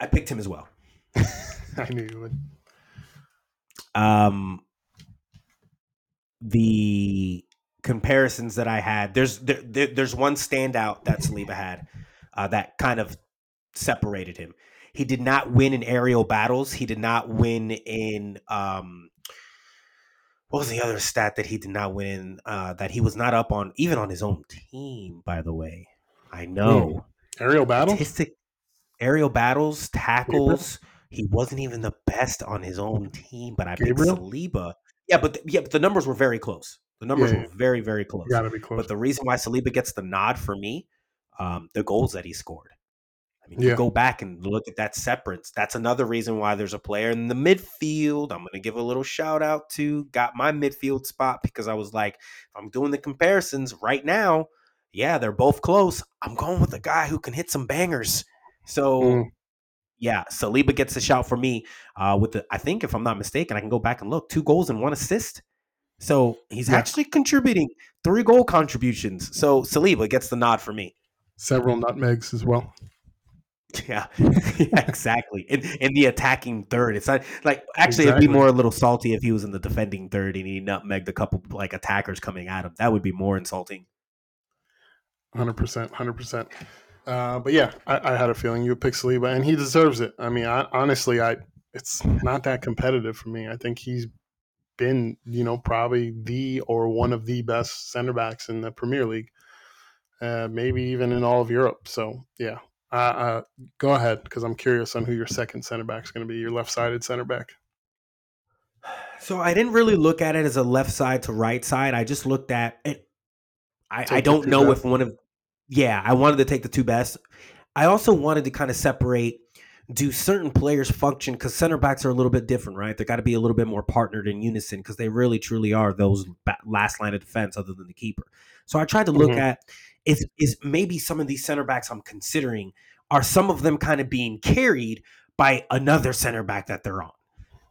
Speaker 2: I picked him as well. [laughs]
Speaker 1: I knew you would.
Speaker 2: Um, the comparisons that I had, there's there, there, there's one standout that Saliba had uh, that kind of separated him. He did not win in aerial battles. He did not win in um, what was the other stat that he did not win in? Uh, that he was not up on even on his own team. By the way, I know
Speaker 1: aerial battle.
Speaker 2: Statistic, aerial battles, tackles. He wasn't even the best on his own team, but I Gabriel? picked Saliba. Yeah, but the, yeah, but the numbers were very close. The numbers yeah, yeah. were very, very close.
Speaker 1: Gotta be close.
Speaker 2: But the reason why Saliba gets the nod for me, um, the goals that he scored. I mean, yeah. you go back and look at that separate. That's another reason why there's a player in the midfield. I'm going to give a little shout out to got my midfield spot because I was like, if I'm doing the comparisons right now, yeah, they're both close. I'm going with a guy who can hit some bangers. So mm. yeah, Saliba gets a shout for me. Uh, with the I think if I'm not mistaken, I can go back and look two goals and one assist. So he's yeah. actually contributing three goal contributions. So Saliba gets the nod for me.
Speaker 1: Several nutmegs as well.
Speaker 2: Yeah, [laughs] yeah exactly. In, in the attacking third, it's not like actually exactly. it'd be more a little salty if he was in the defending third and he nutmegged a couple like attackers coming at him. That would be more insulting.
Speaker 1: Hundred percent, hundred percent. Uh, but yeah, I, I, had a feeling you would pick Saliba, and he deserves it. I mean, I, honestly, I it's not that competitive for me. I think he's been, you know, probably the or one of the best center backs in the Premier League, uh, maybe even in all of Europe. So yeah, uh, uh, go ahead because I'm curious on who your second center back is going to be. Your left-sided center back.
Speaker 2: So I didn't really look at it as a left side to right side. I just looked at it. I, I don't know if one of yeah, I wanted to take the two best. I also wanted to kind of separate do certain players function because center backs are a little bit different, right? They got to be a little bit more partnered in unison because they really truly are those last line of defense other than the keeper. So I tried to look mm-hmm. at is is maybe some of these center backs I'm considering are some of them kind of being carried by another center back that they're on.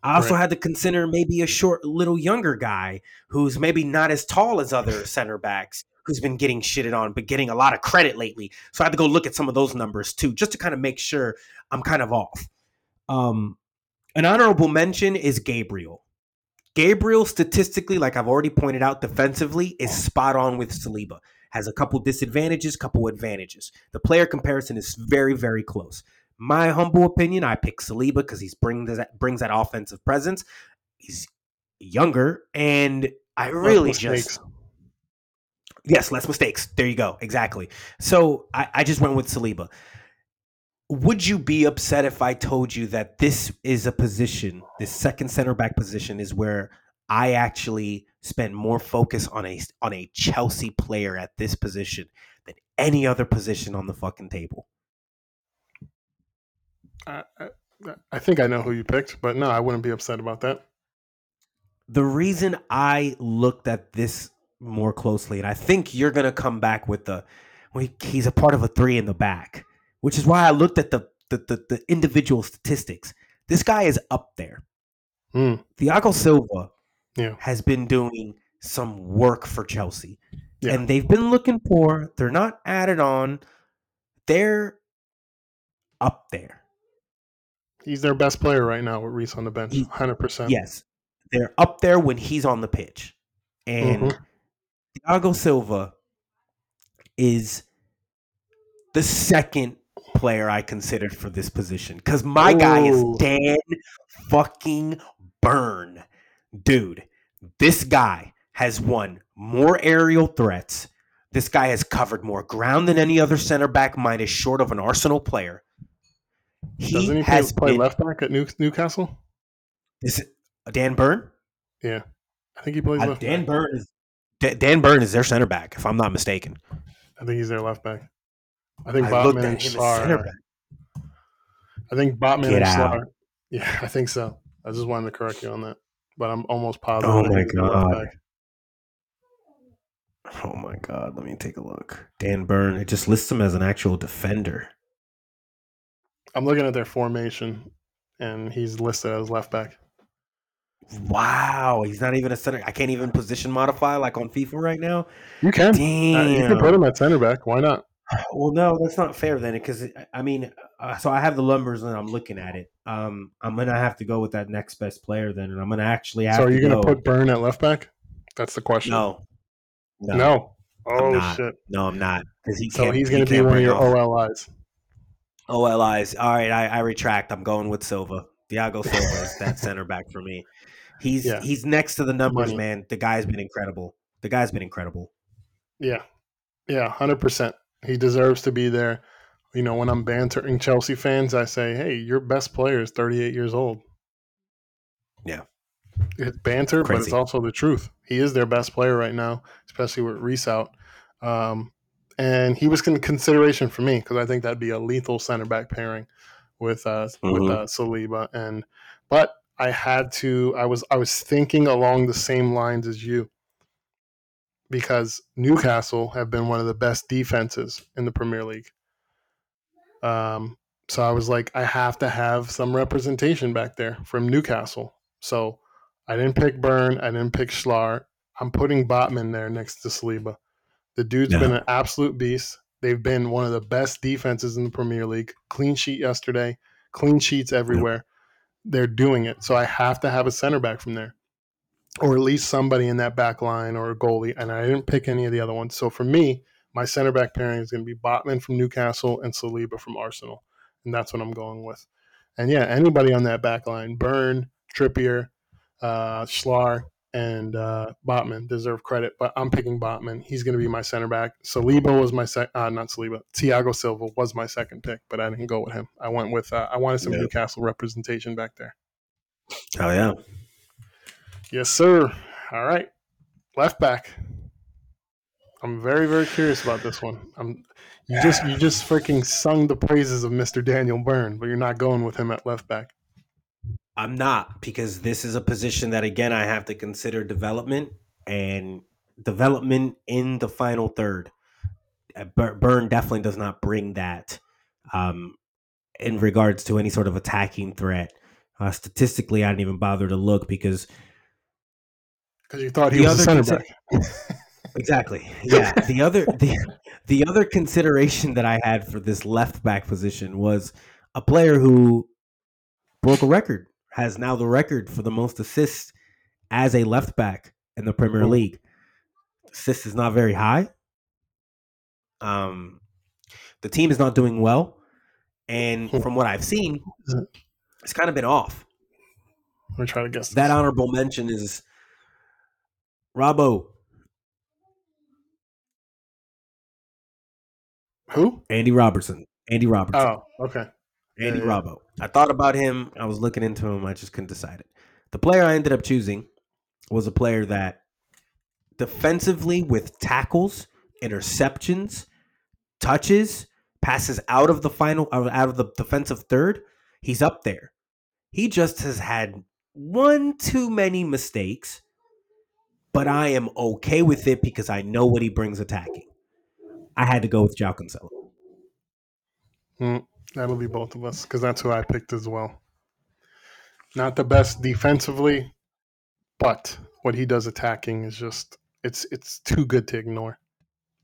Speaker 2: I also right. had to consider maybe a short, little younger guy who's maybe not as tall as other [laughs] center backs who's been getting shitted on, but getting a lot of credit lately. So I had to go look at some of those numbers too, just to kind of make sure I'm kind of off. Um, an honorable mention is Gabriel. Gabriel, statistically, like I've already pointed out, defensively is spot on with Saliba. Has a couple disadvantages, couple advantages. The player comparison is very, very close. My humble opinion, I pick Saliba because he's brings that brings that offensive presence. He's younger, and I really just yes, less mistakes. There you go, exactly. So I, I just went with Saliba. Would you be upset if I told you that this is a position, this second center back position, is where I actually spend more focus on a on a Chelsea player at this position than any other position on the fucking table?
Speaker 1: I, I, I think I know who you picked, but no, I wouldn't be upset about that.
Speaker 2: The reason I looked at this more closely, and I think you're going to come back with the well, he's a part of a three in the back, which is why I looked at the the, the, the individual statistics. This guy is up there.
Speaker 1: Mm.
Speaker 2: Thiago Silva
Speaker 1: yeah.
Speaker 2: has been doing some work for Chelsea.
Speaker 1: Yeah.
Speaker 2: And they've been looking for, they're not added on, they're up there.
Speaker 1: He's their best player right now with Reece on the bench, he, 100%.
Speaker 2: Yes. They're up there when he's on the pitch. And mm-hmm. Thiago Silva is the second player I considered for this position because my Ooh. guy is Dan fucking Burn. Dude, this guy has won more aerial threats. This guy has covered more ground than any other center back, minus short of an Arsenal player.
Speaker 1: He Doesn't he has play been, left back at New, Newcastle?
Speaker 2: Is it Dan Burn?
Speaker 1: Yeah, I think he plays uh, left.
Speaker 2: Dan
Speaker 1: back.
Speaker 2: Burn is Dan Burn is their center back, if I'm not mistaken.
Speaker 1: I think he's their left back. I think I Botman and Schlar. I think Botman Get and Schlar. [laughs] Yeah, I think so. I just wanted to correct you on that, but I'm almost positive.
Speaker 2: Oh my god. Oh my god. Let me take a look. Dan Burn, It just lists him as an actual defender.
Speaker 1: I'm looking at their formation, and he's listed as left back.
Speaker 2: Wow, he's not even a center. I can't even position modify like on FIFA right now.
Speaker 1: You can. Damn. Uh, you can put him at center back. Why not?
Speaker 2: Well, no, that's not fair then, because I mean, uh, so I have the numbers and I'm looking at it. Um, I'm gonna have to go with that next best player then, and I'm gonna actually have.
Speaker 1: So are you
Speaker 2: gonna
Speaker 1: put Burn at left back? That's the question.
Speaker 2: No.
Speaker 1: No. no. Oh
Speaker 2: shit. No, I'm not.
Speaker 1: Because he so he's gonna he be one of your. OLIs.
Speaker 2: OLIs. All right, I, I retract. I'm going with Silva. Thiago Silva is that center back for me. He's yeah. he's next to the numbers, Money. man. The guy's been incredible. The guy's been incredible.
Speaker 1: Yeah, yeah, hundred percent. He deserves to be there. You know, when I'm bantering Chelsea fans, I say, "Hey, your best player is 38 years old."
Speaker 2: Yeah,
Speaker 1: it's banter, Crazy. but it's also the truth. He is their best player right now, especially with Reece out. Um, and he was in consideration for me because I think that'd be a lethal center back pairing with uh, mm-hmm. with uh, Saliba. And but I had to. I was I was thinking along the same lines as you because Newcastle have been one of the best defenses in the Premier League. Um, so I was like, I have to have some representation back there from Newcastle. So I didn't pick Burn. I didn't pick Schlar. I'm putting Botman there next to Saliba. The dude's yeah. been an absolute beast. They've been one of the best defenses in the Premier League. Clean sheet yesterday, clean sheets everywhere. They're doing it. So I have to have a center back from there or at least somebody in that back line or a goalie. And I didn't pick any of the other ones. So for me, my center back pairing is going to be Botman from Newcastle and Saliba from Arsenal. And that's what I'm going with. And yeah, anybody on that back line, Burn, Trippier, uh, Schlar, and uh, Botman deserve credit, but I'm picking Botman. He's going to be my center back. Saliba was my second, uh, not Saliba. Thiago Silva was my second pick, but I didn't go with him. I went with uh, I wanted some yeah. Newcastle representation back there.
Speaker 2: Oh yeah,
Speaker 1: Yes, sir. All right. Left back. I'm very, very curious about this one. I'm you just you just freaking sung the praises of Mr. Daniel Burn, but you're not going with him at left back.
Speaker 2: I'm not because this is a position that again I have to consider development and development in the final third. Burn definitely does not bring that um, in regards to any sort of attacking threat. Uh, statistically, I didn't even bother to look because
Speaker 1: because you thought he the was a center back. [laughs]
Speaker 2: exactly. Yeah. The other the the other consideration that I had for this left back position was a player who broke a record, has now the record for the most assists as a left back in the Premier League. Assists is not very high, Um, the team is not doing well, and from what I've seen, it's kind of been off.
Speaker 1: Let me try to guess.
Speaker 2: That honorable mention is Robbo,
Speaker 1: Who?
Speaker 2: Andy Robertson. Andy Robertson.
Speaker 1: Oh, okay.
Speaker 2: Andy
Speaker 1: yeah.
Speaker 2: Robbo. I thought about him. I was looking into him. I just couldn't decide it. The player I ended up choosing was a player that defensively with tackles, interceptions, touches, passes out of the final out of the defensive third, he's up there. He just has had one too many mistakes, but I am okay with it because I know what he brings attacking. I had to go with João Cancelo.
Speaker 1: Mm, that'll be both of us because that's who I picked as well. Not the best defensively, but what he does attacking is just it's it's too good to ignore.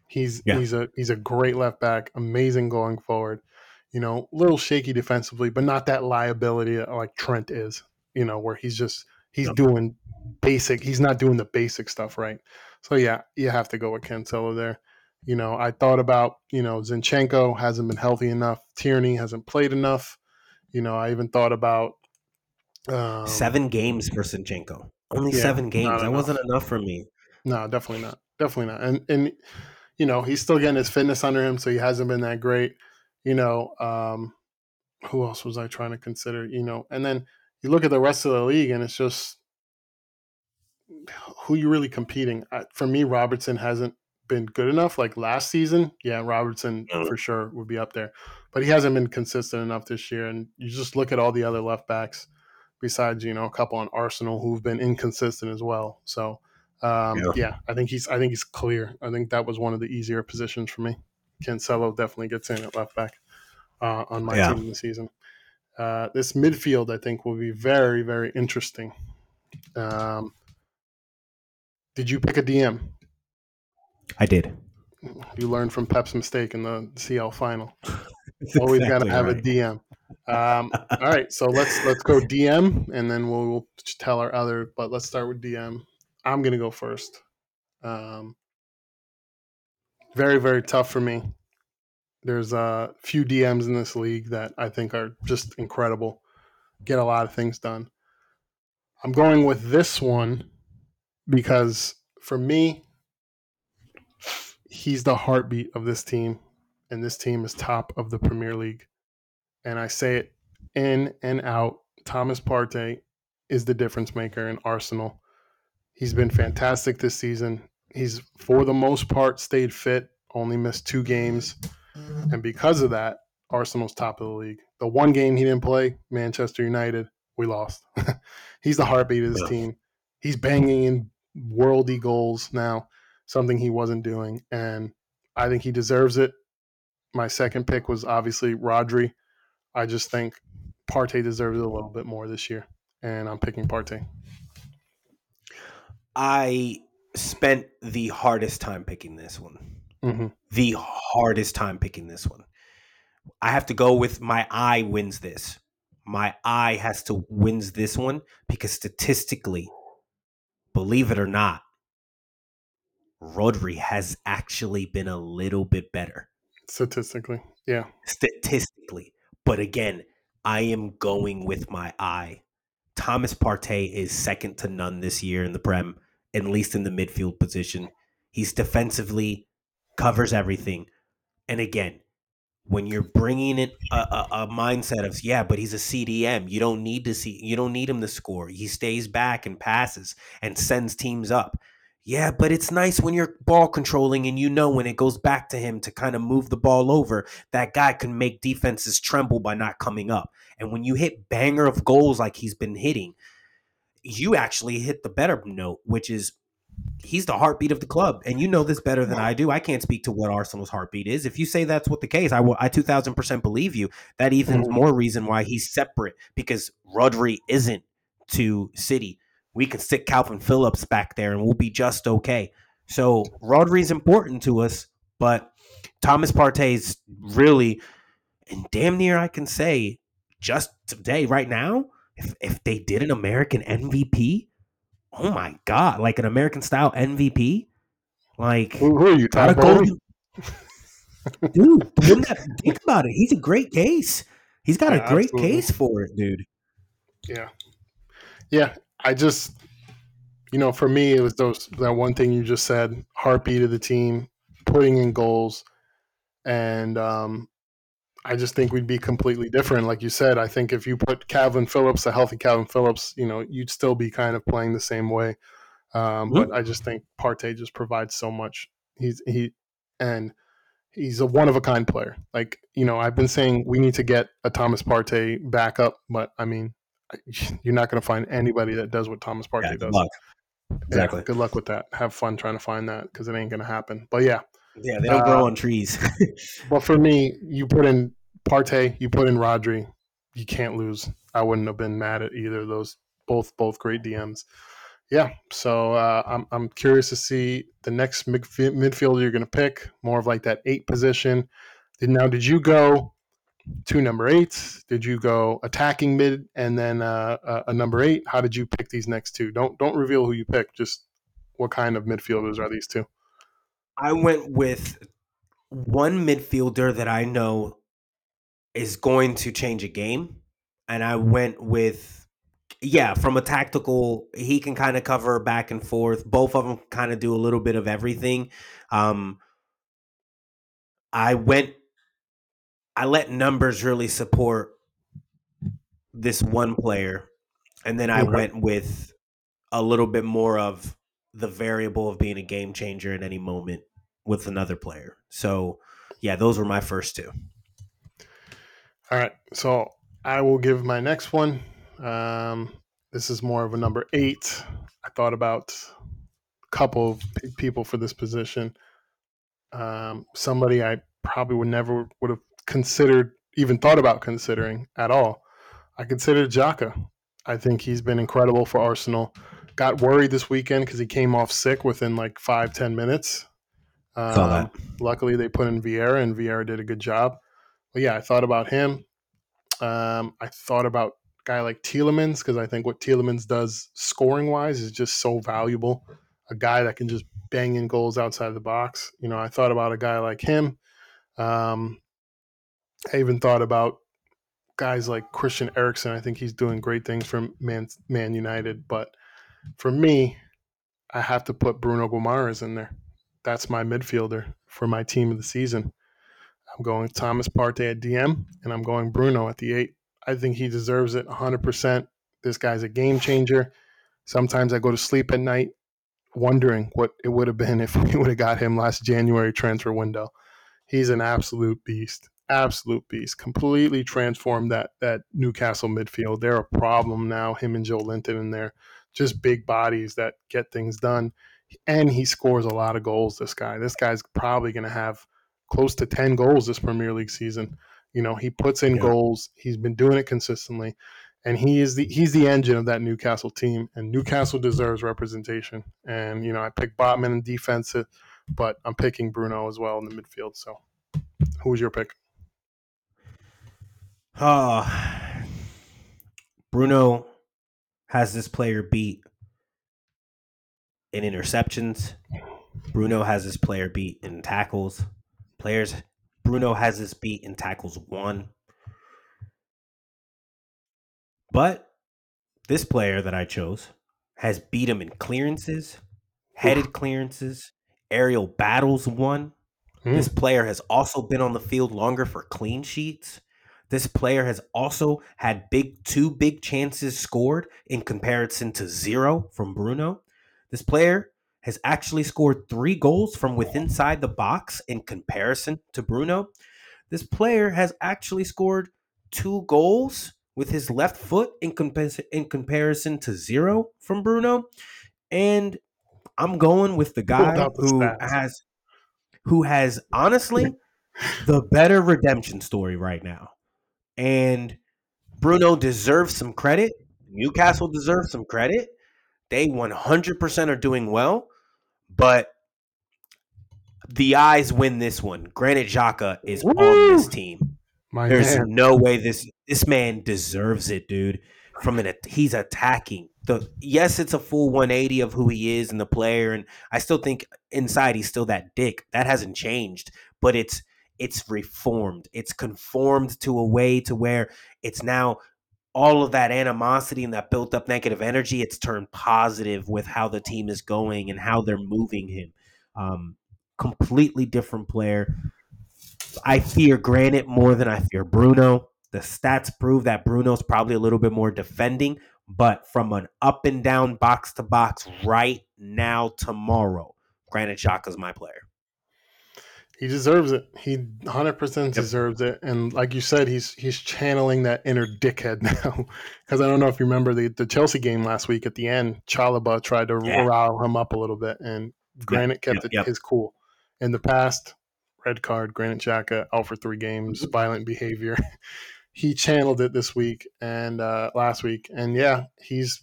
Speaker 1: He's
Speaker 2: Yeah.
Speaker 1: he's a he's a great left back, amazing going forward. You know, a little shaky defensively, but not that liability like Trent is. You know, where he's just he's
Speaker 2: No.
Speaker 1: doing basic. He's not doing the basic stuff right. So yeah, you have to go with Cancelo there. You know, I thought about you know Zinchenko hasn't been healthy enough. Tierney hasn't played enough. You know, I even thought about um,
Speaker 2: seven games for Zinchenko. Only
Speaker 1: yeah,
Speaker 2: seven games. That wasn't enough for me.
Speaker 1: No, definitely not. Definitely not. And and you know, he's still getting his fitness under him, so he hasn't been that great. You know, um, who else was I trying to consider? You know, and then you look at the rest of the league, and it's just who you really competing. For me, Robertson hasn't been good enough. Like last season, yeah, Robertson
Speaker 2: Mhm.
Speaker 1: for sure would be up there, but he hasn't been consistent enough this year. And you just look at all the other left backs, besides you know a couple on Arsenal who've been inconsistent as well. So um,
Speaker 2: Yeah.
Speaker 1: yeah. I think he's I think he's clear. I think that was one of the easier positions for me. Cancelo definitely gets in at left back uh, on my
Speaker 2: Yeah.
Speaker 1: team this season. Uh, this midfield, I think, will be very, very interesting. Um, did you pick a DM?
Speaker 2: I did.
Speaker 1: You learned from Pep's mistake in the CL final. [laughs] Always got to have a DM. Um, all right, so let's let's go DM, and then we'll, we'll tell our other. But let's start with DM. I'm gonna go first. Um, very very tough for me. There's a few DMs in this league that I think are just incredible. Get a lot of things done. I'm going with this one because for me, he's the heartbeat of this team, and this team is top of the Premier League. And I say it in and out. Thomas Partey is the difference maker in Arsenal. He's been fantastic this season. He's, for the most part, stayed fit, only missed two games. And because of that, Arsenal's top of the league. The one game he didn't play, Manchester United, we lost. [laughs] He's the heartbeat of this
Speaker 2: Yeah.
Speaker 1: team. He's banging in worldy goals now, something he wasn't doing. And I think he deserves it. My second pick was obviously Rodri. I just think Partey deserves it a little bit more this year. And I'm picking Partey.
Speaker 2: I spent the hardest time picking this one.
Speaker 1: hmm
Speaker 2: The hardest time picking this one. I have to go with my eye wins this. My eye has to wins this one because statistically, believe it or not, Rodri has actually been a little bit better
Speaker 1: Statistically. Yeah.
Speaker 2: statistically. But again, I am going with my eye. Thomas Partey is second to none this year in the Prem, at least in the midfield position. He's defensively covers everything. And again, when you're bringing in a, a, a mindset of yeah, but he's a CDM, you don't need to see, you don't need him to score. He stays back and passes and sends teams up. Yeah, but it's nice when you're ball controlling and you know when it goes back to him to kind of move the ball over, that guy can make defenses tremble by not coming up. And when you hit banger of goals like he's been hitting, you actually hit the better note, which is he's the heartbeat of the club. And you know this better than I do. I can't speak to what Arsenal's heartbeat is. If you say that's what the case, I will I 2000% believe you. That even
Speaker 1: Mhm.
Speaker 2: more reason why he's separate because Rodri isn't to City. We can stick Kalvin Phillips back there and we'll be just okay. So Rodri's important to us, but Thomas Partey's really and damn near I can say just today, right now, if if they did an American MVP, oh my god, like an American style MVP, like
Speaker 1: Who, who are you,
Speaker 2: not a
Speaker 1: Todd
Speaker 2: golden. dude, that, think about it. He's a great case. He's got yeah, a great absolutely. case for it, dude.
Speaker 1: Yeah, yeah. I just, you know, for me, it was those that one thing you just said: heartbeat of the team, putting in goals, and um, I just think we'd be completely different. Like you said, I think if you put Kalvin Phillips, a healthy Kalvin Phillips, you know, you'd still be kind of playing the same way. Um, mm-hmm. But I just think Partey just provides so much. He's he and he's a one of a kind player. Like you know, I've been saying we need to get a Thomas Partey back up, but I mean, [laughs] you're not going to find anybody that does what Thomas Partey yeah, does.
Speaker 2: Luck. Exactly.
Speaker 1: Yeah, good luck with that. Have fun trying to find that because it ain't going to happen. But yeah,
Speaker 2: yeah, they don't uh, grow on trees. [laughs]
Speaker 1: but for me, you put in Partey, you put in Rodri, you can't lose. I wouldn't have been mad at either of those. Both both great DMs. Yeah, so uh, I'm I'm curious to see the next midfielder you're going to pick, more of like that eight position. Now, did you go two number eights? Did you go attacking mid and then uh, a number eight? How did you pick these next two? Don't don't reveal who you pick. Just what kind of midfielders are these two?
Speaker 2: I went with one midfielder that I know is going to change a game, and I went with yeah, from a tactical, he can kind of cover back and forth. Both of them kind of do a little bit of everything. Um, I went, I let numbers really support this one player, and then I went with a little bit more of the variable of being a game changer at any moment with another player. So, yeah, those were my first two.
Speaker 1: All right. So I will give my next one. Um, this is more of a number eight. I thought about a couple of people for this position. Um, somebody I probably would never would have considered, even thought about considering at all. I considered Xhaka. I think he's been incredible for Arsenal. Got worried this weekend because he came off sick within like five ten minutes. Um, luckily, they put in Vieira, and Vieira did a good job. But yeah, I thought about him. Um, I thought about guy like Tielemans because I think what Tielemans does scoring wise is just so valuable. A guy that can just bang in goals outside the box. You know, I thought about a guy like him. Um, I even thought about guys like Christian Eriksen. I think he's doing great things for Man, Man United. But for me, I have to put Bruno Guimarães in there. That's my midfielder for my team of the season. I'm going Thomas Partey at DM, and I'm going Bruno at the eight. I think he deserves it 100%. This guy's a game changer. Sometimes I go to sleep at night wondering what it would have been if [laughs] we would have got him last January transfer window. He's an absolute beast, absolute beast. Completely transformed that that Newcastle midfield. They're a problem now. Him and Joelinton in there, just big bodies that get things done. And he scores a lot of goals. This guy, this guy's probably going to have close to 10 goals this Premier League season. You know, he puts in yeah. goals. He's been doing it consistently. And he is the he's the engine of that Newcastle team. And Newcastle deserves representation. And, you know, I picked Botman in defense, but I'm picking Bruno as well in the midfield. So who was your pick?
Speaker 2: Uh, [sighs] Bruno has this player beat in interceptions. Bruno has this player beat in tackles. Players Bruno has this beat in tackles one. But this player that I chose has beat him in clearances, headed clearances, aerial battles won. Mm. This player has also been on the field longer for clean sheets. This player has also had big two big chances scored in comparison to zero from Bruno. This player has actually scored three goals from within inside the box in comparison to Bruno. This player has actually scored two goals with his left foot in, compa- in comparison to zero from Bruno. And I'm going with the guy who has who has honestly the better redemption story right now. And Bruno deserves some credit. Newcastle deserves some credit. They 100% are doing well. But the eyes win this one. Granit Xhaka is Woo! on this team. My There's man. no way this this man deserves it, dude. From an he's attacking the yes, it's a full 180 of who he is and the player, and I still think inside he's still that dick. That hasn't changed, but it's it's reformed. It's conformed to a way to where it's now all of that animosity and that built up negative energy, it's turned positive with how the team is going and how they're moving him. Um, completely different player. I fear Granit more than I fear Bruno. The stats prove that Bruno's probably a little bit more defending, but from an up and down box to box right now, tomorrow, Granit Xhaka is my player.
Speaker 1: He deserves it. He 100% yep. deserves it. And like you said, he's he's channeling that inner dickhead [laughs] now. Because I don't know if you remember the, the Chelsea game last week at the end, Chalobah tried to yeah. rile him up a little bit, and Granit yep. kept yep. his cool. In the past, red card, Granit Xhaka out for three games, mm-hmm. violent behavior. [laughs] he channeled it this week and uh, last week. And yeah, he's.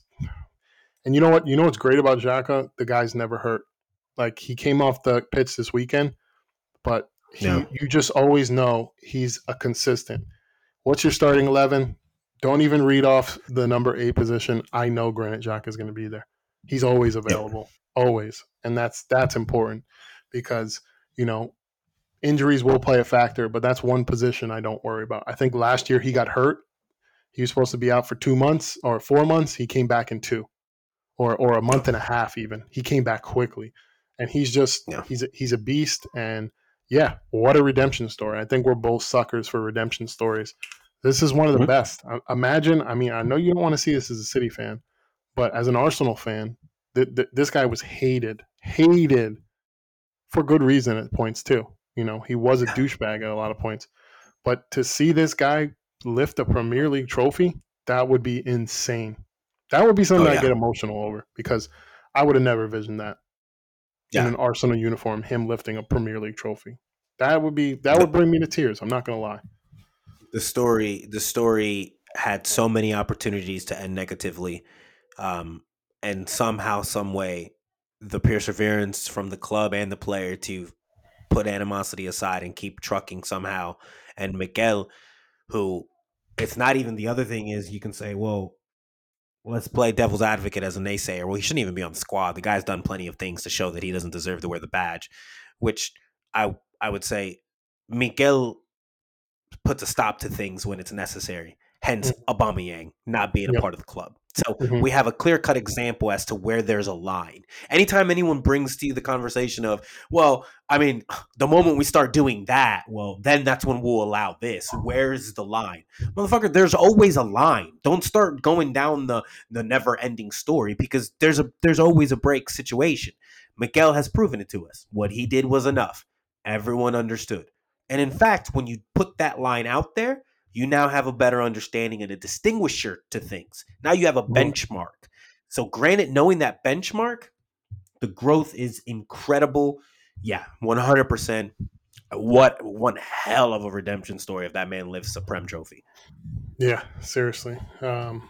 Speaker 1: And you know what? You know what's great about Xhaka? The guy's never hurt. Like he came off the pitch this weekend but he, yeah. you just always know he's a consistent. What's your starting eleven? Don't even read off the number eight position. I know Granit Xhaka is going to be there. He's always available, yeah. always, and that's that's important because you know injuries will play a factor, but that's one position I don't worry about. I think last year he got hurt. He was supposed to be out for two months or four months. He came back in two, or or a month and a half even. He came back quickly, and he's just yeah. he's a, he's a beast and yeah, what a redemption story. I think we're both suckers for redemption stories. This is one of the mm-hmm. best. imagine, I mean, I know you don't want to see this as a City fan, but as an Arsenal fan, th- th- this guy was hated, hated for good reason at points too. You know, he was a [laughs] douchebag at a lot of points. But to see this guy lift a Premier League trophy, that would be insane. That would be something oh, yeah. I get emotional over because I would have never envisioned that yeah. in an Arsenal uniform, him lifting a Premier League trophy. That would be that would bring me to tears. I'm not gonna lie.
Speaker 2: The story, the story had so many opportunities to end negatively, um, and somehow, some way, the perseverance from the club and the player to put animosity aside and keep trucking somehow. And Miguel, who it's not even the other thing is you can say, well, let's play devil's advocate as a naysayer. Well, he shouldn't even be on the squad. The guy's done plenty of things to show that he doesn't deserve to wear the badge, which I I would say Miguel puts a stop to things when it's necessary. Hence, mm-hmm. Aubameyang not being yep. a part of the club. So mm-hmm. we have a clear cut example as to where there's a line. Anytime anyone brings to you the conversation of, well, I mean, [sighs] the moment we start doing that, well, then that's when we'll allow this. Where's the line? Motherfucker, there's always a line. Don't start going down the, the never ending story because there's a there's always a break situation. Miguel has proven it to us. What he did was enough. Everyone understood. And in fact, when you put that line out there, you now have a better understanding and a distinguisher to things. Now you have a benchmark. So, granted, knowing that benchmark, the growth is incredible. Yeah, 100%. What one hell of a redemption story if that man lifts a Prem trophy.
Speaker 1: Yeah, seriously. Um,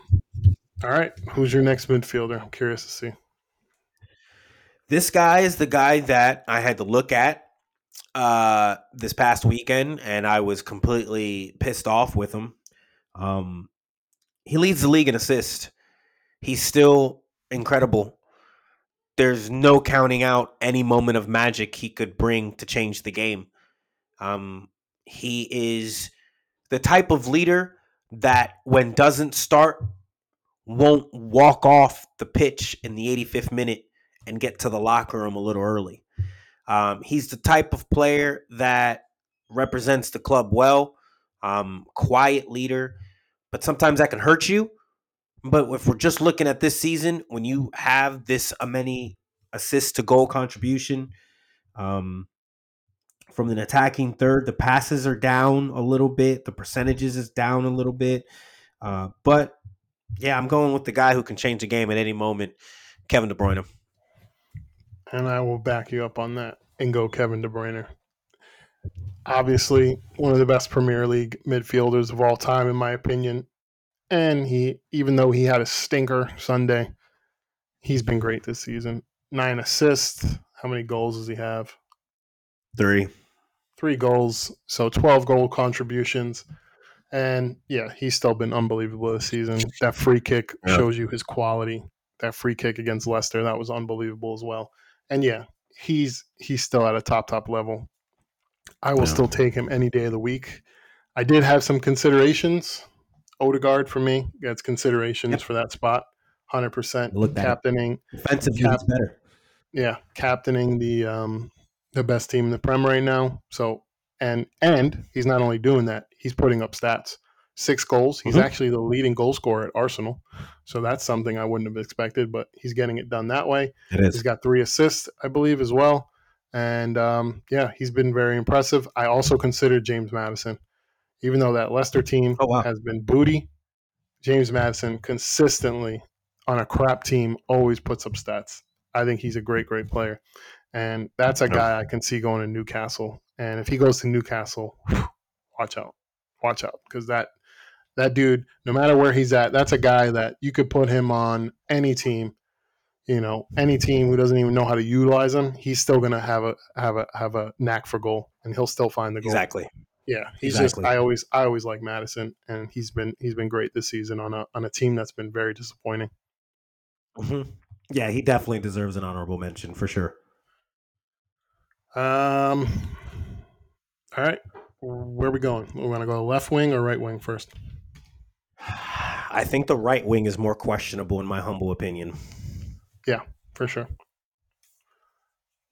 Speaker 1: all right, who's your next midfielder? I'm curious to see.
Speaker 2: This guy is the guy that I had to look at uh, this past weekend, and I was completely pissed off with him. Um, he leads the league in assists. He's still incredible. There's no counting out any moment of magic he could bring to change the game. Um, he is the type of leader that, when doesn't start, won't walk off the pitch in the 85th minute and get to the locker room a little early. Um, he's the type of player that represents the club well, um, quiet leader, but sometimes that can hurt you. But if we're just looking at this season, when you have this uh, many assists to goal contribution, um, from an attacking third, the passes are down a little bit, the percentages is down a little bit. Uh, but yeah, I'm going with the guy who can change the game at any moment, Kevin De Bruyne
Speaker 1: and I will back you up on that and go Kevin De Bruyne. Obviously, one of the best Premier League midfielders of all time, in my opinion. And he, even though he had a stinker Sunday, he's been great this season. Nine assists. How many goals does he have?
Speaker 2: Three.
Speaker 1: Three goals. So 12 goal contributions. And yeah, he's still been unbelievable this season. That free kick yeah. shows you his quality. That free kick against Leicester, that was unbelievable as well and yeah, he's he's still at a top top level. I will still take him any day of the week. I did have some considerations. Odegaard for me gets considerations yep. for that spot. Hundred percent captaining.
Speaker 2: Offensively, cap- better.
Speaker 1: Yeah, captaining the um, the best team in the Prem right now. So and and he's not only doing that, he's putting up stats. Six goals. He's mm-hmm. actually the leading goal scorer at Arsenal. So that's something I wouldn't have expected, but he's getting it done that way.
Speaker 2: It is.
Speaker 1: He's got three assists, I believe, as well. And um, yeah, he's been very impressive. I also considered James Maddison, even though that Leicester team oh, wow. has been booty. James Maddison consistently on a crap team always puts up stats. I think he's a great, great player, and that's a guy I can see going to Newcastle. And if he goes to Newcastle, watch out, watch out, because that that dude, no matter where he's at, that's a guy that you could put him on any team you know, any team who doesn't even know how to utilize him, he's still gonna have a have a have a knack for goal, and he'll still find the goal.
Speaker 2: Exactly.
Speaker 1: Yeah, he's exactly. just. I always I always like Maddison, and he's been he's been great this season on a on a team that's been very disappointing.
Speaker 2: Mm-hmm. Yeah, he definitely deserves an honorable mention for sure.
Speaker 1: Um. All right, where are we going? We want to go left wing or right wing first?
Speaker 2: I think the right wing is more questionable, in my humble opinion.
Speaker 1: Yeah, for sure.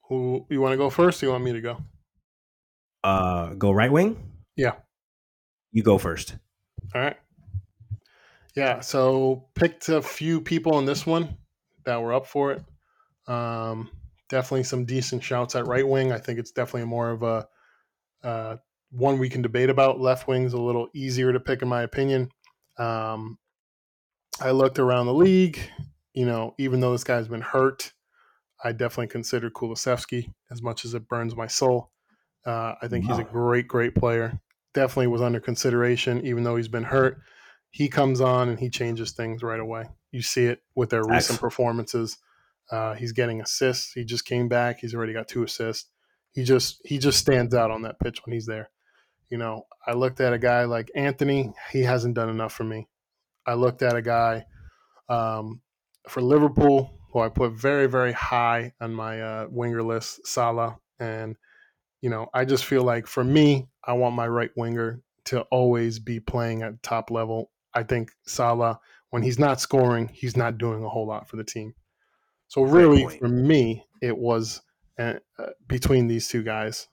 Speaker 1: Who you want to go first? you want me to go?
Speaker 2: Uh, go right wing.
Speaker 1: Yeah,
Speaker 2: you go first.
Speaker 1: All right. Yeah, so picked a few people in this one that were up for it. Um, definitely some decent shouts at right wing. I think it's definitely more of a uh, one we can debate about. Left wing's a little easier to pick, in my opinion. Um, I looked around the league you know, even though this guy's been hurt, I definitely consider Kulusevski as much as it burns my soul. Uh, I think wow. he's a great, great player. Definitely was under consideration, even though he's been hurt. He comes on and he changes things right away. You see it with their recent performances. Uh, he's getting assists. He just came back. He's already got two assists. He just he just stands out on that pitch when he's there. You know, I looked at a guy like Antony, He hasn't done enough for me. I looked at a guy um, for Liverpool, who I put very, very high on my uh, winger list, Salah. And, you know, I just feel like for me, I want my right winger to always be playing at top level. I think Salah, when he's not scoring, he's not doing a whole lot for the team. So, really, for me, it was uh, between these two guys.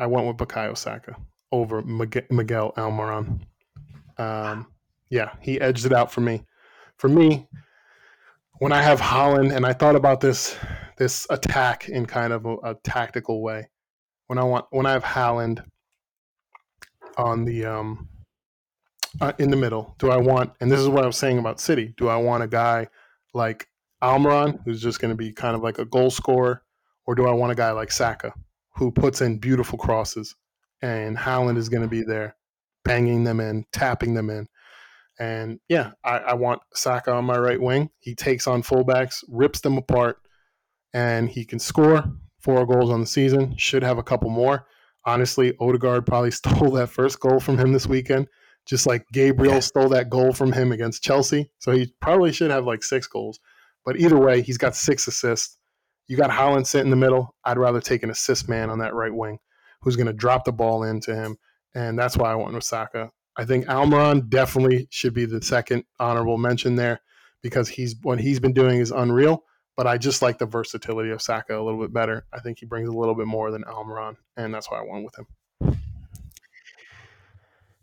Speaker 1: I went with Bukayo Saka over Miguel Almiron. Um, yeah, he edged it out for me. For me, when I have Haaland, and I thought about this this attack in kind of a, a tactical way. When I want when I have Haaland on the um, uh, in the middle, do I want? And this is what I was saying about City. Do I want a guy like Almiron, who's just going to be kind of like a goal scorer, or do I want a guy like Saka, who puts in beautiful crosses, and Haaland is going to be there banging them in, tapping them in. And yeah, I, I, want Saka on my right wing. He takes on fullbacks, rips them apart, and he can score four goals on the season. Should have a couple more. Honestly, Odegaard probably [laughs] stole that first goal from him this weekend, just like Gabriel stole that goal from him against Chelsea. So he probably should have like six goals. But either way, he's got six assists. You got Haaland sit in the middle. I'd rather take an assist man on that right wing who's going to drop the ball into him and that's why I went with Saka. I think Almiron definitely should be the second honorable mention there because he's what he's been doing is unreal. But I just like the versatility of Saka a little bit better. I think he brings a little bit more than Almiron, and that's why I went with him.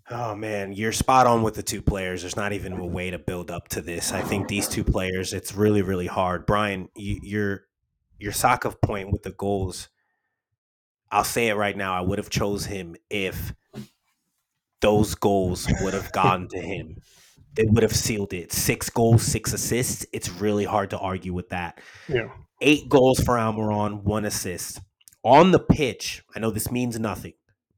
Speaker 2: Oh man, you're spot on with the two players. There's not even a way to build up to this. I think these two players, it's really, really hard. Brian, you, your your Saka point with the goals. I'll say it right now. I would have chose him if those goals would have [laughs] gone to him. They would have sealed it. Six goals, six assists. It's really hard to argue with that.
Speaker 1: Yeah.
Speaker 2: Eight goals for Almiron, one assist. On the pitch, I know this means nothing,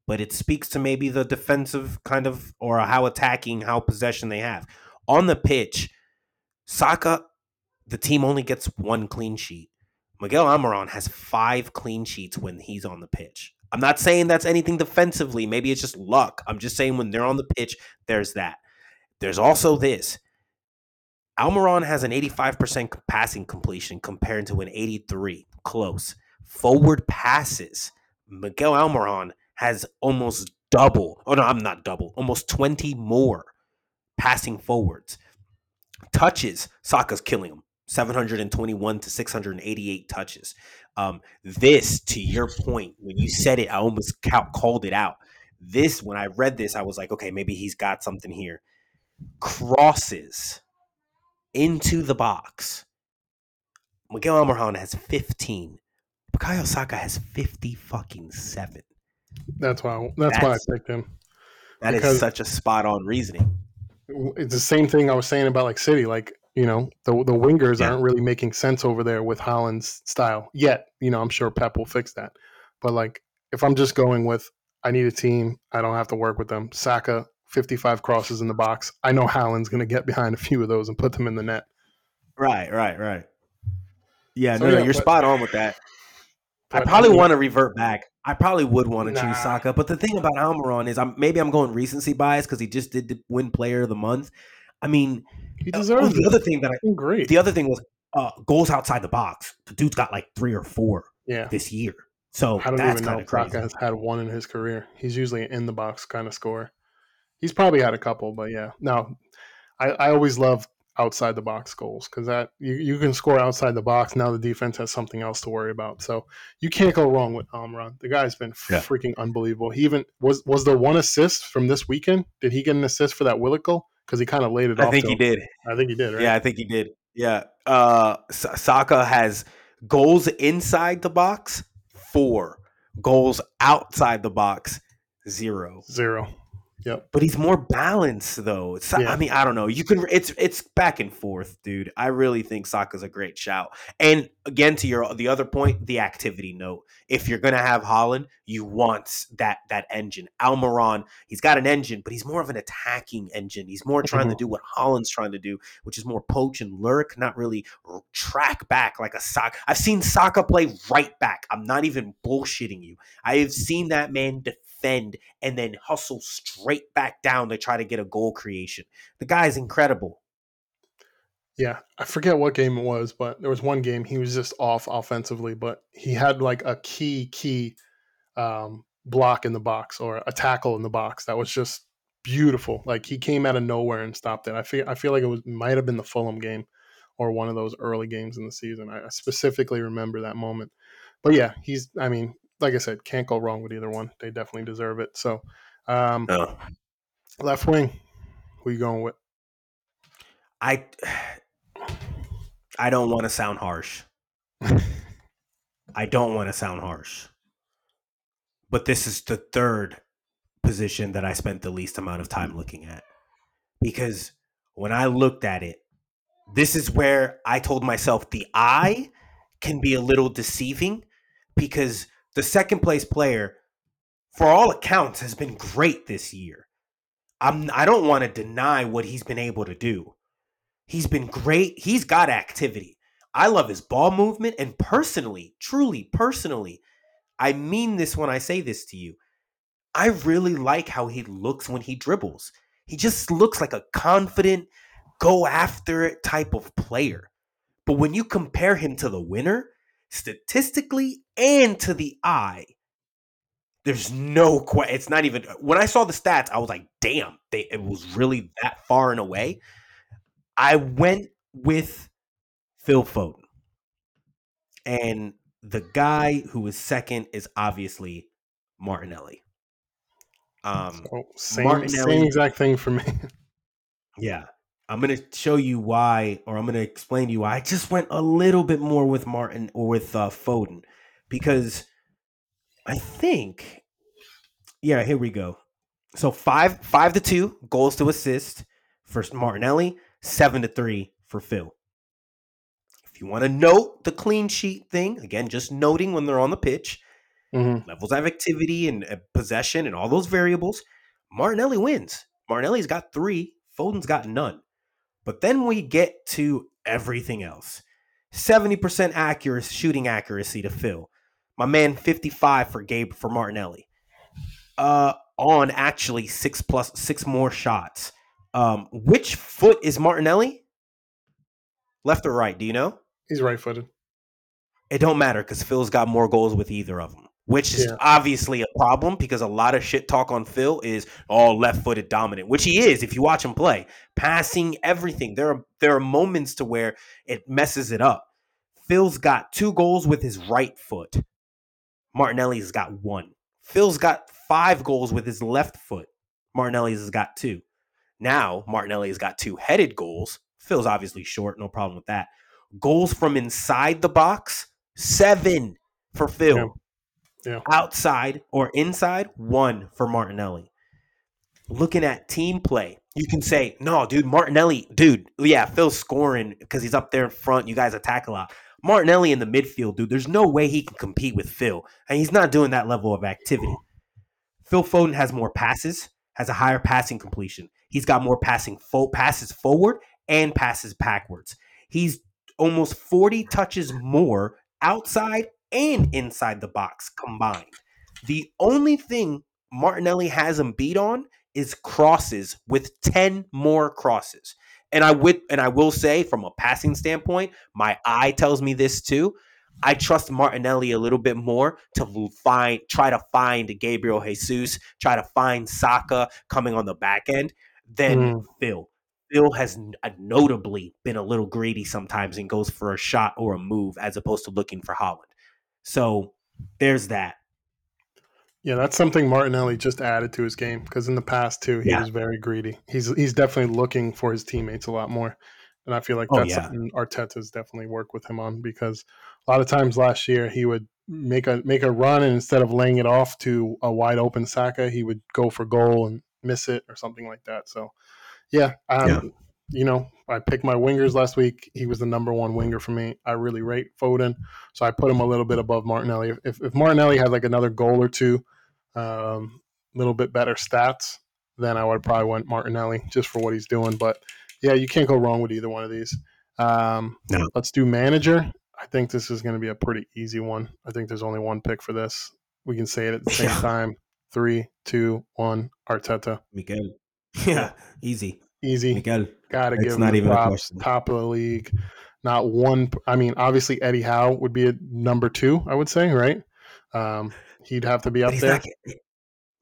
Speaker 2: but it speaks to maybe the defensive kind of or how attacking, how possession they have. On the pitch, Saka, the team only gets one clean sheet. Miguel Almiron has five clean sheets when he's on the pitch. I'm not saying that's anything defensively. Maybe it's just luck. I'm just saying when they're on the pitch, there's that. There's also this. Almiron has an 85% passing completion compared to an 83. Close. Forward passes. Miguel Almiron has almost double. Oh no, I'm not double. Almost 20 more passing forwards. Touches. Saka's killing him. 721 to 688 touches. Um, this, to your point, when you said it, I almost called it out. This, when I read this, I was like, okay, maybe he's got something here. Crosses into the box. Miguel Almiron has 15. Bukayo Saka has 50 fucking seven.
Speaker 1: That's why that's, that's why I picked him.
Speaker 2: That is such a spot on reasoning.
Speaker 1: It's the same thing I was saying about like City. Like, you know, the the wingers yeah. aren't really making sense over there with Haaland's style yet. You know, I'm sure Pep will fix that. But like if I'm just going with I need a team, I don't have to work with them. Saka, 55 crosses in the box. I know Haaland's going to get behind a few of those and put them in the net.
Speaker 2: Right, right, right. Yeah, so, no, yeah, no, you're but, spot on with that. I probably want to revert back. I probably would want to nah. choose Saka, but the thing about Almiron is, I'm maybe I'm going recency bias because he just did win Player of the Month. I mean,
Speaker 1: he uh, deserves.
Speaker 2: Oh, the other thing that I
Speaker 1: great.
Speaker 2: The other thing was uh, goals outside the box. The dude's got like three or four.
Speaker 1: Yeah.
Speaker 2: this year. So
Speaker 1: I don't
Speaker 2: even
Speaker 1: know if has had one in his career. He's usually an in the box kind of scorer. He's probably had a couple, but yeah. No, I, I always love outside the box goals because that you, you can score outside the box. Now the defense has something else to worry about. So you can't go wrong with Almiron. The guy's been yeah. freaking unbelievable. He even was was there one assist from this weekend? Did he get an assist for that Willock goal? Because he kind of laid it
Speaker 2: I
Speaker 1: off.
Speaker 2: I think he did.
Speaker 1: I think he did. Right?
Speaker 2: Yeah, I think he did. Yeah. Uh, Saka has goals inside the box four, goals outside the box zero.
Speaker 1: Zero. Yep.
Speaker 2: But he's more balanced though. It's, yeah. I mean, I don't know. You can it's it's back and forth, dude. I really think Saka's a great shout. And again to your the other point, the activity note. If you're gonna have Haaland, you want that that engine. Almiron, he's got an engine, but he's more of an attacking engine. He's more trying mm-hmm. to do what Haaland's trying to do, which is more poach and lurk, not really track back like a Saka. I've seen Saka play right back. I'm not even bullshitting you. I have seen that man defend defend, and then hustle straight back down to try to get a goal creation. The guy is incredible.
Speaker 1: Yeah, I forget what game it was, but there was one game he was just off offensively, but he had like a key key um, block in the box or a tackle in the box that was just beautiful. Like he came out of nowhere and stopped it. I feel I feel like it was might have been the Fulham game or one of those early games in the season. I specifically remember that moment. But yeah, he's I mean, like I said, can't go wrong with either one. They definitely deserve it. So, um, no. left wing, who you going with?
Speaker 2: I I don't want to sound harsh. I don't want to sound harsh. But this is the third position that I spent the least amount of time looking at. Because when I looked at it, this is where I told myself the eye can be a little deceiving because the second place player, for all accounts, has been great this year. I'm I don't want to deny what he's been able to do. He's been great. He's got activity. I love his ball movement and personally, truly personally, I mean this when I say this to you. I really like how he looks when he dribbles. He just looks like a confident, go after it type of player. But when you compare him to the winner, statistically and to the eye, there's no question. It's not even when I saw the stats, I was like, damn, they, it was really that far and away. I went with Phil Foden. And the guy who is second is obviously Martinelli.
Speaker 1: Um, same, Martinelli, same exact thing for me. [laughs]
Speaker 2: yeah. I'm gonna show you why, or I'm gonna explain to you why I just went a little bit more with Martin or with uh, Foden because I think, yeah, here we go. So five five to two goals to assist for Martinelli, seven to three for Phil. If you want to note the clean sheet thing, again, just noting when they're on the pitch, mm-hmm. levels of activity and uh, possession and all those variables, Martinelli wins. Martinelli's got three, Foden's got none. But then we get to everything else. 70% accurate shooting accuracy to Phil. My man 55 for Gabe for Martinelli. Uh on actually six plus six more shots. Um which foot is Martinelli? Left or right? Do you know?
Speaker 1: He's right footed.
Speaker 2: It don't matter because Phil's got more goals with either of them, which is
Speaker 1: Yeah.
Speaker 2: obviously a problem because a lot of shit talk on Phil is all left footed dominant, which he is if you watch him play, passing everything. There are there are moments to where it messes it up. Phil's got two goals with his right foot. Martinelli's got one. Phil's got five goals with his left foot. Martinelli's has got two. Now Martinelli's got two headed goals. Phil's obviously short, no problem with that. Goals from inside the box, seven for Phil.
Speaker 1: Yeah. Yeah.
Speaker 2: Outside or inside, one for Martinelli. Looking at team play, you can say, no, dude, Martinelli, dude, yeah, Phil's scoring because he's up there in front. You guys attack a lot. Martinelli in the midfield, dude, there's no way he can compete with Phil. And he's not doing that level of activity. Phil Foden has more passes, has a higher passing completion. He's got more passing fo- passes forward and passes backwards. He's almost 40 touches more outside and inside the box combined. The only thing Martinelli has him beat on is crosses with 10 more crosses. And I would and I will say from a passing standpoint, my eye tells me this too. I trust Martinelli a little bit more to find try to find Gabriel Jesus, try to find Saka coming on the back end than
Speaker 1: Mm.
Speaker 2: Phil. Phil has uh, notably been a little greedy sometimes and goes for a shot or a move as opposed to looking for Haaland. So there's that.
Speaker 1: Yeah, that's something Martinelli just added to his game because in the past too, he
Speaker 2: Yeah.
Speaker 1: was very greedy. He's he's definitely looking for his teammates a lot more, and I feel like
Speaker 2: Oh,
Speaker 1: that's
Speaker 2: yeah.
Speaker 1: something Arteta's definitely worked with him on because a lot of times last year he would make a make a run and instead of laying it off to a wide open Saka, he would go for goal and miss it or something like that. So, yeah, um,
Speaker 2: Yeah.
Speaker 1: you know, I picked my wingers last week. He was the number one winger for me. I really rate Foden, so I put him a little bit above Martinelli. If, if Martinelli had like another goal or two, a um, little bit better stats, then I would probably want Martinelli just for what he's doing. But yeah, you can't go wrong with either one of these. Um,
Speaker 2: No.
Speaker 1: Let's do manager. I think this is going to be a pretty easy one. I think there's only one pick for this. We can say it at the same time. Three, two, one. Arteta.
Speaker 2: Miguel. [laughs] Yeah, easy.
Speaker 1: Easy.
Speaker 2: Miguel.
Speaker 1: Got to
Speaker 2: It's
Speaker 1: give him
Speaker 2: not even
Speaker 1: props. Top of the league. Not one. I mean, obviously Eddie Howe would be a number two. I would say, right? Um, he'd have to be up there.
Speaker 2: not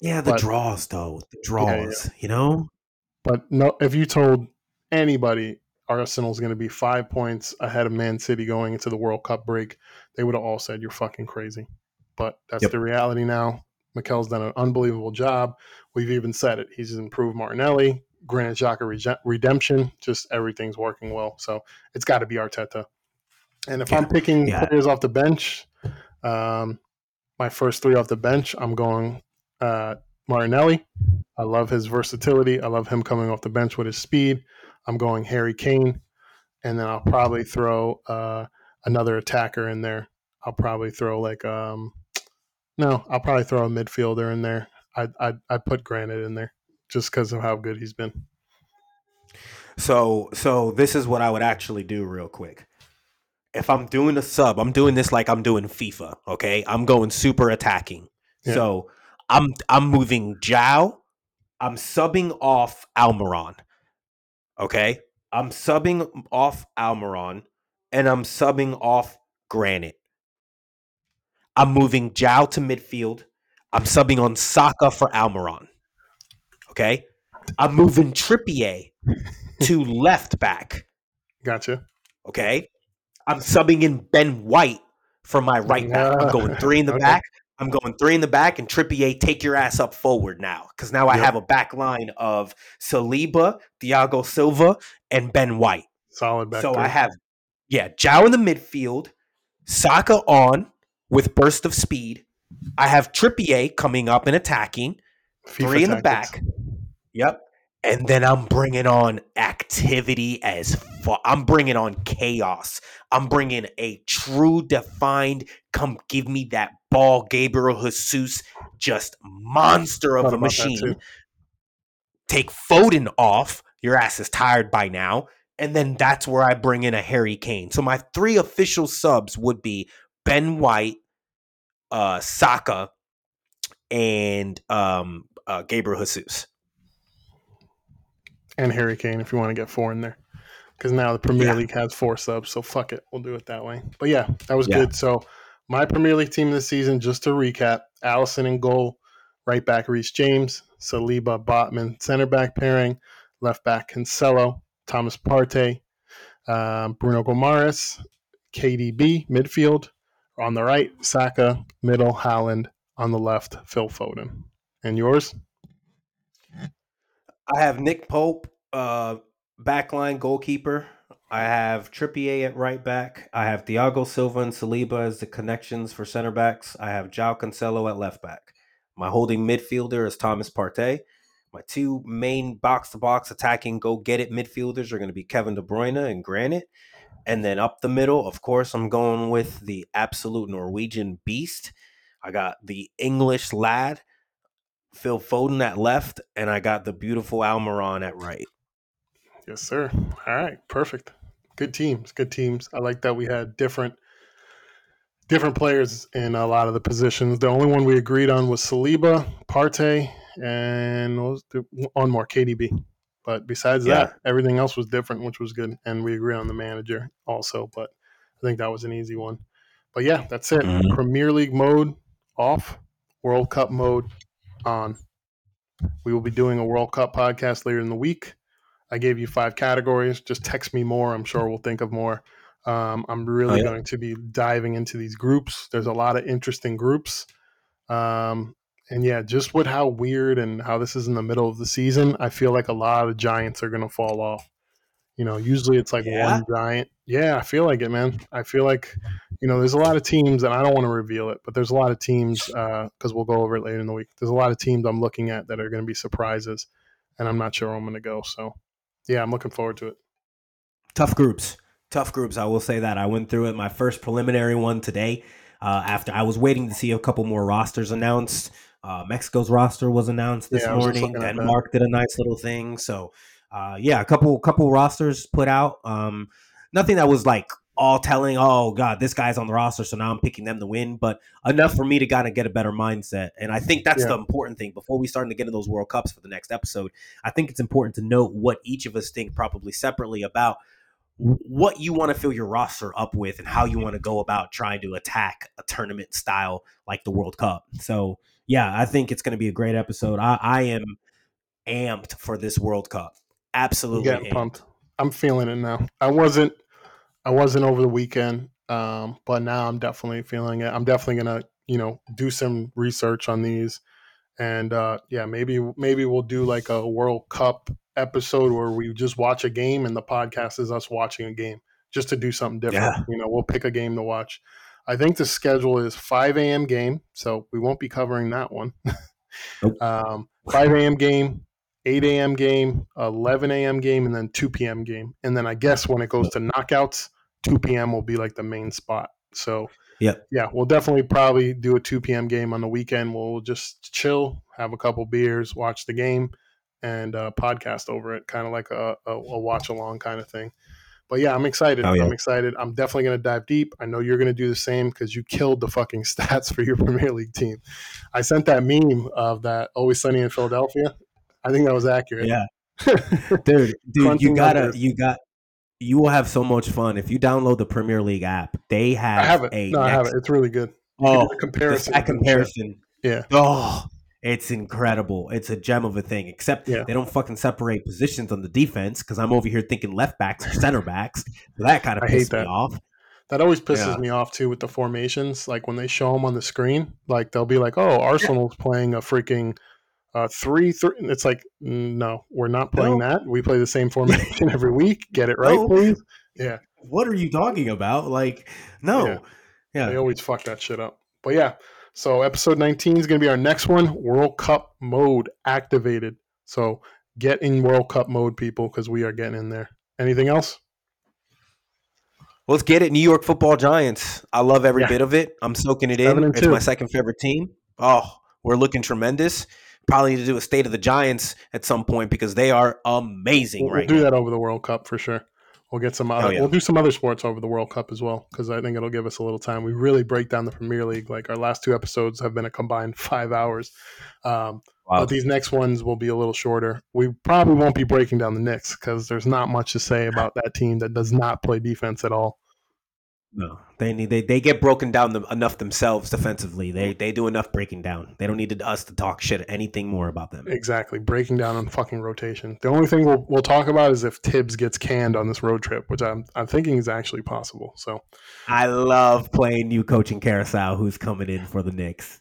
Speaker 2: yeah, the
Speaker 1: But-
Speaker 2: draws though. The
Speaker 1: Yeah, yeah.
Speaker 2: draws, you know?
Speaker 1: But no, if you told anybody Arsenal's going to be five points ahead of Man City going into the World Cup break, they would have all said you're fucking crazy. But that's
Speaker 2: Yep.
Speaker 1: the reality now. Mikel's done an unbelievable job. We've even said it. He's improved Martinelli, Granit Xhaka redemption. Just everything's working well. So it's got to be Arteta. And if
Speaker 2: Yeah.
Speaker 1: I'm picking
Speaker 2: Yeah.
Speaker 1: players off the bench, um, my first three off the bench, I'm going uh, Martinelli. I love his versatility. I love him coming off the bench with his speed. I'm going Harry Kane, and then I'll probably throw uh, another attacker in there. I'll probably throw like um, no, I'll probably throw a midfielder in there. I I I put Granit in there just because of how good he's been.
Speaker 2: So so this is what I would actually do real quick. If I'm doing a sub, I'm doing this like I'm doing FIFA, okay? I'm going super attacking.
Speaker 1: Yeah.
Speaker 2: So I'm I'm moving João. I'm subbing off Almiron. Okay? I'm subbing off Almiron and I'm subbing off Granit. I'm moving João to midfield. I'm subbing on Saka for Almiron. Okay? I'm moving Trippier to [laughs] left back.
Speaker 1: Gotcha.
Speaker 2: Okay. I'm subbing in Ben White for my right back. I'm going three in the [laughs]
Speaker 1: Okay.
Speaker 2: back. I'm going three in the back, and Trippier, take your ass up forward now. Because now I
Speaker 1: Yep.
Speaker 2: have a back line of Saliba, Thiago Silva, and Ben White.
Speaker 1: Solid back.
Speaker 2: so
Speaker 1: three.
Speaker 2: I have, yeah, João in the midfield, Saka on with burst of speed. I have Trippier coming up and attacking
Speaker 1: FIFA
Speaker 2: three in the back. Yep. And then I'm bringing on activity as I'm bringing on chaos. I'm bringing a true defined come give me that ball Gabriel Jesus just monster of a machine. Take Foden off. Your ass is tired by now. And then that's where I bring in a Harry Kane. So my three official subs would be Ben White, uh, Saka, and um, uh, Gabriel Jesus.
Speaker 1: and Harry Kane if you want to get four in there. because now the Premier
Speaker 2: Yeah.
Speaker 1: League has four subs. So fuck it, we'll do it that way. But yeah, that was
Speaker 2: Yeah.
Speaker 1: good. So my Premier League team this season, just to recap: Alisson in goal, right back Reece James, Saliba Botman center back pairing, left back Cancelo, Thomas Partey, um, Bruno Guimarães, KDB midfield. On the right, Saka, middle, Haaland. On the left, Phil Foden. And yours?
Speaker 2: I have Nick Pope, uh, backline goalkeeper. I have Trippier at right back. I have Thiago Silva and Saliba as the connections for center backs. I have João Cancelo at left back. My holding midfielder is Thomas Partey. My two main box to box attacking go get it midfielders are going to be Kevin De Bruyne and Granit. And then up the middle, of course, I'm going with the absolute Norwegian beast. I got the English lad, Phil Foden at left, and I got the beautiful Almiron at right.
Speaker 1: Yes, sir. All right, perfect. Good teams. Good teams. I like that we had different different players in a lot of the positions. The only one we agreed on was Saliba, Partey, and was the, one more KDB. But besides
Speaker 2: Yeah.
Speaker 1: that, everything else was different, which was good. And we agree on the manager also. But I think that was an easy one. But yeah, that's it.
Speaker 2: Mhm.
Speaker 1: Premier League mode off, World Cup mode on. We will be doing a World Cup podcast later in the week. I gave you five categories. Just text me more. I'm sure we'll think of more. Um, I'm really
Speaker 2: Oh, yeah.
Speaker 1: going to be diving into these groups. There's a lot of interesting groups. Um, and yeah, just with how weird and how this is in the middle of the season, I feel like a lot of giants are going to fall off. You know, usually it's like
Speaker 2: Yeah?
Speaker 1: one giant. Yeah, I feel like it, man. I feel like, you know, there's a lot of teams, and I don't want to reveal it, but there's a lot of teams because we'll go over it later in the week. There's a lot of teams I'm looking at that are going to be surprises, and I'm not sure where I'm going to go. So, yeah, I'm looking forward to it.
Speaker 2: Tough groups. Tough groups. I will say that. I went through it. My first preliminary one today. Uh, after I was waiting to see a couple more rosters announced. Uh, Mexico's roster was announced this
Speaker 1: Yeah, I was just
Speaker 2: morning.
Speaker 1: that.
Speaker 2: Denmark did a nice little thing. So, uh, yeah, a couple couple rosters put out. Um, nothing that was like all telling. Oh God, this guy's on the roster, so now I'm picking them to win. But enough for me to kind of get a better mindset. And I think that's
Speaker 1: Yeah.
Speaker 2: the important thing. Before we start to get into those World Cups for the next episode, I think it's important to note what each of us think probably separately about what you want to fill your roster up with and how you want to go about trying to attack a tournament style like the World Cup. So, yeah, I think it's going to be a great episode. I, I am amped for this World Cup. Absolutely
Speaker 1: pumped. I'm feeling it now. I wasn't. I wasn't over the weekend, um, but now I'm definitely feeling it. I'm definitely gonna, you know, do some research on these, and uh, yeah, maybe maybe we'll do like a World Cup episode where we just watch a game and the podcast is us watching a game, just to do something different.
Speaker 2: Yeah.
Speaker 1: You know, we'll pick a game to watch. I think the schedule is 5 a.m. game, so we won't be covering that one. [laughs]
Speaker 2: Nope.
Speaker 1: um, 5 a.m. game, 8 a.m. game, 11 a.m. game, and then 2 p.m. game. And then I guess when it goes to knockouts, 2 p.m. will be like the main spot. So,
Speaker 2: Yep.
Speaker 1: yeah, we'll definitely probably do a 2 p.m. game on the weekend. We'll just chill, have a couple beers, watch the game, and uh, podcast over it, kind of like a, a, a watch along kind of thing. But yeah, I'm excited.
Speaker 2: Oh, yeah.
Speaker 1: I'm excited. I'm definitely going to dive deep. I know you're going to do the same because you killed the fucking [laughs] stats for your Premier League team. I sent that meme of that Always Sunny in Philadelphia. I think that was accurate.
Speaker 2: Yeah, [laughs] dude, dude, you gotta,
Speaker 1: numbers.
Speaker 2: you got, you will have so much fun if you download the Premier League app. They have,
Speaker 1: I have it.
Speaker 2: a
Speaker 1: No, I have it. It's really good.
Speaker 2: Oh,
Speaker 1: comparison.
Speaker 2: that comparison.
Speaker 1: Yeah.
Speaker 2: Oh, it's incredible. It's a gem of a thing. Except
Speaker 1: Yeah.
Speaker 2: they don't fucking separate positions on the defense because I'm over here thinking left backs or center backs. So that kind of [laughs] pissed me off.
Speaker 1: That always pisses
Speaker 2: Yeah.
Speaker 1: me off too with the formations. Like when they show them on the screen, like they'll be like, "Oh, Arsenal's playing a freaking uh, three three. It's like, no, we're not playing that. We play the same [laughs] formation every week. Get it right,
Speaker 2: No.
Speaker 1: please. Yeah,
Speaker 2: What are you talking about? Like, no.
Speaker 1: Yeah.
Speaker 2: Yeah.
Speaker 1: they always fuck that shit up. But yeah, so episode 19 is going to be our next one. World Cup mode activated. So get in World Cup mode, people, because we are getting in there. Anything else?
Speaker 2: Let's get it. New York football giants. I love every
Speaker 1: Yeah.
Speaker 2: bit of it. I'm soaking it in. It's my second favorite team. Oh, we're looking tremendous. Probably need to do a state of the Giants at some point because they are amazing
Speaker 1: We'll,
Speaker 2: right
Speaker 1: we'll do
Speaker 2: now.
Speaker 1: that over the World Cup for sure. We'll get some other,
Speaker 2: Oh, yeah.
Speaker 1: we'll do some other sports over the World Cup as well because I think it'll give us a little time. We really break down the Premier League. Like our last two episodes have been a combined [laughs] five hours. Um,
Speaker 2: Wow.
Speaker 1: but these next ones will be a little shorter. We probably won't be breaking down the Knicks because there's not much to say about that team that does not play defense at all.
Speaker 2: No, they need they, they get broken down them, enough themselves defensively. They mm. they do enough breaking down. They don't need us to talk shit anything more about them.
Speaker 1: Exactly, breaking down on fucking rotation. The only thing we'll, we'll talk about is if Thibs gets canned on this road trip, which I'm I'm thinking is actually possible. So
Speaker 2: I love playing new coaching Carousel, who's coming in for the Knicks.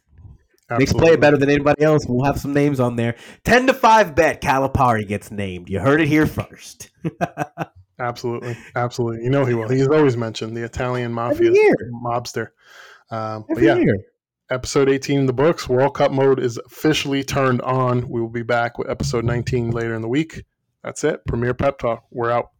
Speaker 2: Knicks play it better than anybody else. We'll have some names on there. Ten to five bet Calipari gets named. You heard it here first. [laughs]
Speaker 1: Absolutely, absolutely. You know he will. He's always mentioned the Italian mafia mobster. Um,
Speaker 2: Every
Speaker 1: yeah,
Speaker 2: year.
Speaker 1: episode 18 in the books. World Cup mode is officially turned on. We will be back with episode 19 later in the week. That's it. Premier Pep Talk. We're out.